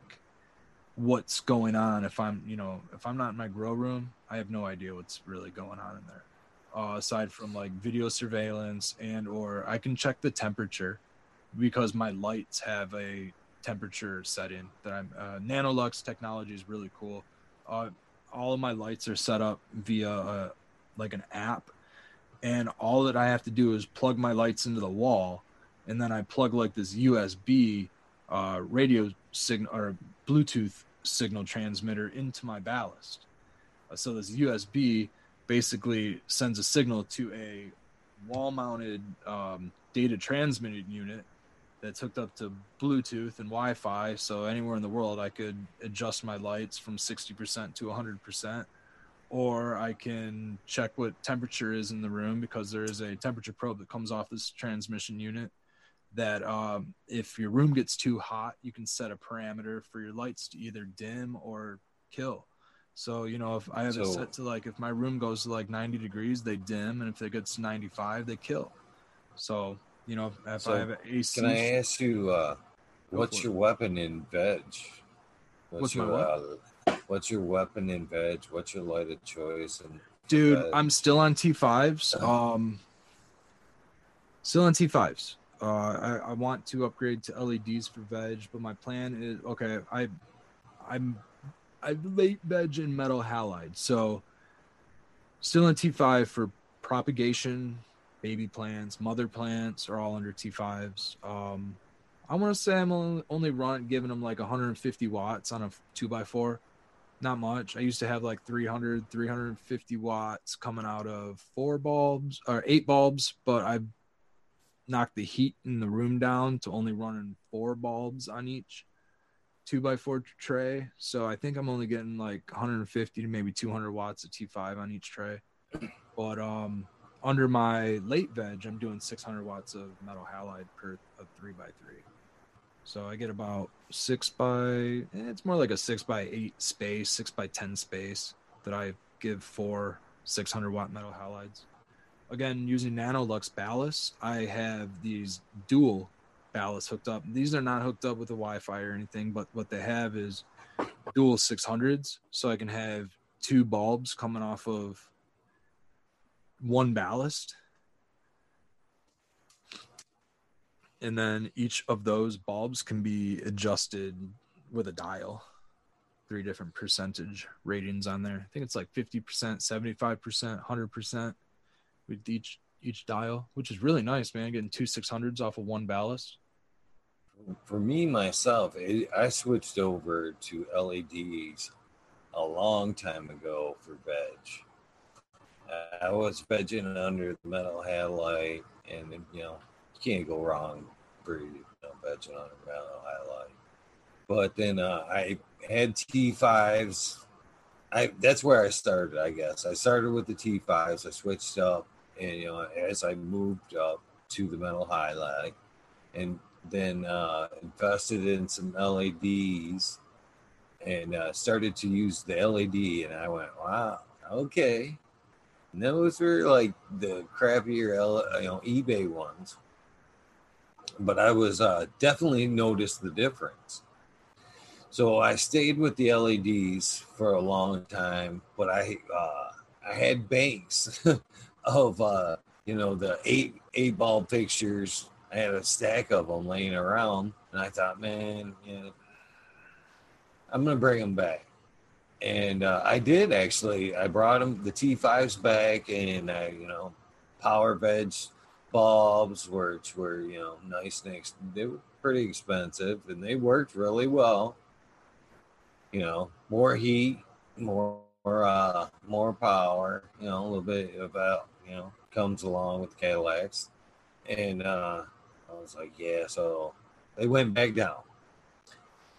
what's going on. If I'm you know if I'm not in my grow room I have no idea what's really going on in there. Uh, aside from like video surveillance and or I can check the temperature because my lights have a temperature setting that I'm uh, Nanolux technology is really cool. Uh, all of my lights are set up via uh, like an app. And all that I have to do is plug my lights into the wall and then I plug like this USB uh, radio signal or Bluetooth signal transmitter into my ballast. Uh, so this USB basically sends a signal to a wall-mounted um, data transmitted unit that's hooked up to Bluetooth and Wi-Fi. So anywhere in the world, I could adjust my lights from 60% to 100%, or I can check what temperature is in the room because there is a temperature probe that comes off this transmission unit that um, if your room gets too hot, you can set a parameter for your lights to either dim or kill. So you know, if I have it set to like if my room goes to like 90 degrees, they dim, and if it gets to 95, they kill. So you know, if So, I have an AC, Can I ask you, uh, what's your weapon in veg? What's my your, what? Uh, what's your weapon in veg? What's your light of choice? And dude, uh, I'm still on T5s. Um, still on T5s. Uh, I, I want to upgrade to LEDs for veg, but my plan is okay. I, I'm, I late veg in metal halide, so still in T5 for propagation. Baby plants, mother plants are all under T5s. Um, I want to say I'm only, only run giving them like 150 watts on a two by four not much. I used to have like 300, 350 watts coming out of four bulbs or eight bulbs, but I've knocked the heat in the room down to only running four bulbs on each two by four tray. So I think I'm only getting like 150 to maybe 200 watts of T5 on each tray. But um, under my late veg, I'm doing 600 watts of metal halide per a three by three. So I get about six by eh, it's more like a six by eight space, six by ten space that I give for 600 watt metal halides. Again, using Nanolux ballast, I have these dual ballasts hooked up. These are not hooked up with the Wi-Fi or anything, but what they have is dual 600s, so I can have two bulbs coming off of one ballast. And then each of those bulbs can be adjusted with a dial. Three different percentage ratings on there. I think it's like 50% 75% 100% with each each dial which is really nice man getting two 600s off of one ballast for me myself, it, I switched over to LEDs a long time ago for veg. I was vegging under the metal halide, and you know you can't go wrong for you know, vegging under metal halide. But then uh, I had T5s. I that's where I started, I guess. I started with the T5s. I switched up, and you know as I moved up to the metal halide, and then uh, invested in some LEDs and uh, started to use the LED. And I went, wow, okay. And those were like the crappier, L- you know, eBay ones. But I was uh, definitely noticed the difference. So I stayed with the LEDs for a long time, but I uh, I had banks of uh, you know, the eight eight ball fixtures. I had a stack of them laying around, and I thought, man, you know, I'm gonna bring them back. And uh, I did actually. I brought them the T5s back, and I, you know, power veg bulbs, which were you know nice next. They were pretty expensive, and they worked really well. You know, more heat, more uh, more power. You know, a little bit about you know comes along with Cadillacs, and uh, I was like, yeah. So they went back down.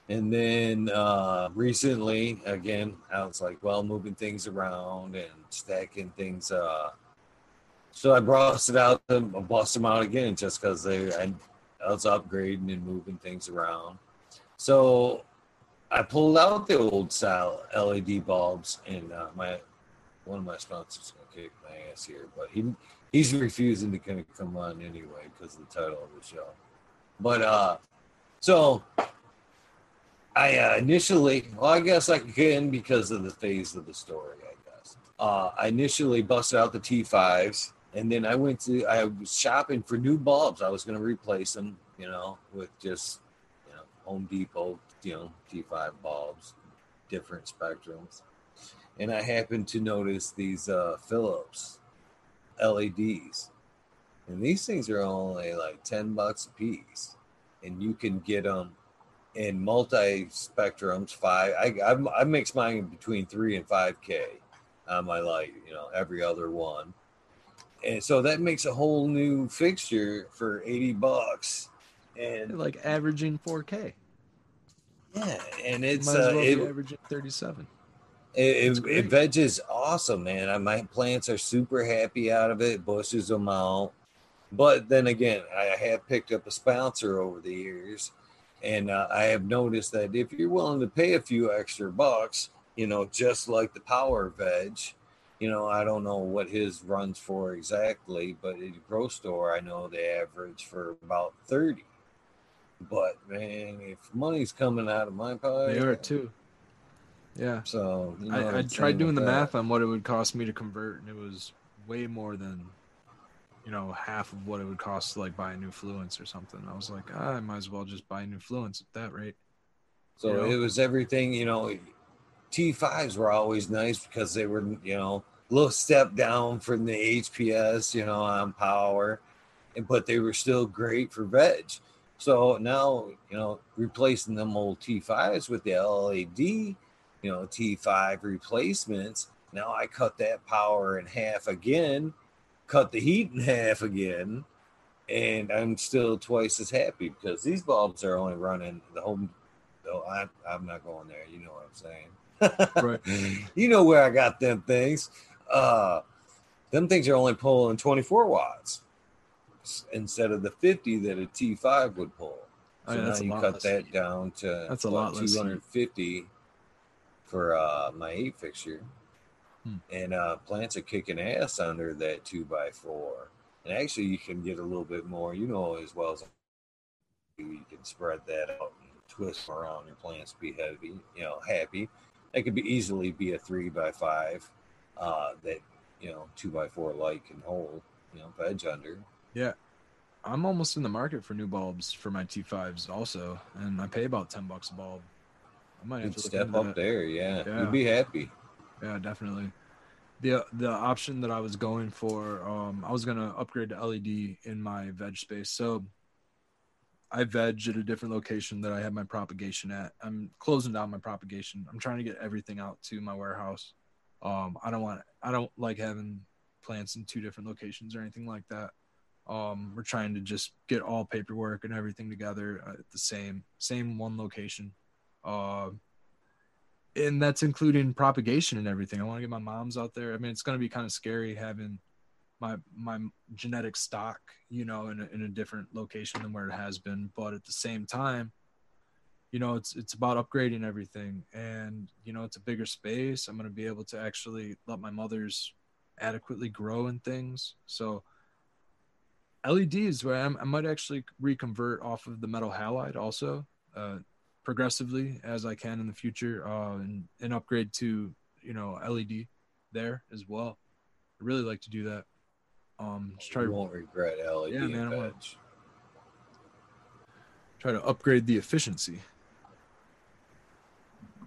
And then uh, recently, again, I was like, well, moving things around and stacking things. Uh, so I busted out them, bust them out again just because they I, I was upgrading and moving things around. So I pulled out the old style LED bulbs, and uh, my one of my sponsors gonna kick my ass here, but he he's refusing to kind of come on anyway because of the title of the show. But uh, so I uh, initially, well, I guess I can because of the phase of the story. I guess uh, I initially busted out the T5s, and then I went to I was shopping for new bulbs. I was going to replace them, you know, with just you know Home Depot, you know, T5 bulbs, different spectrums, and I happened to notice these uh, Philips LEDs, and these things are only like ten bucks a piece, and you can get them in multi spectrums. Five, I, I I mix mine between three and five k on my light. You know, every other one, and so that makes a whole new fixture for eighty bucks. And like averaging 4K. Yeah, and it's Might as uh, it, be averaging 37. It, it, it veg is awesome, man. I, my plants are super happy out of it. Bushes them out. But then again, I have picked up a sponsor over the years, and uh, I have noticed that if you're willing to pay a few extra bucks, you know, just like the power veg, you know, I don't know what his runs for exactly, but at a grocery store, I know they average for about 30. But man, if money's coming out of my pocket, They are too. Yeah. So you know I, I tried doing the that. math on what it would cost me to convert, and it was way more than, you know, half of what it would cost to like buy a new Fluence or something. I was like, ah, I might as well just buy a new Fluence at that rate. So you know? it was everything, you know. T5s were always nice because they were, you know, a little step down from the HPS, you know, on power, and but they were still great for veg. So now, you know, replacing them old T5s with the LED, you know, T5 replacements. Now I cut that power in half again, cut the heat in half again, and I'm still twice as happy because these bulbs are only running the home. Oh, I, I'm not going there. You know what I'm saying. Right. You know where I got them things. Uh, them things are only pulling 24 watts instead of the 50 that a T5 would pull. Oh, So yeah, now you cut that down to That's a lot less 250 for uh, my eight fixture. Hmm. And uh, plants are kicking ass under that two by four. And actually, you can get a little bit more. You know as well as you can spread that out and twist around your plants be heavy, you know, happy. That could be easily be a three by five uh, that you know two by four light can hold, you know, veg under. I'm almost in the market for new bulbs for my T5s also, and I pay about 10 bucks a bulb. I might have to step up that. there, yeah. Yeah. You'd be happy. Yeah, definitely. The the option that I was going for, um, I was gonna upgrade to LED in my veg space. So I veg at a different location that I have my propagation at. I'm closing down my propagation. I'm trying to get everything out to my warehouse. Um, I don't want I don't like having plants in two different locations or anything like that. Um, we're trying to just get all paperwork and everything together at the same same one location. Uh, and that's including propagation and everything. I want to get my mom's out there. I mean, it's going to be kind of scary having my my genetic stock, you know, in a, in a different location than where it has been. But at the same time, you know, it's it's about upgrading everything, and you know, it's a bigger space. I'm going to be able to actually let my mother's adequately grow and things. So LEDs, where I'm, I might actually reconvert off of the metal halide also. Uh, progressively as I can in the future, uh, and, and upgrade to you know LED there as well. I really like to do that. Um, just try You to won't regret LED Yeah, man, try to upgrade the efficiency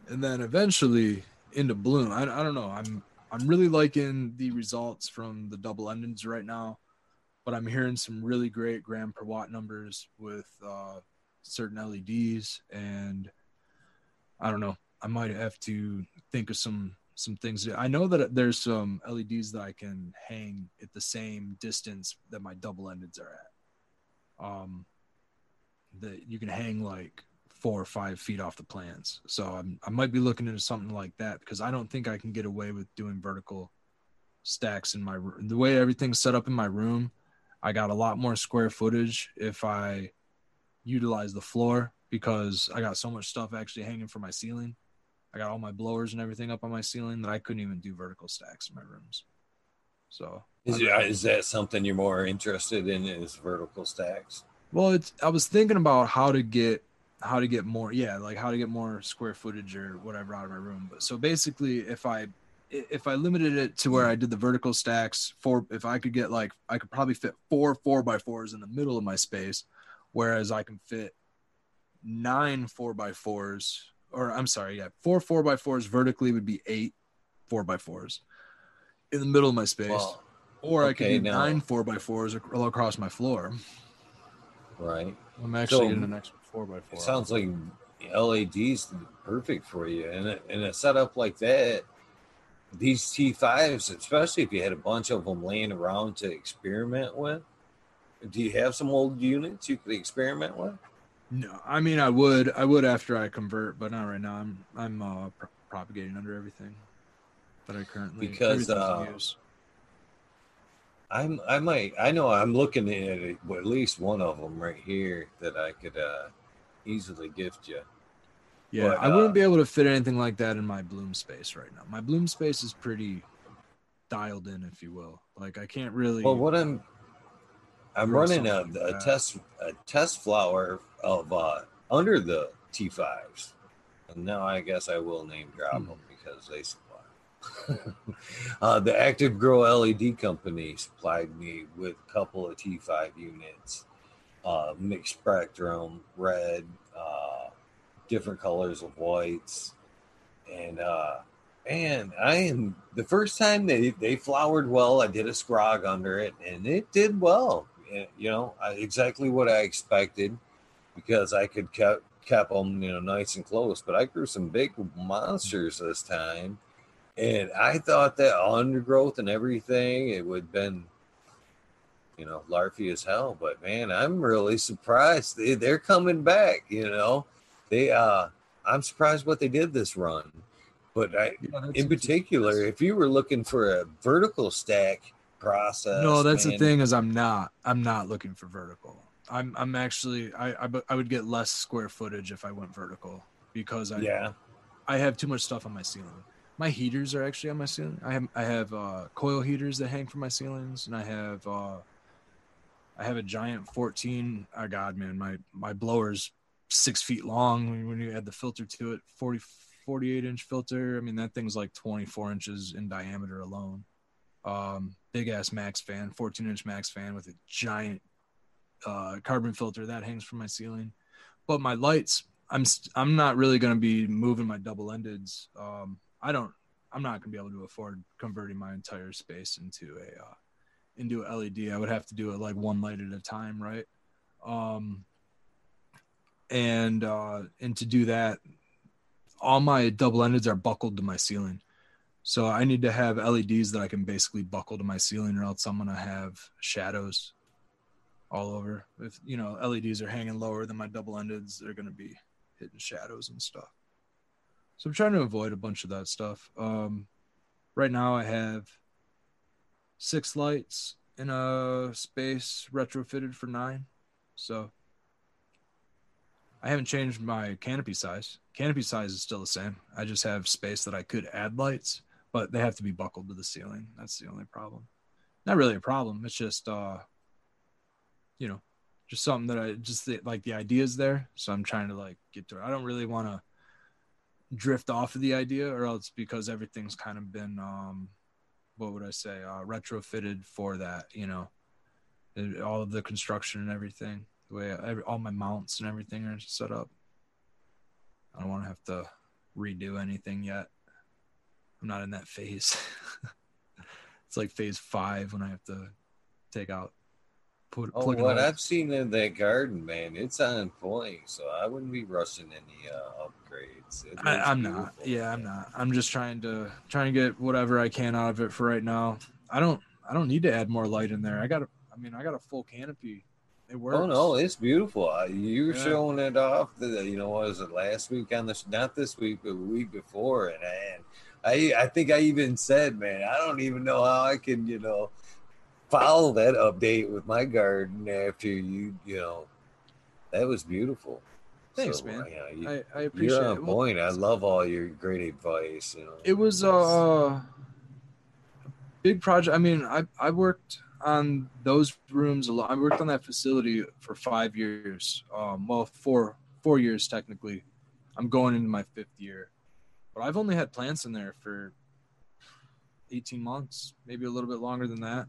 and then eventually into bloom I, I don't know i'm i'm really liking the results from the double endeds right now but i'm hearing some really great gram per watt numbers with uh certain leds and i don't know i might have to think of some some things i know that there's some leds that i can hang at the same distance that my double endeds are at um that you can hang like four or five feet off the plants. So I'm, I might be looking into something like that because I don't think I can get away with doing vertical stacks in my room. The way everything's set up in my room, I got a lot more square footage if I utilize the floor because I got so much stuff actually hanging from my ceiling. I got all my blowers and everything up on my ceiling that I couldn't even do vertical stacks in my rooms. So Is, is that something you're more interested in? Is vertical stacks? Well, it's I was thinking about how to get how to get more yeah, like how to get more square footage or whatever out of my room. But so basically if I if I limited it to where mm. I did the vertical stacks for if I could get like I could probably fit four four by fours in the middle of my space, whereas I can fit nine four by fours or I'm sorry, yeah, four four by fours vertically would be eight four by fours in the middle of my space. Well, or I could do now- nine four by fours all across my floor. right. I'm actually So, getting an extra four by four. It sounds like LED's perfect for you, and a, and a setup like that. These T5s, especially if you had a bunch of them laying around to experiment with. Do you have some old units you could experiment with? No, I mean I would, I would after I convert, but not right now. I'm, I'm uh, pro- propagating under everything that I currently Because, uh, use. I'm I might I know I'm looking at it, well, at least one of them right here that I could uh easily gift you. Yeah, but, I wouldn't uh, be able to fit anything like that in my bloom space right now. My bloom space is pretty dialed in, if you will. Like I can't really. Well, what I'm I'm running a, like a test a test flower of uh under the T5s, and now I guess I will name drop Hmm. them because they supply. uh, the Active Grow LED company supplied me with a couple of T5 units, uh, mixed spectrum, red, uh, different colors of whites, and uh, and I am the first time they they flowered well. I did a scrog under it, and it did well. Eh, You know, exactly what I expected because I could kept kept them you know nice and close. But I grew some big monsters this time, and I thought that undergrowth and everything it would have been you know larfy as hell. But man, I'm really surprised they, they're coming back. You know, they uh I'm surprised what they did this run. But I, Yeah, in particular, if you were looking for a vertical stack process, no, that's the thing is I'm not. I'm not looking for vertical. I'm, I'm actually. I, I, I would get less square footage if I went vertical because I, Yeah, I have too much stuff on my ceiling. My heaters are actually on my ceiling. I have I have uh, coil heaters that hang from my ceilings, and I have uh, I have a giant 14. Oh God, man, my my blower's six feet long. When, you add the filter to it, 40 48 inch filter. I mean that thing's like 24 inches in diameter alone. Um, big ass max fan, 14 inch max fan with a giant uh, carbon filter that hangs from my ceiling. But my lights, I'm st- I'm not really going to be moving my double endeds. Um, I don't. I'm not going to be able to afford converting my entire space into a uh, into a LED. I would have to do it like one light at a time, right? Um, and uh, and to do that, all my double endeds are buckled to my ceiling. So I need to have LEDs that I can basically buckle to my ceiling, or else I'm gonna have shadows all over. If you know LEDs are hanging lower than my double endeds, they're gonna be hitting shadows and stuff. So I'm trying to avoid a bunch of that stuff. Um, right now I have six lights in a space retrofitted for nine. So I haven't changed my canopy size. Canopy size is still the same. I just have space that I could add lights, but they have to be buckled to the ceiling. That's the only problem. Not really a problem. It's just uh you know, just something that I just like the idea is there, so I'm trying to like get to it. I don't really want to drift off of the idea or else because everything's kind of been um what would I say, uh, retrofitted for that. You know, all of the construction and everything, the way all my mounts and everything are set up. I don't want to have to redo anything yet. I'm not in that phase. it's like phase five when I have to take out, put, Oh, what I've seen in that garden, man, it's on point. So I wouldn't be rushing any uh, upgrades. I, I'm not. Yeah, I'm not. I'm just trying to trying to get whatever I can out of it for right now. I don't. I don't need to add more light in there. I got. a I mean, I got a full canopy. It works. Oh no, it's beautiful. Uh, You were Yeah. showing it off. The, you know, was it last week on the not this week, but the week before, and and I I think I even said, man, I don't even know how I can you know follow that update with my garden after you you know that was beautiful. Thanks, So, man. yeah, you, I, I appreciate you're on it. Well, point. I love all your great advice. You know, it was uh, a big project. I mean, I I worked on those rooms a lot. I worked on that facility for five years. Um, well, four four years technically. I'm going into my fifth year, but I've only had plants in there for 18 months, maybe a little bit longer than that.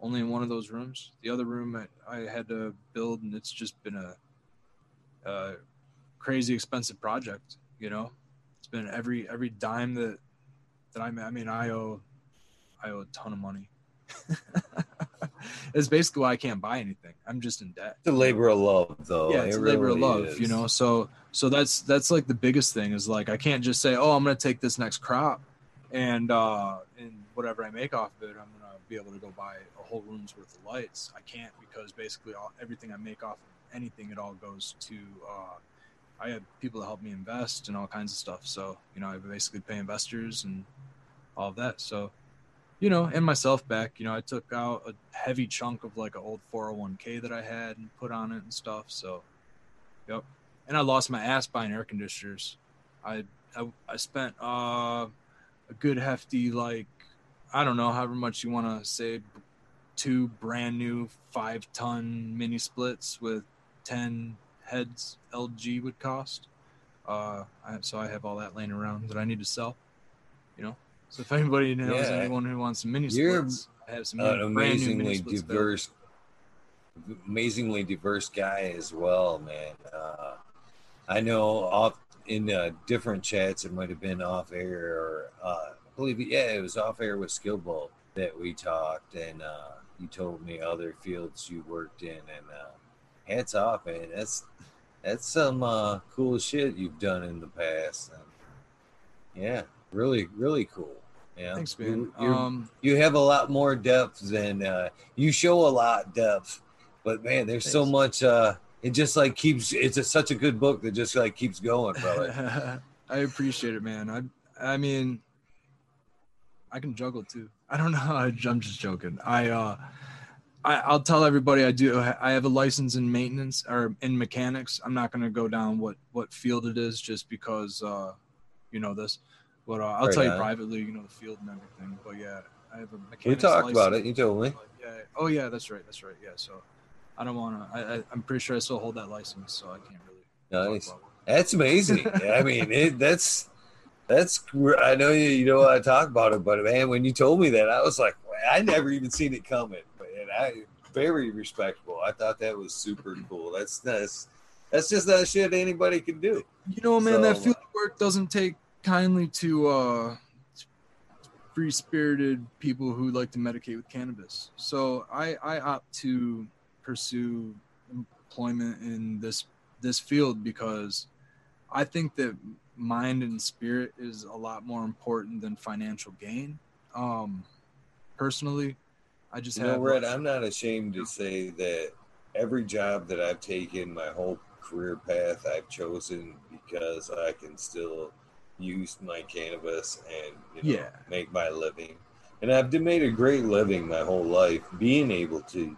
Only in one of those rooms. The other room I, I had to build, and it's just been a, a crazy expensive project. You know, it's been every every dime that that I I mean I owe I owe a ton of money. it's basically why I can't buy anything. I'm just in debt. it's a labor of love, though. yeah, it's It a labor of love, is. you know. So so that's that's like the biggest thing is like I can't just say, oh, I'm gonna take this next crop, and uh and whatever I make off of it, I'm gonna be able to go buy a whole room's worth of lights. I can't because basically all everything I make off of anything, it all goes to. uh I have people to help me invest and all kinds of stuff. So you know, I basically pay investors and all of that. So you know, and myself back. You know, I took out a heavy chunk of like an old 401k that I had and put on it and stuff. So, yep. And I lost my ass buying air conditioners. I I, I spent uh, a good hefty like I don't know however much you want to say two brand new five ton mini splits with ten heads LG would cost. Uh, I, so I have all that laying around that I need to sell. You know, so if anybody knows Yeah. anyone who wants some mini You're splits, I have some an new mini amazingly diverse, amazingly diverse guy as well, man. Uh, I know off in uh, different chats, it might have been off air, or uh, I believe, yeah, it was off air with Skillball that we talked, and uh, you told me other fields you worked in, and uh, hats off, man. That's that's some uh, cool shit you've done in the past, and yeah, really, really cool. Yeah, Thanks, man. You- Um, you have a lot more depth than uh, you show a lot depth but man there's so much uh it just like keeps it's a, such a good book that just like keeps going brother I appreciate it, man. I I mean, I can juggle too. I don't know. I, I'm just joking. I uh, I, I'll tell everybody I do. I have a license in maintenance or in mechanics. I'm not going to go down what what field it is just because uh, you know this. But uh, I'll Right tell you privately, you know the field and everything. But yeah, I have a mechanics. we talked about it you told me yeah. Oh yeah, that's right. That's right. Yeah. So I don't want to. I, I I'm pretty sure I still hold that license, so I can't really. nice talk about it. that's amazing i mean it that's that's i know you, you don't want to talk about it but man when you told me that i was like "Wow, i never even seen it coming but and i very respectable i thought that was super cool that's that's that's just not shit anybody can do You know, man, that field work doesn't take kindly to uh, free spirited people who like to medicate with cannabis. So I, I opt to pursue employment in this this field because I think that mind and spirit is a lot more important than financial gain. Um, personally, I just You have know, Red, I'm not ashamed to say that every job that I've taken, my whole career path, I've chosen because I can still use my cannabis and you know, Yeah. make my living. And I've made a great living my whole life, being able to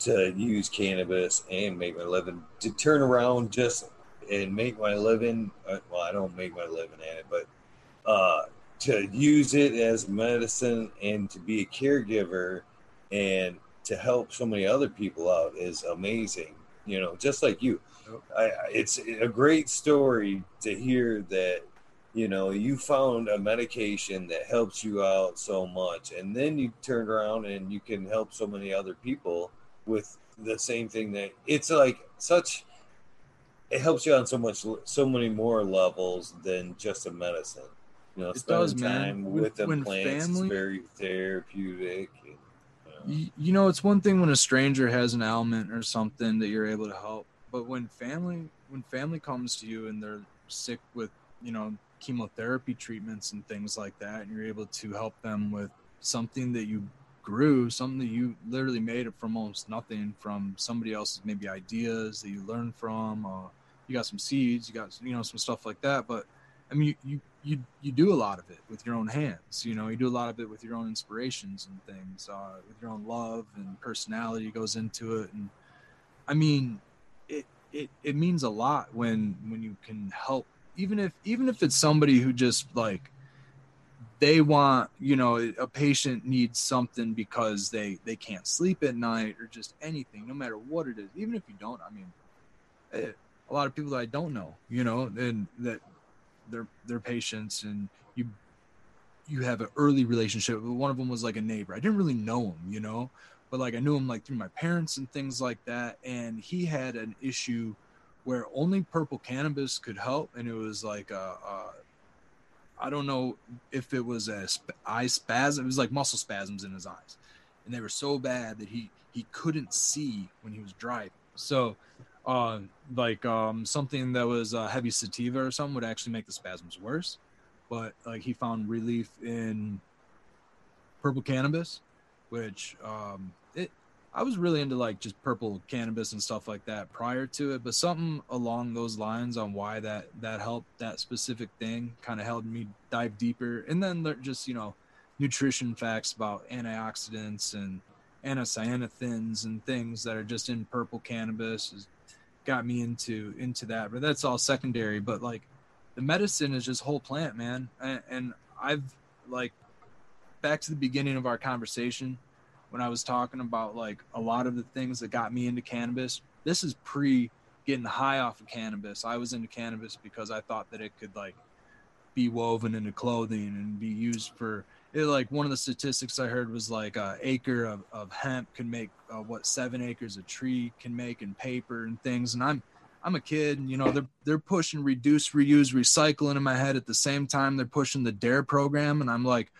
to use cannabis and make my living. To turn around just and make my living. uh, Well, I don't make my living at it, but uh, to use it as medicine and to be a caregiver and to help so many other people out is amazing. You know, just like you. I, I- it's a great story to hear that you know you found a medication that helps you out so much and then you turn around and you can help so many other people with the same thing that it's like such it helps you on so much so many more levels than just a medicine you know It spending does, man. time When- with the when plants family- is very therapeutic and, um, you know. you know it's one thing when a stranger has an ailment or something that you're able to help but when family when family comes to you and they're sick with you know chemotherapy treatments and things like that and you're able to help them with something that you grew something that you literally made it from almost nothing from somebody else's maybe ideas that you learned from uh, you got some seeds you got you know some stuff like that but i mean you, you you you do a lot of it with your own hands you know you do a lot of it with your own inspirations and things uh, with your own love and personality goes into it and i mean it it it means a lot when when you can help even if even if it's somebody who just like they want you know a patient needs something because they they can't sleep at night or just anything no matter what it is even if you don't i mean eh, a lot of people that i don't know you know and that they're they're patients and you you have an early relationship. One of them was like a neighbor. I didn't really know him you know but like i knew him like through my parents and things like that. And he had an issue where only purple cannabis could help and it was like a, a I don't know if it was a sp- eye spasm. It was like muscle spasms in his eyes, and they were so bad that he he couldn't see when he was driving. So, uh, like um, something that was uh, heavy sativa or something would actually make the spasms worse. But like he found relief in purple cannabis, which um, it I was really into like just purple cannabis and stuff like that prior to it, but something along those lines on why that that helped that specific thing kind of helped me dive deeper. And then just you know nutrition facts about antioxidants and anthocyanins and things that are just in purple cannabis has got me into into that. But that's all secondary. But like the medicine is just whole plant, man. And I've like back to the beginning of our conversation when I was talking about like a lot of the things that got me into cannabis. This is pre getting high off of cannabis. I was into cannabis because I thought that it could like be woven into clothing and be used for it. Like one of the statistics I heard was like a acre of, of hemp can make uh, what seven acres a tree can make in paper and things. And I'm I'm a kid, and you know they're they're pushing reduce, reuse, recycling in my head at the same time they're pushing the Dare program, and I'm like,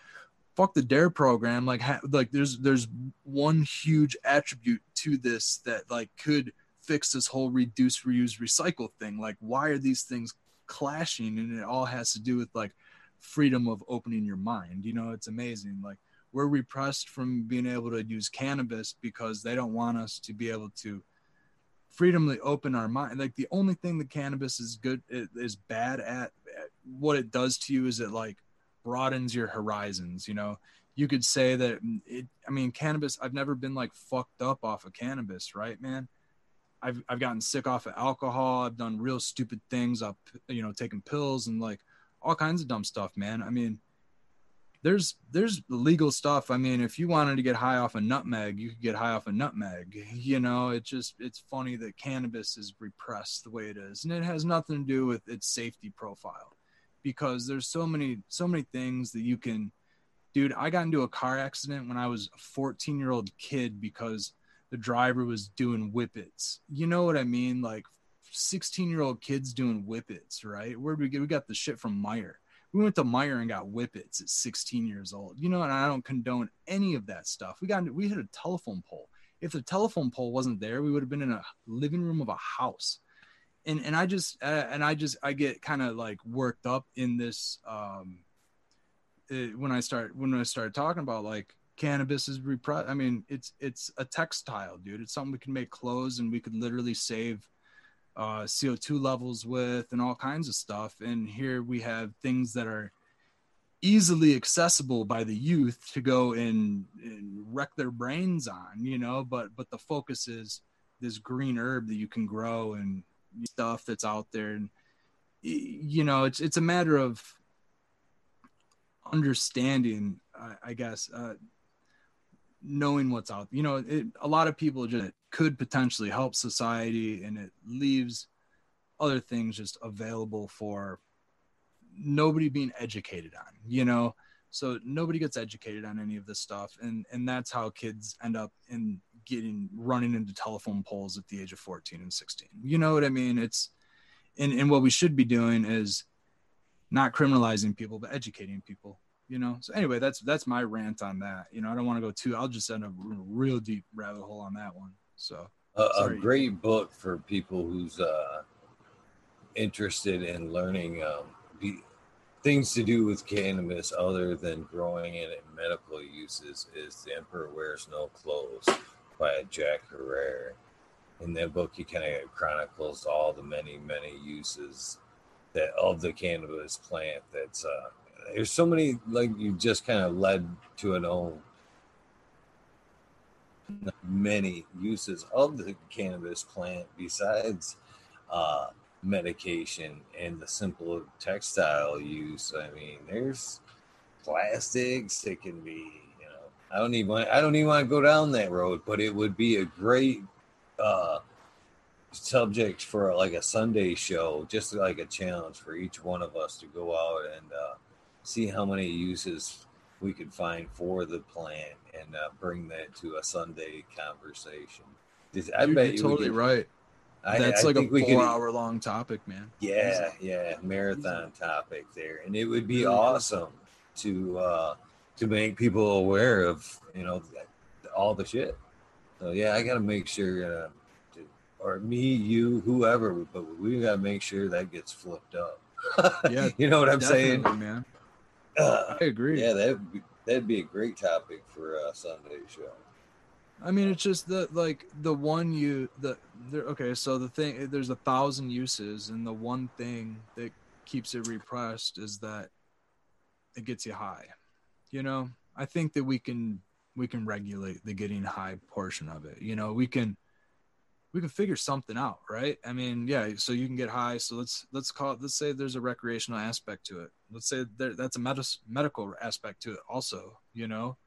fuck the dare program like ha- like there's there's one huge attribute to this that like could fix this whole reduce reuse recycle thing. Like why are these things clashing? And it all has to do with like freedom of opening your mind. You know it's amazing. Like we're repressed from being able to use cannabis because they don't want us to be able to freedomly open our mind. Like the only thing that cannabis is good is bad at, at what it does to you is it like broadens your horizons you know? You could say that it i mean cannabis i've never been like fucked up off of cannabis right man? I've i've gotten sick off of alcohol. I've done real stupid things up you know taking pills and like all kinds of dumb stuff man. I mean there's there's legal stuff. I mean if you wanted to get high off a nutmeg you could get high off a nutmeg you know? It just it's funny that cannabis is repressed the way it is and it has nothing to do with its safety profile because there's so many so many things that you can dude i got into a car accident when i was a 14 year old kid because the driver was doing whippets. You know what i mean? Like 16 year old kids doing whippets right? Where we get we got the shit from Meijer. We went to Meijer and got whippets at 16 years old. You know and i don't condone any of that stuff. We got we hit a telephone pole. If the telephone pole wasn't there we would have been in a living room of a house and and I just uh, and I just I get kind of like worked up in this um it, when I start when I start talking about like cannabis is repressed. I mean, it's it's a textile, dude. It's something we can make clothes and we could literally save uh, CO2 levels with and all kinds of stuff. And here we have things that are easily accessible by the youth to go and, and wreck their brains on, you know, but but the focus is this green herb that you can grow and stuff that's out there and you know it's it's a matter of understanding i, I guess uh, knowing what's out you know it, a lot of people just could potentially help society and it leaves other things just available for nobody being educated on, you know. So nobody gets educated on any of this stuff, and and that's how kids end up in getting running into telephone poles at the age of 14 and 16. You know what I mean? It's and and what we should be doing is not criminalizing people but educating people you know? So anyway that's that's my rant on that. You know i don't want to go too i'll just end up a real deep rabbit hole on that one. So a, a great book for people who's uh interested in learning um be, things to do with cannabis other than growing it in medical uses is the emperor wears no clothes by jack Herer. in that book he kind of chronicles all the many many uses that of the cannabis plant that's uh there's so many like you just kind of led to an own many uses of the cannabis plant besides uh, medication and the simple textile use. I mean, there's plastics. It can be, I don't even want, I don't even want to go down that road, but it would be a great uh, subject for like a Sunday show, just like a challenge for each one of us to go out and uh, see how many uses we could find for the plant and uh, bring that to a Sunday conversation. I Dude, bet you're totally could, right. I, That's I like a four-hour long topic, man. Yeah, yeah, marathon topic there, and it would be awesome to uh, to make people aware of you know all the shit. So yeah, I got to make sure, uh, to, or me, you, whoever, but we got to make sure that gets flipped up. yeah, you know what I'm saying, man. Uh, I agree. Yeah, that that'd be a great topic for a Sunday show. I mean, it's just the like the one you the there. Okay, so the thing there's a thousand uses, and the one thing that keeps it repressed is that it gets you high. You know, I think that we can we can regulate the getting high portion of it. You know, we can we can figure something out, right? I mean, yeah. So you can get high. So let's let's call it. Let's say there's a recreational aspect to it. Let's say there, that's a med- medical aspect to it, also. You know,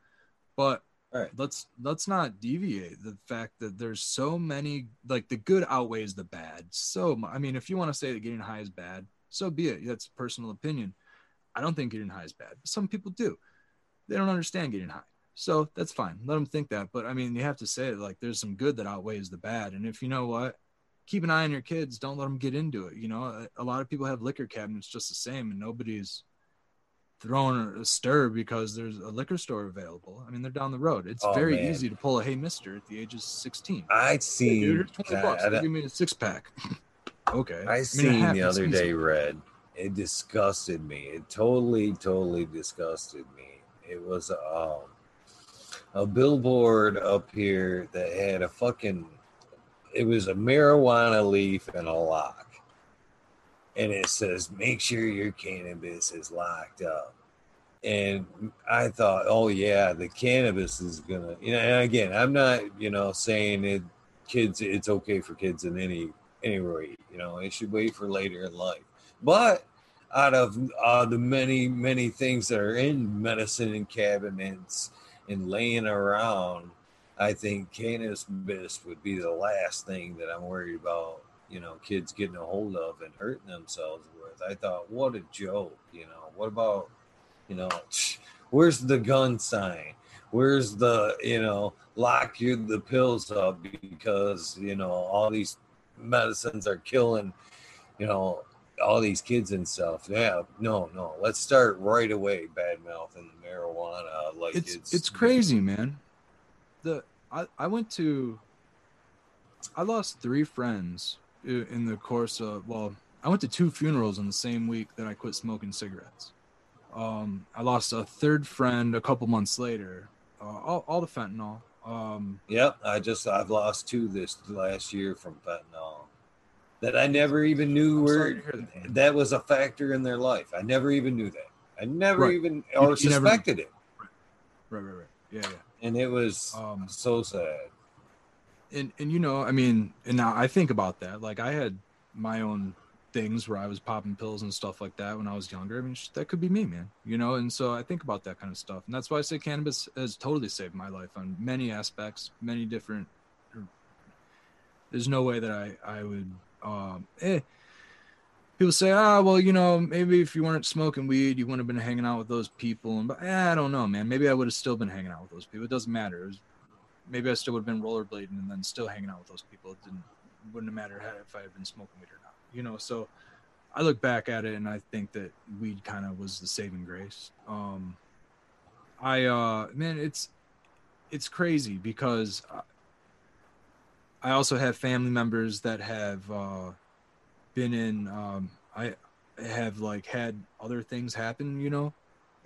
but right. let's let's not deviate the fact that there's so many. Like the good outweighs the bad. So I mean, if you want to say that getting high is bad, so be it. That's personal opinion. I don't think getting high is bad, but some people do. They don't understand getting high. So that's fine. Let them think that. But I mean, you have to say like there's some good that outweighs the bad. And if you know what, keep an eye on your kids. Don't let them get into it. You know, a, a lot of people have liquor cabinets just the same, and nobody's throwing a stir because there's a liquor store available. I mean, they're down the road. It's oh, very man. easy to pull a hey mister at the age of 16. I'd seen hey, dude, 20 bucks. Give me a six pack. okay. I, I seen the other day, Red. It disgusted me. It totally, totally disgusted me. It was um a billboard up here that had a fucking it was a marijuana leaf and a lock. And it says, make sure your cannabis is locked up. And I thought, oh yeah, the cannabis is gonna you know, and again, I'm not, you know, saying it kids it's okay for kids in any any rate, you know, it should wait for later in life. But out of uh, the many, many things that are in medicine and cabinets and laying around, I think cannabis would be the last thing that I'm worried about, you know, kids getting a hold of and hurting themselves with. I thought, what a joke, you know. What about, you know, where's the gun sign? Where's the, you know, lock you the pills up because, you know, all these medicines are killing, you know, all these kids and stuff. Yeah, no, no. Let's start right away. Bad mouth and the marijuana. Like it's it's, it's crazy, man. The I I went to. I lost three friends in the course of well, I went to two funerals in the same week that I quit smoking cigarettes. Um, I lost a third friend a couple months later. Uh, all, all the fentanyl. Um, yep, I just I've lost two this last year from fentanyl that I never even knew were that. that. was a factor in their life. I never even knew that. I never right. even or you, suspected never, it. Right, right, right. Yeah, yeah. And it was um, so sad. And and you know, I mean, and now I think about that. Like I had my own things where I was popping pills and stuff like that when I was younger. I mean, that could be me, man. You know, and so I think about that kind of stuff, and that's why I say cannabis has totally saved my life on many aspects, many different. There's no way that I I would um, eh, people say, ah, well, you know, maybe if you weren't smoking weed, you wouldn't have been hanging out with those people. And but eh, I don't know, man. Maybe I would have still been hanging out with those people. It doesn't matter. It was, maybe I still would have been rollerblading and then still hanging out with those people. It didn't wouldn't have mattered if I had been smoking weed or not. You know, so I look back at it and I think that weed kind of was the saving grace. Um, I uh, man, it's it's crazy because I also have family members that have uh, been in. Um, I have like had other things happen, you know,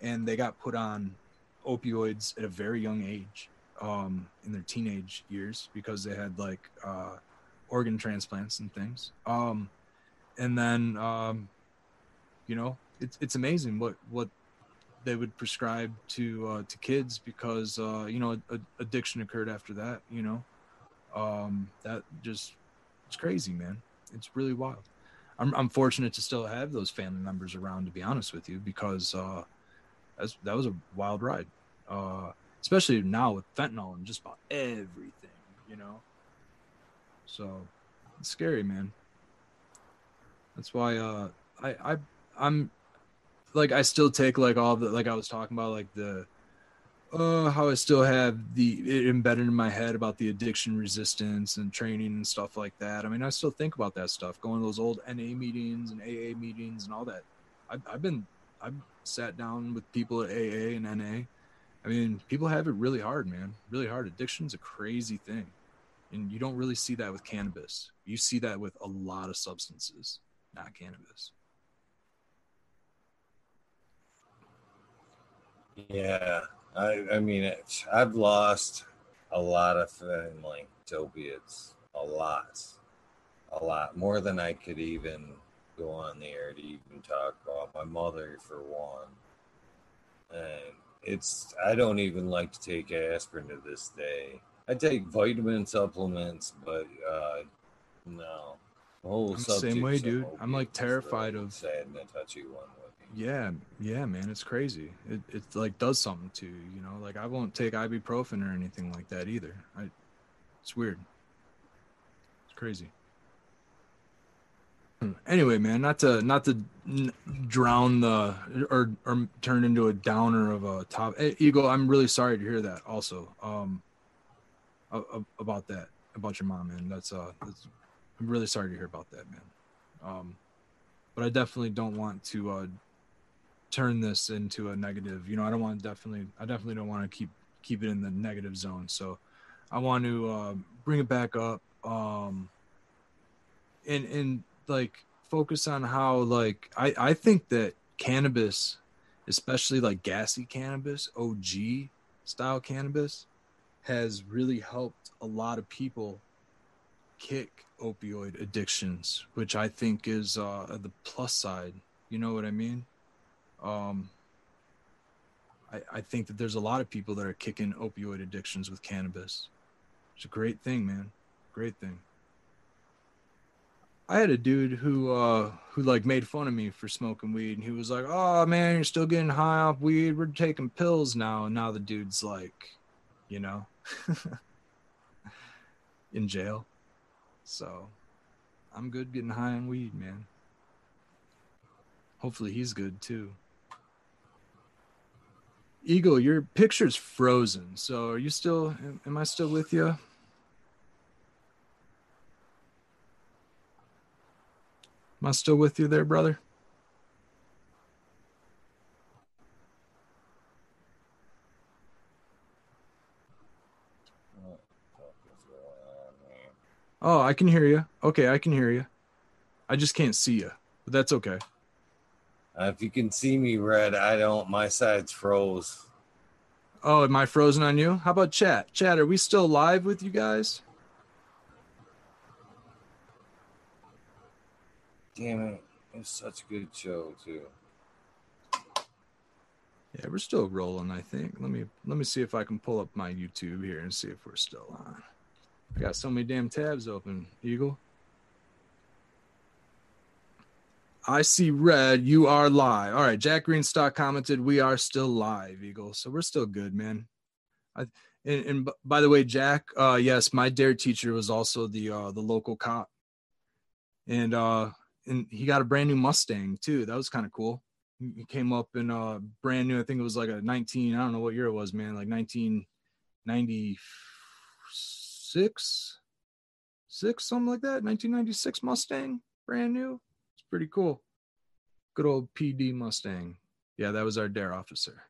and they got put on opioids at a very young age um, in their teenage years because they had like uh, organ transplants and things. Um, and then, um, you know, it's it's amazing what what they would prescribe to uh, to kids because uh, you know addiction occurred after that. You know, um, that just it's crazy, man. It's really wild. I'm I'm fortunate to still have those family members around, to be honest with you, because uh, that's, that was a wild ride. Uh, especially now with fentanyl and just about everything, you know. So it's scary, man. That's why uh, I I I'm like I still take like all the like I was talking about like the uh how I still have the embedded in my head about the addiction resistance and training and stuff like that. I mean, I still think about that stuff, going to those old NA meetings and AA meetings and all that. I've, I've been I've sat down with people at AA and NA. I mean, people have it really hard, man. Really hard. Addiction's a crazy thing. And you don't really see that with cannabis. You see that with a lot of substances, not cannabis. Yeah, I, I mean, it, I've lost a lot of family to opiates, a lot, a lot more than I could even go on the air to even talk about. My mother, for one, and it's I don't even like to take aspirin to this day. I take vitamin supplements, but uh, no, the whole I'm the same way, dude. I'm like terrified really of sad and touchy one yeah, yeah, man, it's crazy. It it like does something to you, you know. Like I won't take ibuprofen or anything like that either. I, it's weird. It's crazy. Hmm, anyway, man, not to not to drown the or or turn into a downer of a top. Hey, Eagle, I'm really sorry to hear that. Also, um, about that about your mom, man. That's uh, that's, I'm really sorry to hear about that, man. Um, but I definitely don't want to uh turn this into a negative. You know, I don't want to definitely, I definitely don't want to keep keep it in the negative zone. So I want to uh, bring it back up, um, and and like focus on how like I I think that cannabis, especially like gassy cannabis, OG style cannabis, has really helped a lot of people kick opioid addictions, which I think is uh, the plus side. You know what I mean? Um, I, I think that there's a lot of people that are kicking opioid addictions with cannabis. It's a great thing, man. Great thing. I had a dude who uh who like made fun of me for smoking weed and he was like, "Oh man, you're still getting high off weed. We're taking pills now." And now the dude's like, you know, in jail. So, I'm good getting high on weed, man. Hopefully he's good too. Eagle, your picture's frozen. So are you still, am I still with you? Am I still with you there, brother? Oh, I can hear you. Okay, I can hear you. I just can't see you, but that's okay. Uh, if you can see me red, I don't. My side's froze. Oh, am I frozen on you? How about chat? Chat, are we still live with you guys? Damn it! It's such a good show too. Yeah, we're still rolling. I think. Let me let me see if I can pull up my YouTube here and see if we're still on. I got so many damn tabs open, Eagle. I see red. You are live. All right. Jack Greenstock commented, "We are still live, Eagle. So we're still good, man." I, and, and by the way, Jack, uh, yes, my dare teacher was also the uh, the local cop, and uh, and he got a brand new Mustang too. That was kind of cool. He came up in a brand new. I think it was like a 19. I don't know what year it was, man. Like 1996, six, something like that. 1996 Mustang, brand new. Pretty cool. Good old PD Mustang. Yeah, that was our dare officer.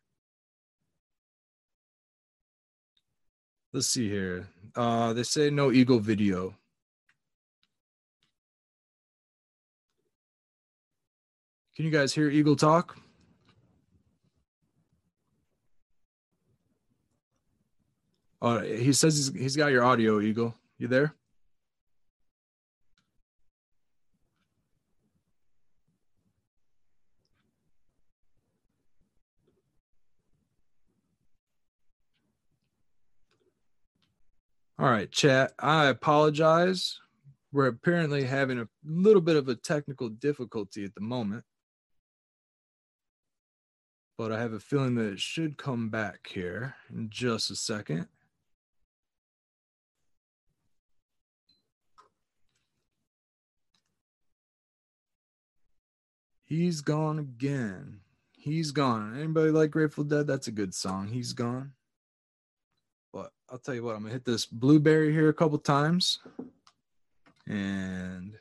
Let's see here. Uh, they say no Eagle video. Can you guys hear Eagle talk? Uh, he says he's, he's got your audio, Eagle. You there? All right, chat. I apologize. We're apparently having a little bit of a technical difficulty at the moment. But I have a feeling that it should come back here in just a second. He's gone again. He's gone. Anybody like Grateful Dead? That's a good song. He's gone. I'll tell you what, I'm gonna hit this blueberry here a couple times. And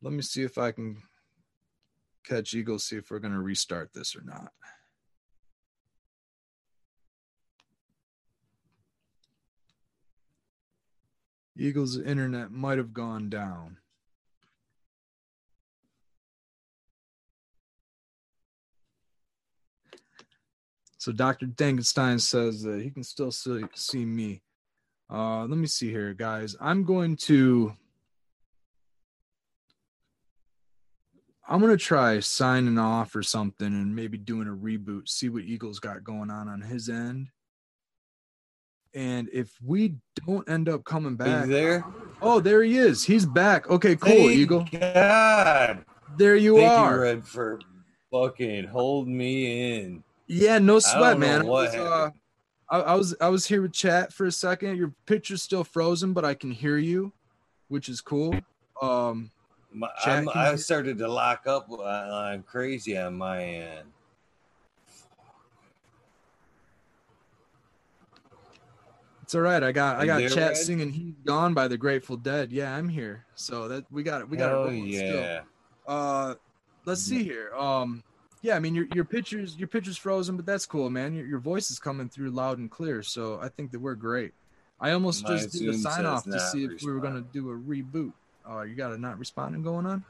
let me see if I can catch Eagle, see if we're gonna restart this or not. Eagle's internet might have gone down. So Dr. Dankenstein says that he can still see, see me. Uh, let me see here, guys. I'm going to. I'm gonna try signing off or something, and maybe doing a reboot. See what Eagles got going on on his end. And if we don't end up coming back, there? Oh, there he is. He's back. Okay, cool, Thank Eagle. God. There you Thank are. you, Red, for fucking hold me in. Yeah, no sweat, man. I was, uh. I, I was I was here with chat for a second. Your picture's still frozen, but I can hear you, which is cool. Um, My, I started to lock up. I'm crazy on my end. it's all right. I got I got chat Red? singing "He's Gone" by the Grateful Dead. Yeah, I'm here. So that we got it. We got oh it. rolling still. yeah. Uh, let's see here. Um, yeah, I mean your your pictures your picture's frozen, but that's cool, man. Your your voice is coming through loud and clear. So I think that we're great. I almost My just did a sign off to see if we were gonna do a reboot. Uh, you got a not responding going on?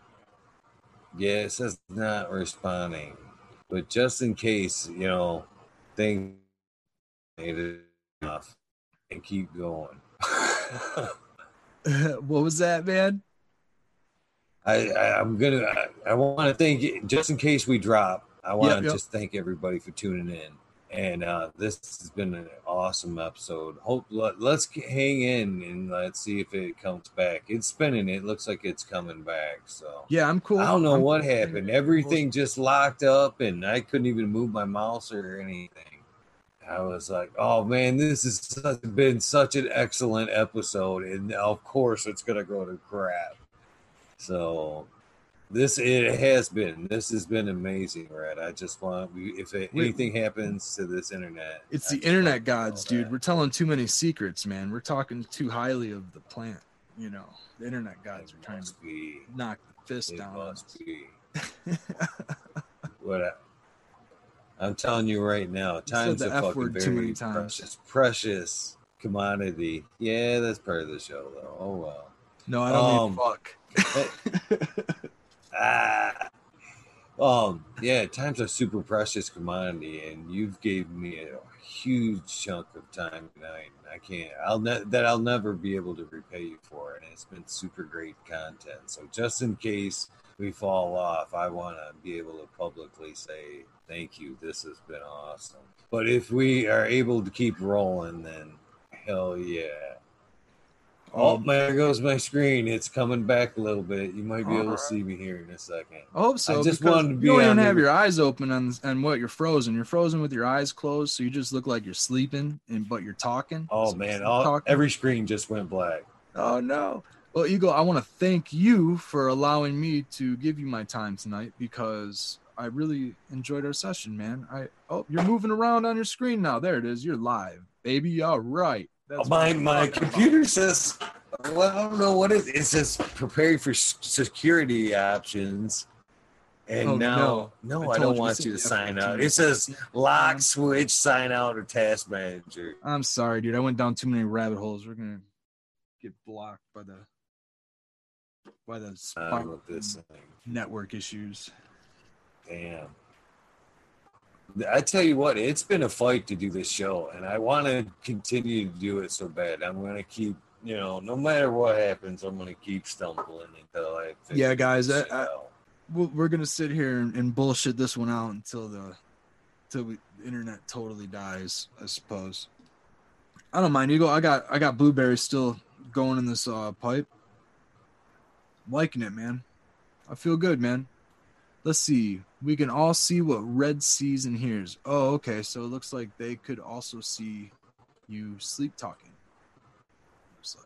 Yeah, it says not responding, but just in case, you know, thing made it enough and keep going. what was that, man? I, I I'm gonna I, I want to thank you just in case we drop. I want to yep. just thank everybody for tuning in, and uh, this has been an awesome episode. Hope let, let's hang in and let's see if it comes back. It's spinning. It looks like it's coming back. So Yeah, I'm cool. I don't know I'm what cool. happened. Everything just locked up, and I couldn't even move my mouse or anything. I was like, "Oh man, this has been such an excellent episode," and of course, it's gonna go to crap. So, this it has been. This has been amazing, Red. I just want if it, anything happens to this internet, It's I the internet want you to know gods, dude. that. We're telling too many secrets, man. We're talking too highly of the plant. You know, the internet gods are trying to be. knock the fist It down. must be. What I, I'm telling you right now, time's a F fucking very too many times. precious, precious commodity. Yeah, that's part of the show, though. Oh well. no, I don't Um, mean fuck. Ah. Um. Yeah, time's a super precious commodity, and you've gave me a huge chunk of time tonight. and I can't. I'll ne- that I'll never be able to repay you for, and it's been super great content. So just in case we fall off, I want to be able to publicly say thank you. This has been awesome. But if we are able to keep rolling, then hell yeah. Oh, Um, there goes my screen. It's coming back a little bit. You might be able Alright. to see me here in a second. I hope so. I just wanted to be you don't even have your eyes open on and what you're frozen. You're frozen with your eyes closed, so you just look like you're sleeping, and but you're talking. Oh So man, all, talking. every screen just went black. Oh no. Well, Eagle, I want to thank you for allowing me to give you my time tonight because I really enjoyed our session, man. I oh, you're moving around on your screen now. There it is. You're live, baby. All right. That's my my computer about. says, well, I don't know what it, it says. preparing for security options. And oh, now, no, no I, I don't want you to sign out. It says lock, um, switch, sign out, or task manager. I'm sorry, dude. I went down too many rabbit holes. We're gonna get blocked by the by the this network issues. Damn. I tell you what, it's been a fight to do this show, and I want to continue to do it so bad. I'm going to keep, you know, no matter what happens, I'm going to keep stumbling until I. Yeah, guys, I, I, we're going to sit here and, and, bullshit this one out until the, until we, the internet totally dies. I suppose. I don't mind. You go. I got, I got blueberries still going in this uh, pipe. I'm liking it, man. I feel good, man. Let's see. We can all see what Red sees and hears. Oh, okay. So it looks like they could also see you sleep talking. Looks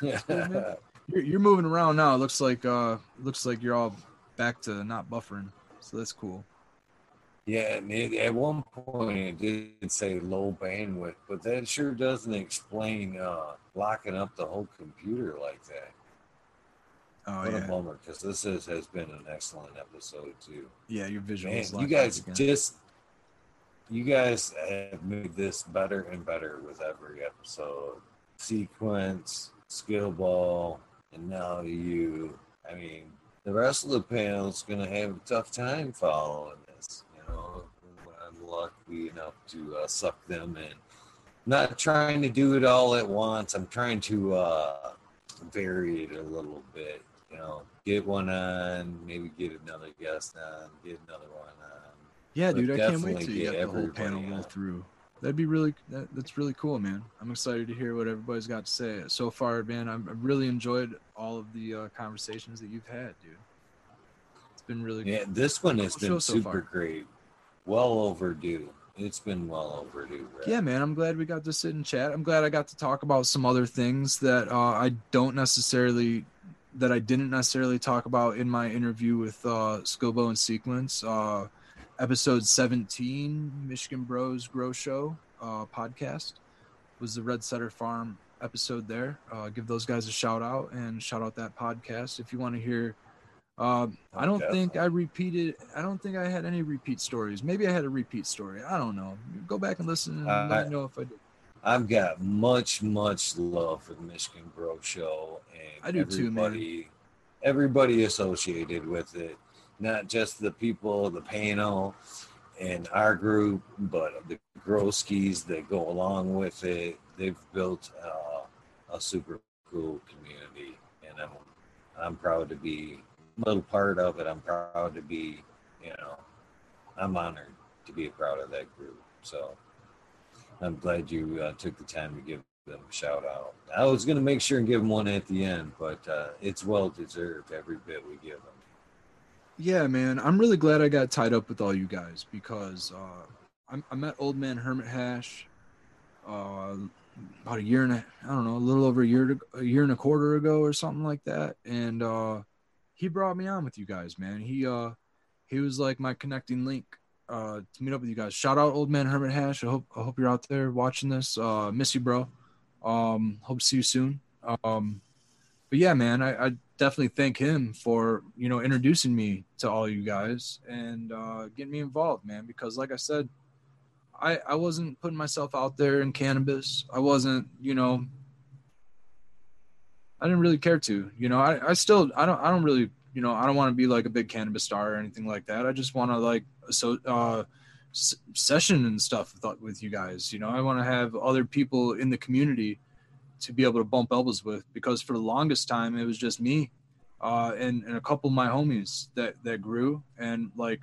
like. you're, you're moving around now. It looks like uh looks like you're all back to not buffering. So that's cool. Yeah, it, at one point it did say low bandwidth, but that sure doesn't explain uh, locking up the whole computer like that. Oh what yeah. a bummer because this is, has been an excellent episode too. Yeah, your visuals. Man, you guys just you guys have made this better and better with every episode. Sequence, skill ball, and now you. I mean, the rest of the panel's gonna have a tough time following this. You know, I'm lucky enough to uh, suck them in. Not trying to do it all at once. I'm trying to uh, vary it a little bit you know, get one on, maybe get another guest on, get another one on. Yeah, dude, I can't wait to get the whole panel go through. That'd be really that, that's really cool, man. I'm excited to hear what everybody's got to say. So far, man, I've really enjoyed all of the uh, conversations that you've had, dude. It's been really yeah. This one has been super great, well overdue. It's been well overdue. Right? Yeah, man. I'm glad we got to sit and chat. I'm glad I got to talk about some other things that uh, I don't necessarily that I didn't necessarily talk about in my interview with uh, Skilbo and Sequence. Uh, episode 17, Michigan Bros Grow Show uh, podcast, was the Red Setter Farm episode there. Uh, give those guys a shout out and shout out that podcast if you want to hear. Uh, I don't think I repeated. I don't think I had any repeat stories. Maybe I had a repeat story. I don't know. Go back and listen and uh, let me know if I did. I've got much, much love for the Michigan Grow Show and I do everybody, too, man. Everybody associated with it, not just the people, the panel, and our group, but the Growskis that go along with it. They've built uh, a super cool community, and I'm I'm proud to be a little part of it. I'm proud to be, you know, I'm honored to be a part of that group. So. I'm glad you uh, took the time to give them a shout out. I was going to make sure and give them one at the end, but uh, it's well deserved every bit we give them. Yeah, man. I'm really glad I got tied up with all you guys because uh, I, I, met Old Man Hermit Hash uh, about a year and a, I don't know, a little over a year, to, a year and a quarter ago or something like that, and uh, he brought me on with you guys, man. He uh, he was like my connecting link uh, to meet up with you guys. Shout out Old Man Hermit Hash. I hope I hope you're out there watching this. Uh, miss you, bro. Um, hope to see you soon. Um, but yeah, man, I, I definitely thank him for you know introducing me to all you guys and uh, getting me involved, man. Because like I said, I I wasn't putting myself out there in cannabis. I wasn't, you know, I didn't really care to. You know, I I still I don't I don't really you know I don't want to be like a big cannabis star or anything like that. I just want to like a so uh, s- session and stuff with, with you guys. You know, I want to have other people in the community to be able to bump elbows with because for the longest time it was just me uh, and, and a couple of my homies that that grew and like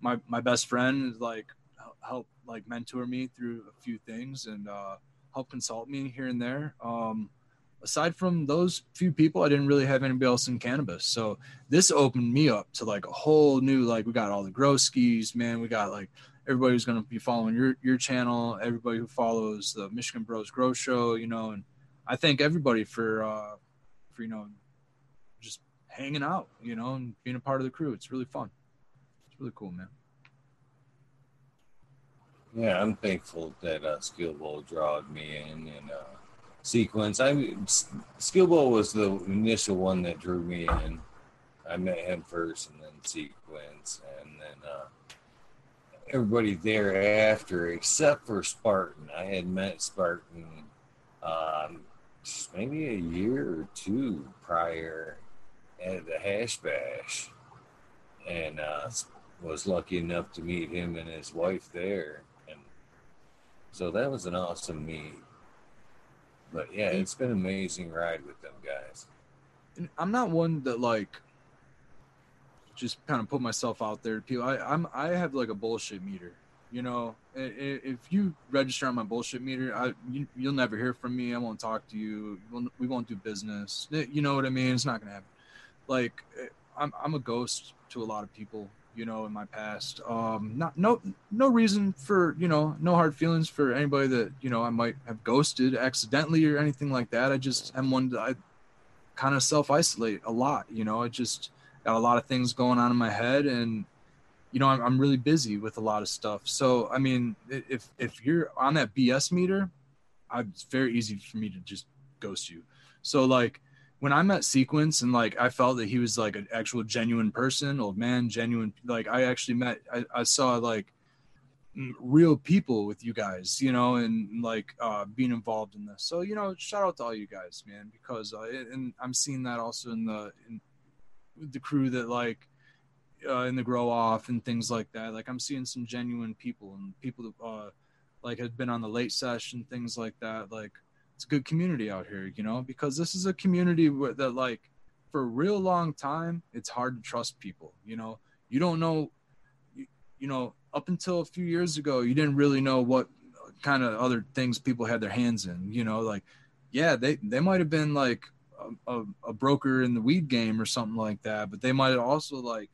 my my best friend like help like mentor me through a few things and uh, help consult me here and there. Um, aside from those few people, I didn't really have anybody else in cannabis. So this opened me up to like a whole new like we got all the Growskis, man. We got like everybody who's gonna be following your your channel, everybody who follows the Michigan Bros Grow Show, you know, and I thank everybody for uh for you know just hanging out, you know, and being a part of the crew. It's really fun. It's really cool, man. Yeah, I'm thankful that uh, Skill Bowl drawed me in and uh, sequence. I Skill Bowl was the initial one that drew me in. I met him first, and then sequence, and then uh, everybody thereafter, except for Spartan. I had met Spartan um, maybe a year or two prior at the Hash Bash, and uh, was lucky enough to meet him and his wife there And so that was an awesome meet. But yeah, it's been an amazing ride with them guys. I'm not one that like just kind of put myself out there. To people, I, I'm I have like a bullshit meter. You know, if you register on my bullshit meter, I you, will never hear from me. I won't talk to you. We won't do business. You know what I mean? It's not gonna happen. Like eh, I'm I'm a ghost to a lot of people you know, in my past. Um, not no no reason for you know no hard feelings for anybody that you know I might have ghosted accidentally or anything like that. I just am one that I kind of self isolate a lot. You know, I just got a lot of things going on in my head and you know I'm, I'm really busy with a lot of stuff so i mean if if you're on that bs meter I, it's very easy for me to just ghost you so like when I met Sequence and like I felt that he was like an actual genuine person, old man, genuine. Like I actually met, I, I saw like real people with you guys, you know, and like uh, being involved in this. So you know, shout out to all you guys, man, because uh, and I'm seeing that also in the in the crew that like uh, in the grow off and things like that. Like I'm seeing some genuine people and people that uh, like had been on the late session, things like that. Like it's a good community out here, you know, because this is a community where, that like for a real long time, it's hard to trust people. You know, you don't know, you, you know, up until a few years ago, you didn't really know what kind of other things people had their hands in. You know, like yeah, they they might have been like a, a, a broker in the weed game or something like that, but they might have also like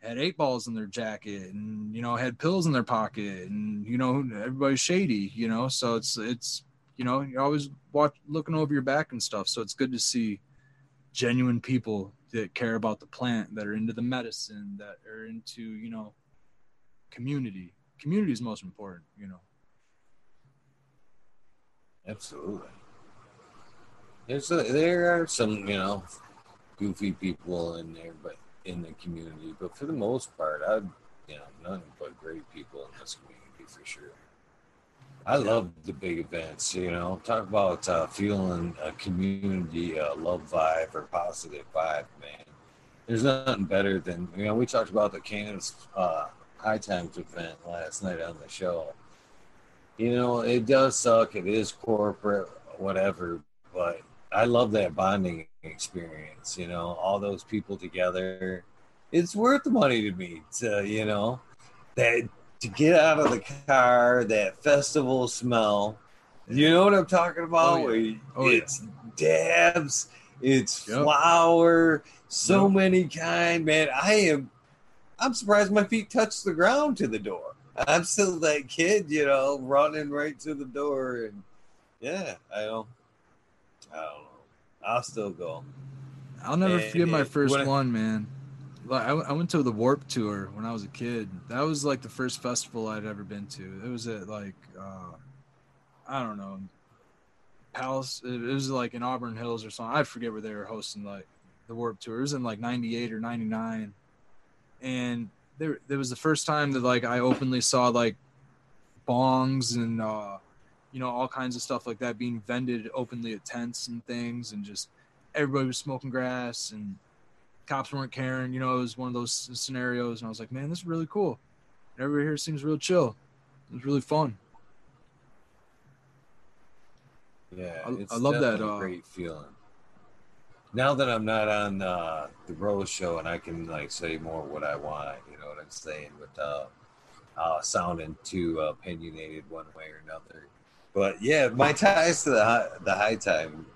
had eight balls in their jacket and you know had pills in their pocket and you know everybody's shady you know so it's it's you know you're always watch looking over your back and stuff. So it's good to see genuine people that care about the plant that are into the medicine that are into you know community. Community is most important you know. Absolutely. There's a, there are some you know goofy people in there but in the community. But for the most part i you know none but great people in this community for sure I love the big events. You know, talk about uh, feeling a community uh, love vibe or positive vibe, man. There's nothing better than you know. We talked about the Kansas uh, High Times event last night on the show. You know, it does suck. It is corporate, whatever, but I love that bonding experience. You know, all those people together. It's worth the money to me. To, you know, that to get out of the car, that festival smell. You know what I'm talking about? Oh, yeah. oh, it's yeah. dabs, it's yep. flour, so yep. many kind. Man, I am. I'm surprised my feet touch the ground to the door. I'm still that kid, you know, running right to the door, and yeah, I don't. I don't know. I'll still go. I'll never and forget my first one, man like I, went to the Warp Tour when I was a kid. That was like the first festival I'd ever been to. It was at like uh, I don't know, Palace. It was like in Auburn Hills or something. I forget where they were hosting like the Warp Tour. It was in like '98 or '99, and there there was the first time that like I openly saw like bongs and uh, you know all kinds of stuff like that being vended openly at tents and things, and just everybody was smoking grass and cops weren't caring. You know, it was one of those scenarios, and I was like, man, this is really cool. everybody here seems real chill. It was really fun. Yeah, I, I love that. Uh, great feeling. Now that I'm not on uh, the Rose Show and I can like say more what I want, you know what I'm saying, without uh, sounding too opinionated one way or another. But yeah, my ties to the high, the high time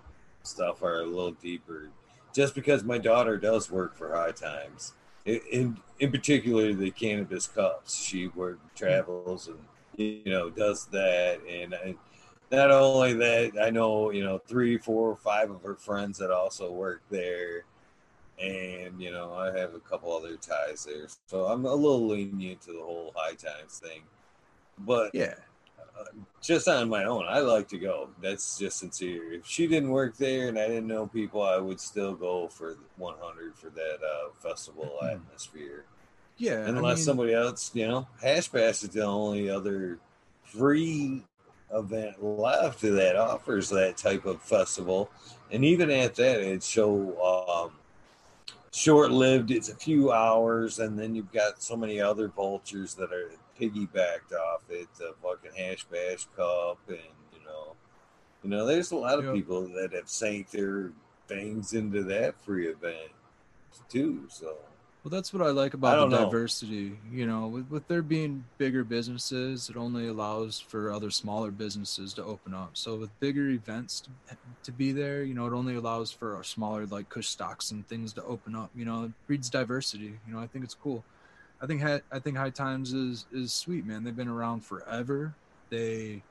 stuff are a little deeper just because my daughter does work for High Times, in in particular the cannabis cups, she work travels and you know does that, and, and not only that, I know you know three, four, five of her friends that also work there, and you know I have a couple other ties there, so I'm a little lenient to the whole high times thing. But Yeah. Just on my own, I like to go. That's just sincere. If she didn't work there and I didn't know people, I would still go for 100 for that uh, festival atmosphere. Yeah. I Unless mean- somebody else, you know, Hash Bash is the only other free event left that offers that type of festival. And even at that, it's so um, short lived. It's a few hours, and then you've got so many other vultures that are piggybacked off it. The fucking Hash Bash Cup, and you know, you know, there's a lot of Yep. people that have sank their things into that free event too. So Well, that's what I like about don't the know. diversity. You know, with, with there being bigger businesses, it only allows for other smaller businesses to open up. So with bigger events to, to be there, you know, it only allows for our smaller like Kush stocks and things to open up. You know, it breeds diversity. You know, I think it's cool. I think I think High Times is is sweet, man. They've been around forever. They,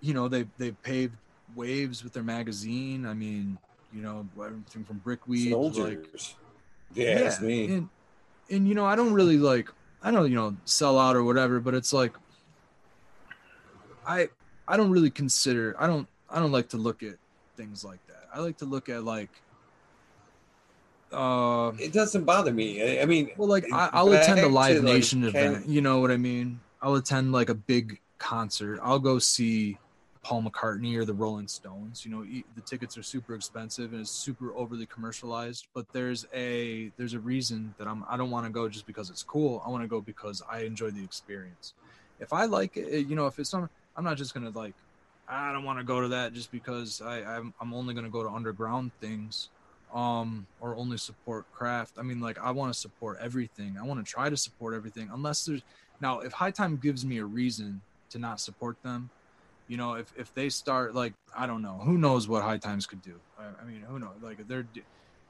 you know, they they've paved waves with their magazine. I mean, you know, everything from Brickweed to like soldiers. Yeah, it's me. and and you know, I don't really like I don't you know sell out or whatever, but it's like I I don't really consider I don't I don't like to look at things like that. I like to look at like uh it doesn't bother me. I, I mean, well like I, I'll attend a live nation Ken- event, you know what I mean? I'll attend like a big concert. I'll go see Paul McCartney or the Rolling Stones. You know, the tickets are super expensive and it's super overly commercialized. But there's a there's a reason that I'm I don't want to go just because it's cool. I want to go because I enjoy the experience. If I like it, you know, if it's some, I'm not just gonna like I don't want to go to that just because I I'm, I'm only gonna go to underground things, um, or only support craft. I mean, like I want to support everything. I want to try to support everything unless there's now if High Time gives me a reason to not support them, you know, if if they start like I don't know, who knows what High Times could do. I, I mean, who knows? Like they're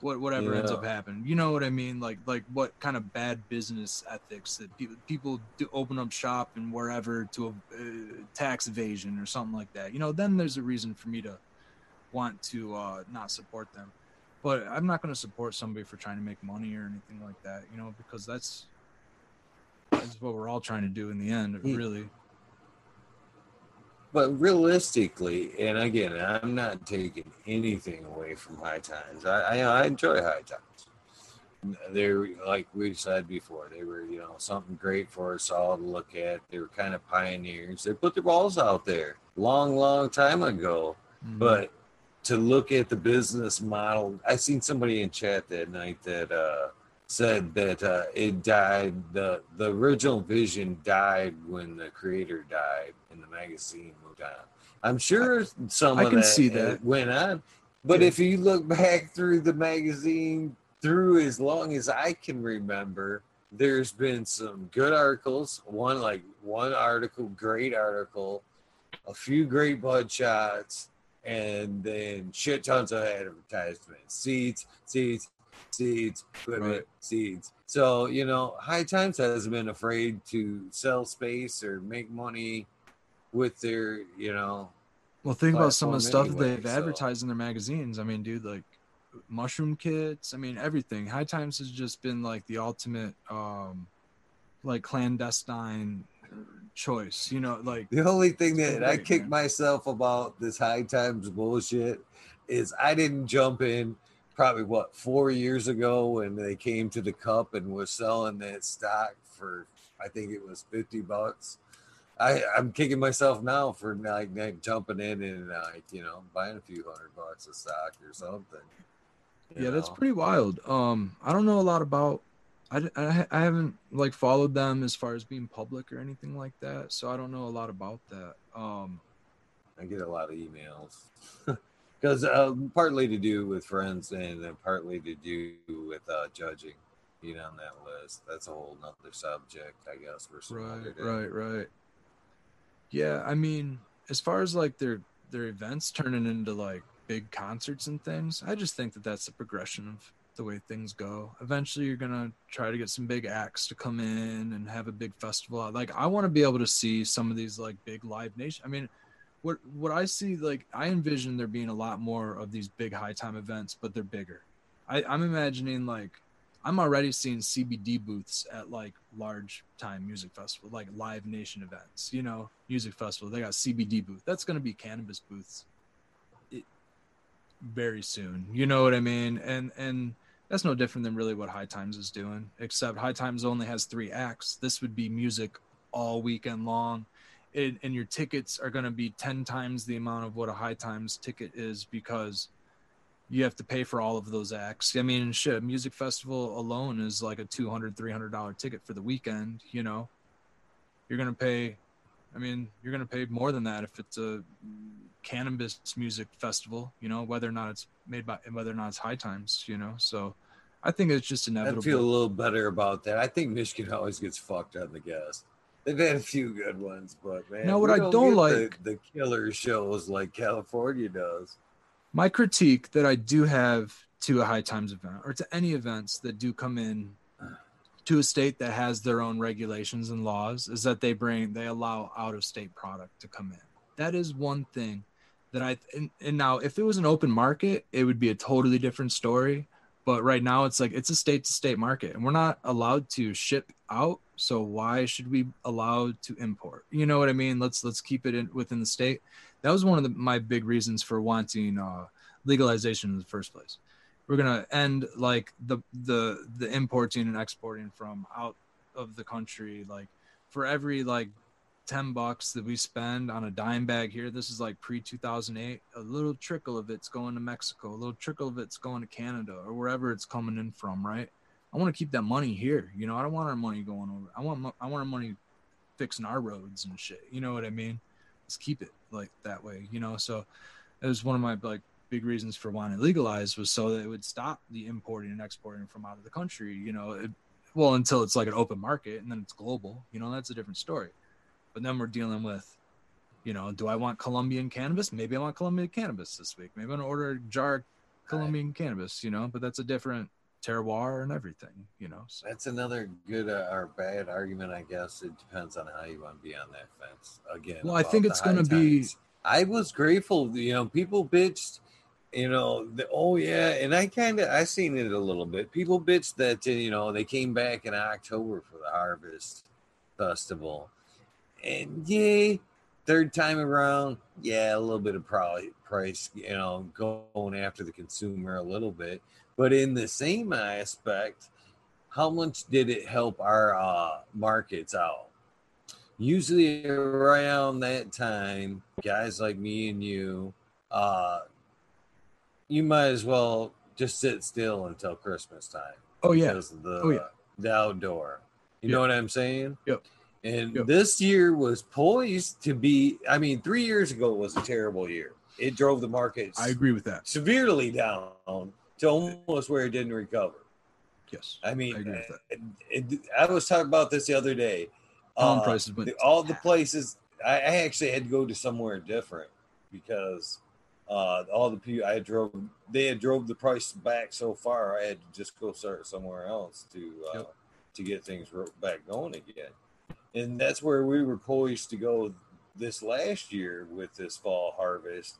what whatever ends up happening. You know what I mean? Like like what kind of bad business ethics that people people do open up shop and wherever to uh, tax evasion or something like that. You know, then there's a reason for me to want to uh, not support them. But I'm not going to support somebody for trying to make money or anything like that. You know, because that's that's what we're all trying to do in the end, Hmm. really. but realistically, and again, I'm not taking anything away from High Times. I, I, I enjoy High Times. They're like we said before, they were you know something great for us all to look at. They were kind of pioneers. They put their balls out there long, long time ago. Mhm. But to look at the business model, I seen somebody in chat that night that uh, said that uh, it died. the The original vision died when the creator died, and the magazine moved on. I'm sure some I of can that, see uh, that. went on, but Yeah. if you look back through the magazine through as long as I can remember, there's been some good articles. One like one article, great article, a few great bud shots, and then shit tons of advertisements, seeds, seeds, seeds, equipment, Right. seeds. So you know, High Times hasn't been afraid to sell space or make money with their, you know, Well, think about some of the stuff anyway, they've so- advertised in their magazines. I mean, dude, like mushroom kits. I mean, everything. High Times has just been like the ultimate, um, like clandestine choice. You know, like The only thing that been I kick man. myself about this high times bullshit is I didn't jump in probably what four years ago when they came to the cup and was selling that stock for I think it was fifty bucks. I, I'm kicking myself now for like, like jumping in and like you know buying a few hundred bucks of stock or something. yeah, that's pretty wild. Um, I don't know a lot about. I, I, I haven't like followed them as far as being public or anything like that, so I don't know a lot about that. Um, I get a lot of emails because uh, partly to do with friends and then partly to do with uh, judging. You know, on that list. That's a whole nother subject, I guess. For some right right right yeah i mean as far as like their their events turning into like big concerts and things i just think that that's the progression of the way things go eventually you're gonna try to get some big acts to come in and have a big festival like i want to be able to see some of these like big live nation i mean what what i see like i envision there being a lot more of these big high time events but they're bigger I, I'm imagining like I'm already seeing CBD booths at like large time music festival, like Live Nation events. You know, music festival. They got CBD booth. That's gonna be cannabis booths. Very soon. You know what I mean? And and that's no different than really what High Times is doing. Except High Times only has three acts. This would be music all weekend long. It, and your tickets are going to be 10 times the amount of what a high times ticket is because you have to pay for all of those acts. I mean, shit, music festival alone is like a $200, $300 ticket for the weekend, you know. You're going to pay I mean, you're going to pay more than that if it's a cannabis music festival, you know, whether or not it's made by whether or not it's high times, you know. So I think it's just inevitable. I feel a little better about that. I think Michigan always gets fucked on the guest. They've had a few good ones, but man, now what I don't like the, the killer shows like California does. My critique that I do have to a high times event or to any events that do come in to a state that has their own regulations and laws is that they bring they allow out of state product to come in. That is one thing that I and, and now if it was an open market, it would be a totally different story. But right now it's like it's a state to state market and we're not allowed to ship out. So why should we allow to import? You know what I mean? Let's let's keep it in, within the state. That was one of the, my big reasons for wanting uh, legalization in the first place we're gonna end like the the the importing and exporting from out of the country like for every like 10 bucks that we spend on a dime bag here. This is like pre 2008 a little trickle of it's going to mexico. A little trickle of it's going to canada or wherever it's coming in from right? I want to keep that money here you know? I don't want our money going over. I want i want our money fixing our roads and shit. You know what i mean? Let's keep it like that way you know? So it was one of my like big reasons for wanting it legalized was so that it would stop the importing and exporting from out of the country. You know, it, well until it's like an open market and then it's global. You know, that's a different story. But then we're dealing with, you know, do I want Colombian cannabis? Maybe I want Colombian cannabis this week. Maybe I'm gonna order a jar Colombian right. cannabis. You know, but that's a different terroir and everything. You know, so. that's another good uh, or bad argument, I guess. It depends on how you want to be on that fence. Again, well, I think it's going to be. I was grateful. You know, people bitched you know the, oh yeah and i kind of i seen it a little bit people bitch that you know they came back in october for the harvest festival and yay third time around yeah a little bit of probably price you know going after the consumer a little bit but in the same aspect how much did it help our uh, markets out usually around that time guys like me and you uh, you might as well just sit still until Christmas time. Oh yeah, because of the oh, yeah. the outdoor. You yep. know what I'm saying? Yep. And yep. this year was poised to be. I mean, three years ago was a terrible year. It drove the market. I agree with that. Severely down to almost where it didn't recover. Yes. I mean, I, agree with it, it, I was talking about this the other day. Home uh, prices, but all the places I, I actually had to go to somewhere different because uh, all the people I drove, they had drove the price back so far. I had to just go start somewhere else to uh, yep. to get things back going again. And that's where we were poised to go this last year with this fall harvest.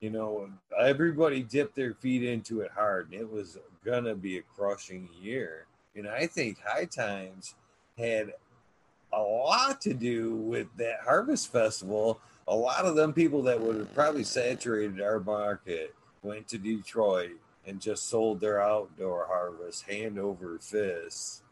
You know, everybody dipped their feet into it hard, and it was gonna be a crushing year. And I think High Times had a lot to do with that harvest festival a lot of them people that would have probably saturated our market went to Detroit and just sold their outdoor harvest hand over fist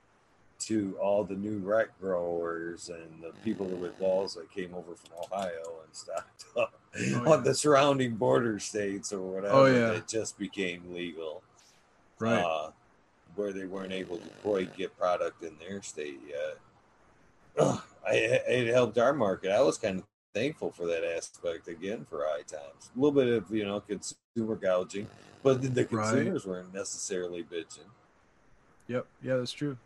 to all the new rec growers and the people with balls that came over from Ohio and stocked up oh, yeah. on the surrounding border states or whatever oh, yeah. that just became legal. Right. Uh, where they weren't able to quite get product in their state yet. Ugh, I, it helped our market. I was kind of thankful for that aspect again for high times. A little bit of you know consumer gouging, but the, the consumers right. weren't necessarily bitching. Yep, yeah, that's true.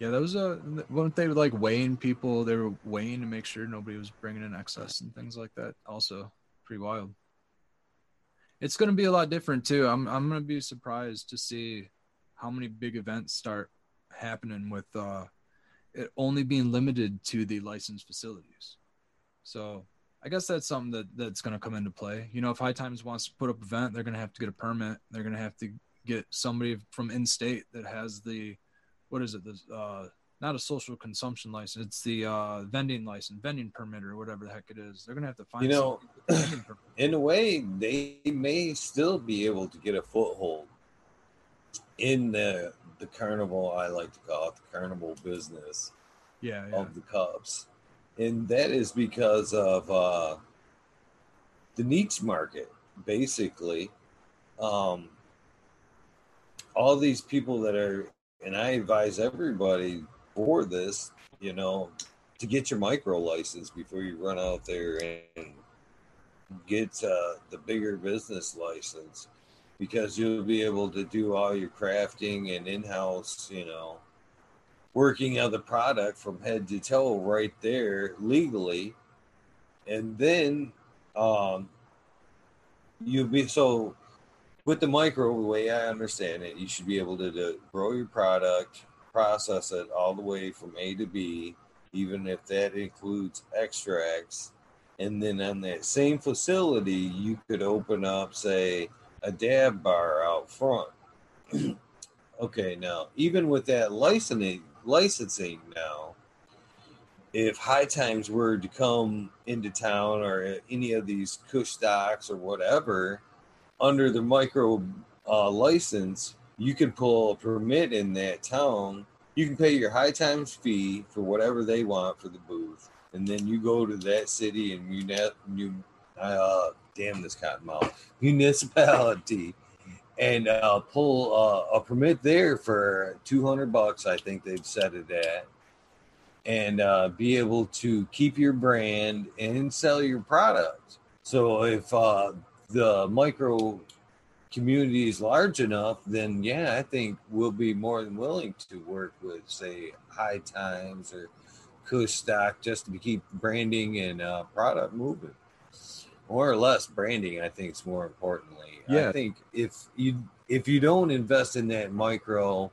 Yeah, that was a weren't they like weighing people? They were weighing to make sure nobody was bringing in excess and things like that. Also, pretty wild. It's going to be a lot different too. I'm I'm going to be surprised to see how many big events start happening with uh, it only being limited to the licensed facilities. So I guess that's something that that's going to come into play. You know, if High Times wants to put up an event, they're going to have to get a permit. They're going to have to get somebody from in state that has the what is it the uh not a social consumption license it's the uh vending license vending permit or whatever the heck it is they're gonna have to find You know, somebody with a in a way, they may still be able to get a foothold in the the carnival. I like to call it the carnival business yeah, yeah. of the Cups, and that is because of uh, the niche market. Basically, um, all these people that are, and I advise everybody for this, you know, to get your micro license before you run out there and get uh, the bigger business license because you'll be able to do all your crafting and in-house you know working of the product from head to toe right there legally. And then um you'll be so with the micro the way i understand it you should be able to, to grow your product process it all the way from a to b even if that includes extracts. And then on that same facility you could open up say a dab bar out front. Okay now even with that licensing licensing now if high times were to come into town or any of these kush stocks or whatever under the micro uh, license you can pull a permit in that town. You can pay your high times fee for whatever they want for the booth. And then you go to that city and you you uh damn this cotton mouth municipality and uh pull uh, a permit there for 200 bucks i think they've set it at. And uh be able to keep your brand and sell your product. So if uh the micro community is large enough then yeah i think we'll be more than willing to work with say high times or Kush stock just to keep branding and uh, product moving. More or less, branding I think is more importantly. Yeah. I think if you if you don't invest in that micro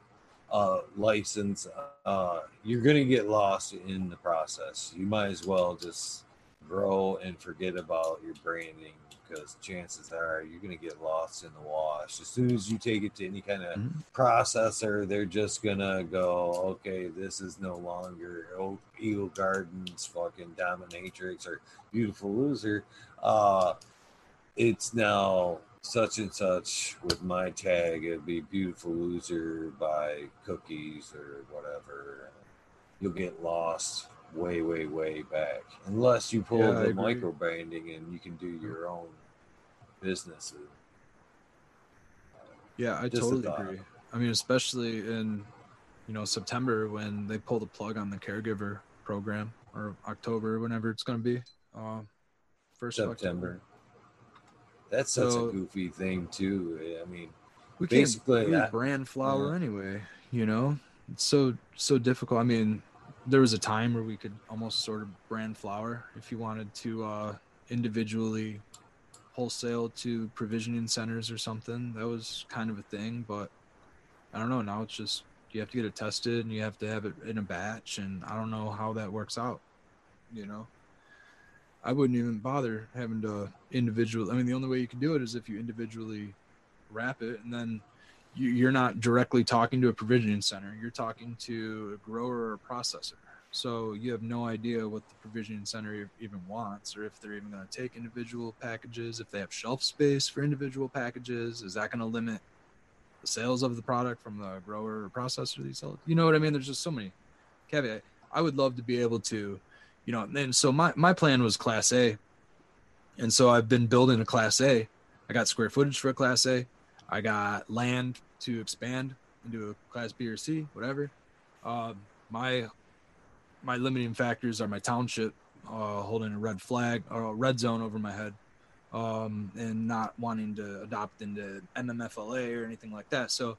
uh, license, uh, you're going to get lost in the process. You might as well just grow and forget about your branding because chances are you're going to get lost in the wash. As soon as you take it to any kind of Mhm. processor, they're just going to go, okay, this is no longer Eagle Gardens fucking dominatrix or beautiful loser. Uh, it's now such and such with my tag. It'd be beautiful loser by cookies or whatever. You'll get lost way, way, way back unless you pull Yeah, the agree. micro branding and you can do your own businesses. Yeah, I Just totally agree. I mean, especially in you know September when they pull the plug on the caregiver program, or October, whenever it's going to be. Uh, first of October. September. That's such So- a goofy thing too. I mean, We can't Basically, use brand flour yeah. anyway. You know, it's so so difficult. I mean, there was a time where we could almost sort of brand flour if you wanted to uh, individually wholesale to provisioning centers or something. That was kind of a thing, but I don't know. Now it's just you have to get it tested and you have to have it in a batch, and I don't know how that works out. You know, I wouldn't even bother having to individual. I mean, the only way you can do it is if you individually wrap it, and then you're not directly talking to a provisioning center. You're talking to a grower or a processor. So you have no idea what the provisioning center even wants, or if they're even going to take individual packages. If they have shelf space for individual packages, is that going to limit the sales of the product from the grower or processor that you sell? You know what I mean? There's just so many caveat. I would love to be able to, you know, and so my my plan was Class A, and so I've been building a Class A. I got square footage for a Class A. I got land to expand into a Class B or C, whatever. Um, my my limiting factors are my township uh, holding a red flag or a red zone over my head, um, and not wanting to adopt into MMFLA or anything like that. So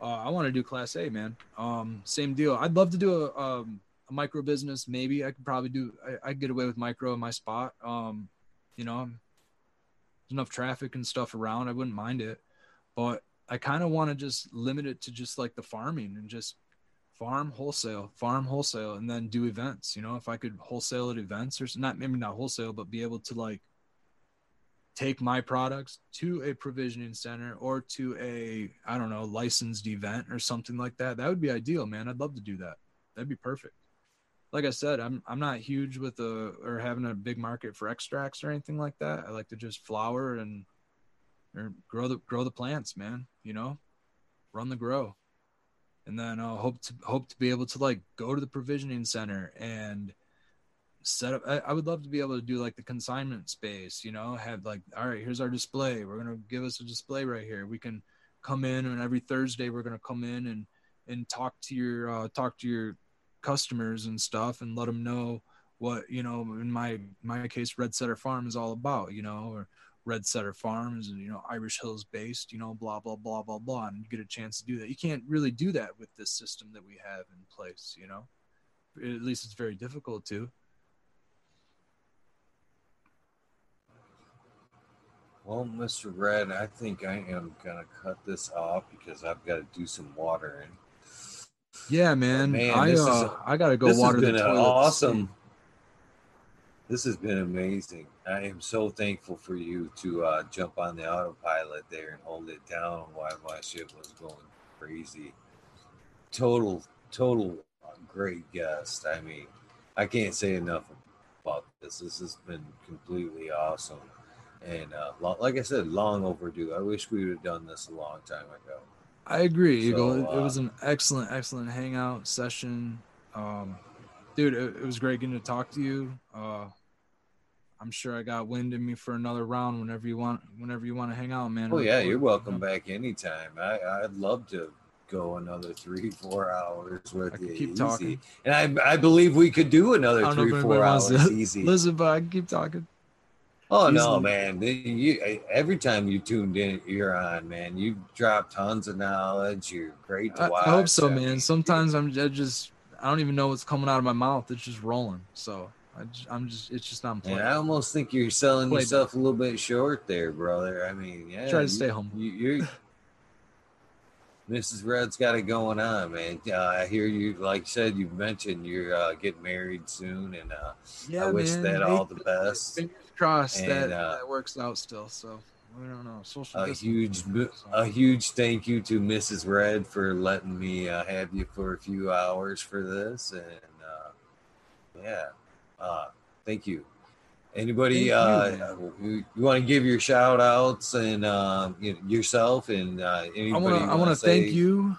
uh, I want to do Class A, man. Um, same deal. I'd love to do a, um, a micro business. Maybe I could probably do. I, I'd get away with micro in my spot. Um, you know, there's enough traffic and stuff around. I wouldn't mind it, but I kind of want to just limit it to just like the farming and just farm wholesale, farm wholesale, and then do events. You know, if I could wholesale at events or not maybe not wholesale, but be able to like take my products to a provisioning center or to a I don't know licensed event or something like that. That would be ideal, man. I'd love to do that. That'd be perfect. Like I said, I'm I'm not huge with a or having a big market for extracts or anything like that. I like to just flower and or grow the grow the plants, man. You know, run the grow, and then uh, hope to hope to be able to like go to the provisioning center and set up I, I, would love to be able to do like the consignment space you know have like all right here's our display we're gonna give us a display right here we can come in and every thursday we're gonna come in and and talk to your uh, talk to your customers and stuff and let them know what you know in my my case red setter farm is all about you know or red setter farms and you know irish hills based you know blah blah blah blah blah and you get a chance to do that you can't really do that with this system that we have in place you know at least it's very difficult to Well, Mr. Red, I think I am gonna cut this off because I've got to do some watering. Yeah, man. man I uh, a, I gotta go water the toilet. Awesome. This has been amazing. I am so thankful for you to uh, jump on the autopilot there and hold it down while my ship was going crazy. Total, total great guest. I mean, I can't say enough about this. This has been completely awesome and uh, like I said, long overdue. I wish we would have done this a long time ago. I agree, so, Eagle. Uh, it was an excellent, excellent hangout session. Um, dude, it, it, was great getting to talk to you. Uh, I'm sure I got wind in me for another round whenever you want. Whenever you want to hang out, man. Oh yeah, you're welcome back anytime. I I'd love to go another three, four hours with you. Keep easy. talking, and I I believe we could do another three, four hours easy. Listen, but I can keep talking. Oh no, man! You, every time you tuned in, you're on, man. You drop tons of knowledge. You're great to watch. I, hope so, man. Sometimes I'm just I don't even know what's coming out of my mouth. It's just rolling. So I am just it's just not. And I almost think you're selling Play yourself a little bit short there, brother. I mean, yeah. Try to you, stay humble. You, you're Mrs. Red's got it going on, man. Uh, I hear you, like you said, you mentioned you're uh, getting married soon, and uh, yeah, I wish man. that all the best Fingers crossed and, that, uh, that works out still. So I don't know. Social a huge, a huge thank you to Mrs. Red for letting me uh, have you for a few hours for this, and uh, yeah, uh, thank you. Anybody, thank uh, you, you, want to give your shout outs and uh, you know, yourself and uh, anybody? I want to thank you.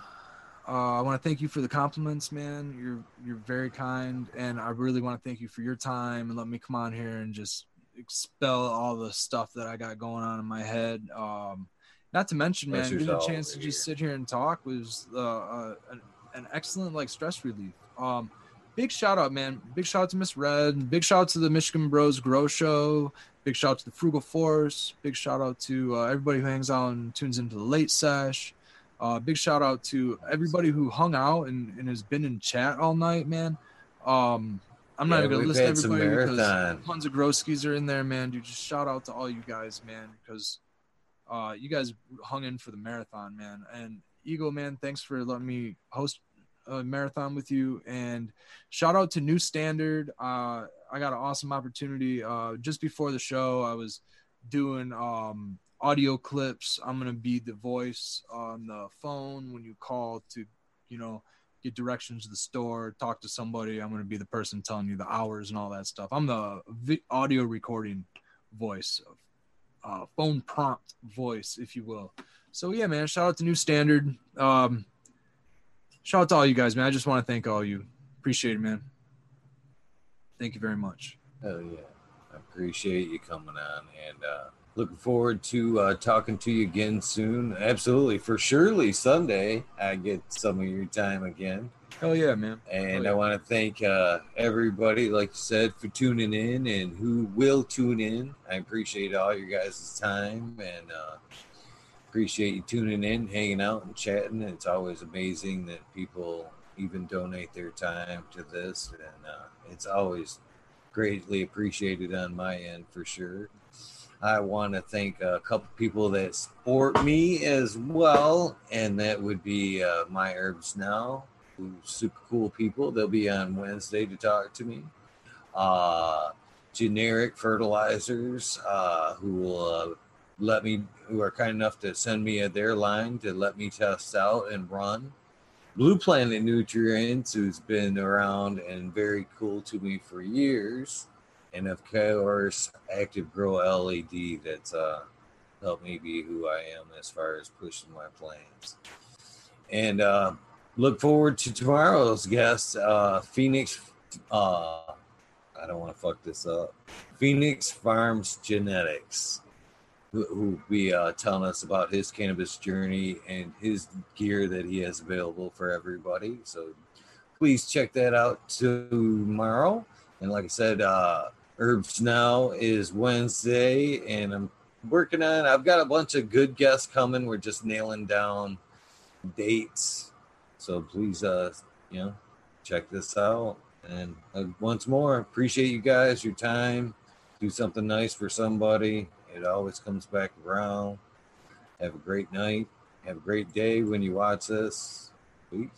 Uh, I want to thank you for the compliments, man. You're you're very kind, and I really want to thank you for your time and let me come on here and just expel all the stuff that I got going on in my head. Um, not to mention, man, getting a chance to just sit here and talk was uh, uh, an, an, excellent like stress relief. Um, big shout out, man. Big shout out to Miss Red. Big shout out to the Michigan Bros Grow Show. Big shout out to the Frugal Force. Big shout out to uh, everybody who hangs out and tunes into the late sesh. Uh, big shout out to everybody who hung out and, and has been in chat all night, man. Um, I'm not even gonna list everybody because tons of Growskis are in there, man. Dude, just shout out to all you guys, man, because uh, you guys hung in for the marathon, man. And Eagle, man, thanks for letting me host a marathon with you. And shout out to New Standard. Uh, I got an awesome opportunity. Uh, just before the show, I was doing um, audio clips. I'm gonna be the voice on the phone when you call to, you know get directions to the store, talk to somebody. I'm to be the person telling you the hours and all that stuff. I'm the vi- audio recording voice, uh, phone prompt voice, if you will. So yeah, man, shout out to New Standard. Um, shout out to all you guys, man. I just want to thank all you. Appreciate it, man. Thank you very much. Oh yeah, I appreciate you coming on and. uh looking forward to uh, talking to you again soon. Absolutely, for surely Sunday I get some of your time again. Oh yeah, man! And yeah. I want to thank uh, everybody, like you said, for tuning in and who will tune in. I appreciate all your guys' time and uh, appreciate you tuning in, hanging out, and chatting. It's always amazing that people even donate their time to this, and uh, it's always greatly appreciated on my end for sure. I want to thank a couple people that support me as well, and that would be uh, My Herbs Now, super cool people. They'll be on Wednesday to talk to me. Uh, generic fertilizers uh, who will uh, let me, who are kind enough to send me their line to let me test out and run. Blue Planet Nutrients, who's been around and very cool to me for years, and of course, Active Grow LED that's uh, helped me be who I am as far as pushing my plans. And uh, look forward to tomorrow's guest, uh, Phoenix. Uh, I don't want to fuck this up. Phoenix Farms Genetics, who will be uh, telling us about his cannabis journey and his gear that he has available for everybody. So please check that out tomorrow. And like I said, uh, Herbs Now is Wednesday, and I'm working on. I've got a bunch of good guests coming. We're just nailing down dates. So please, uh, you know, check this out. And uh, once more, appreciate you guys, your time. Do something nice for somebody. It always comes back around. Have a great night. Have a great day when you watch this. Peace.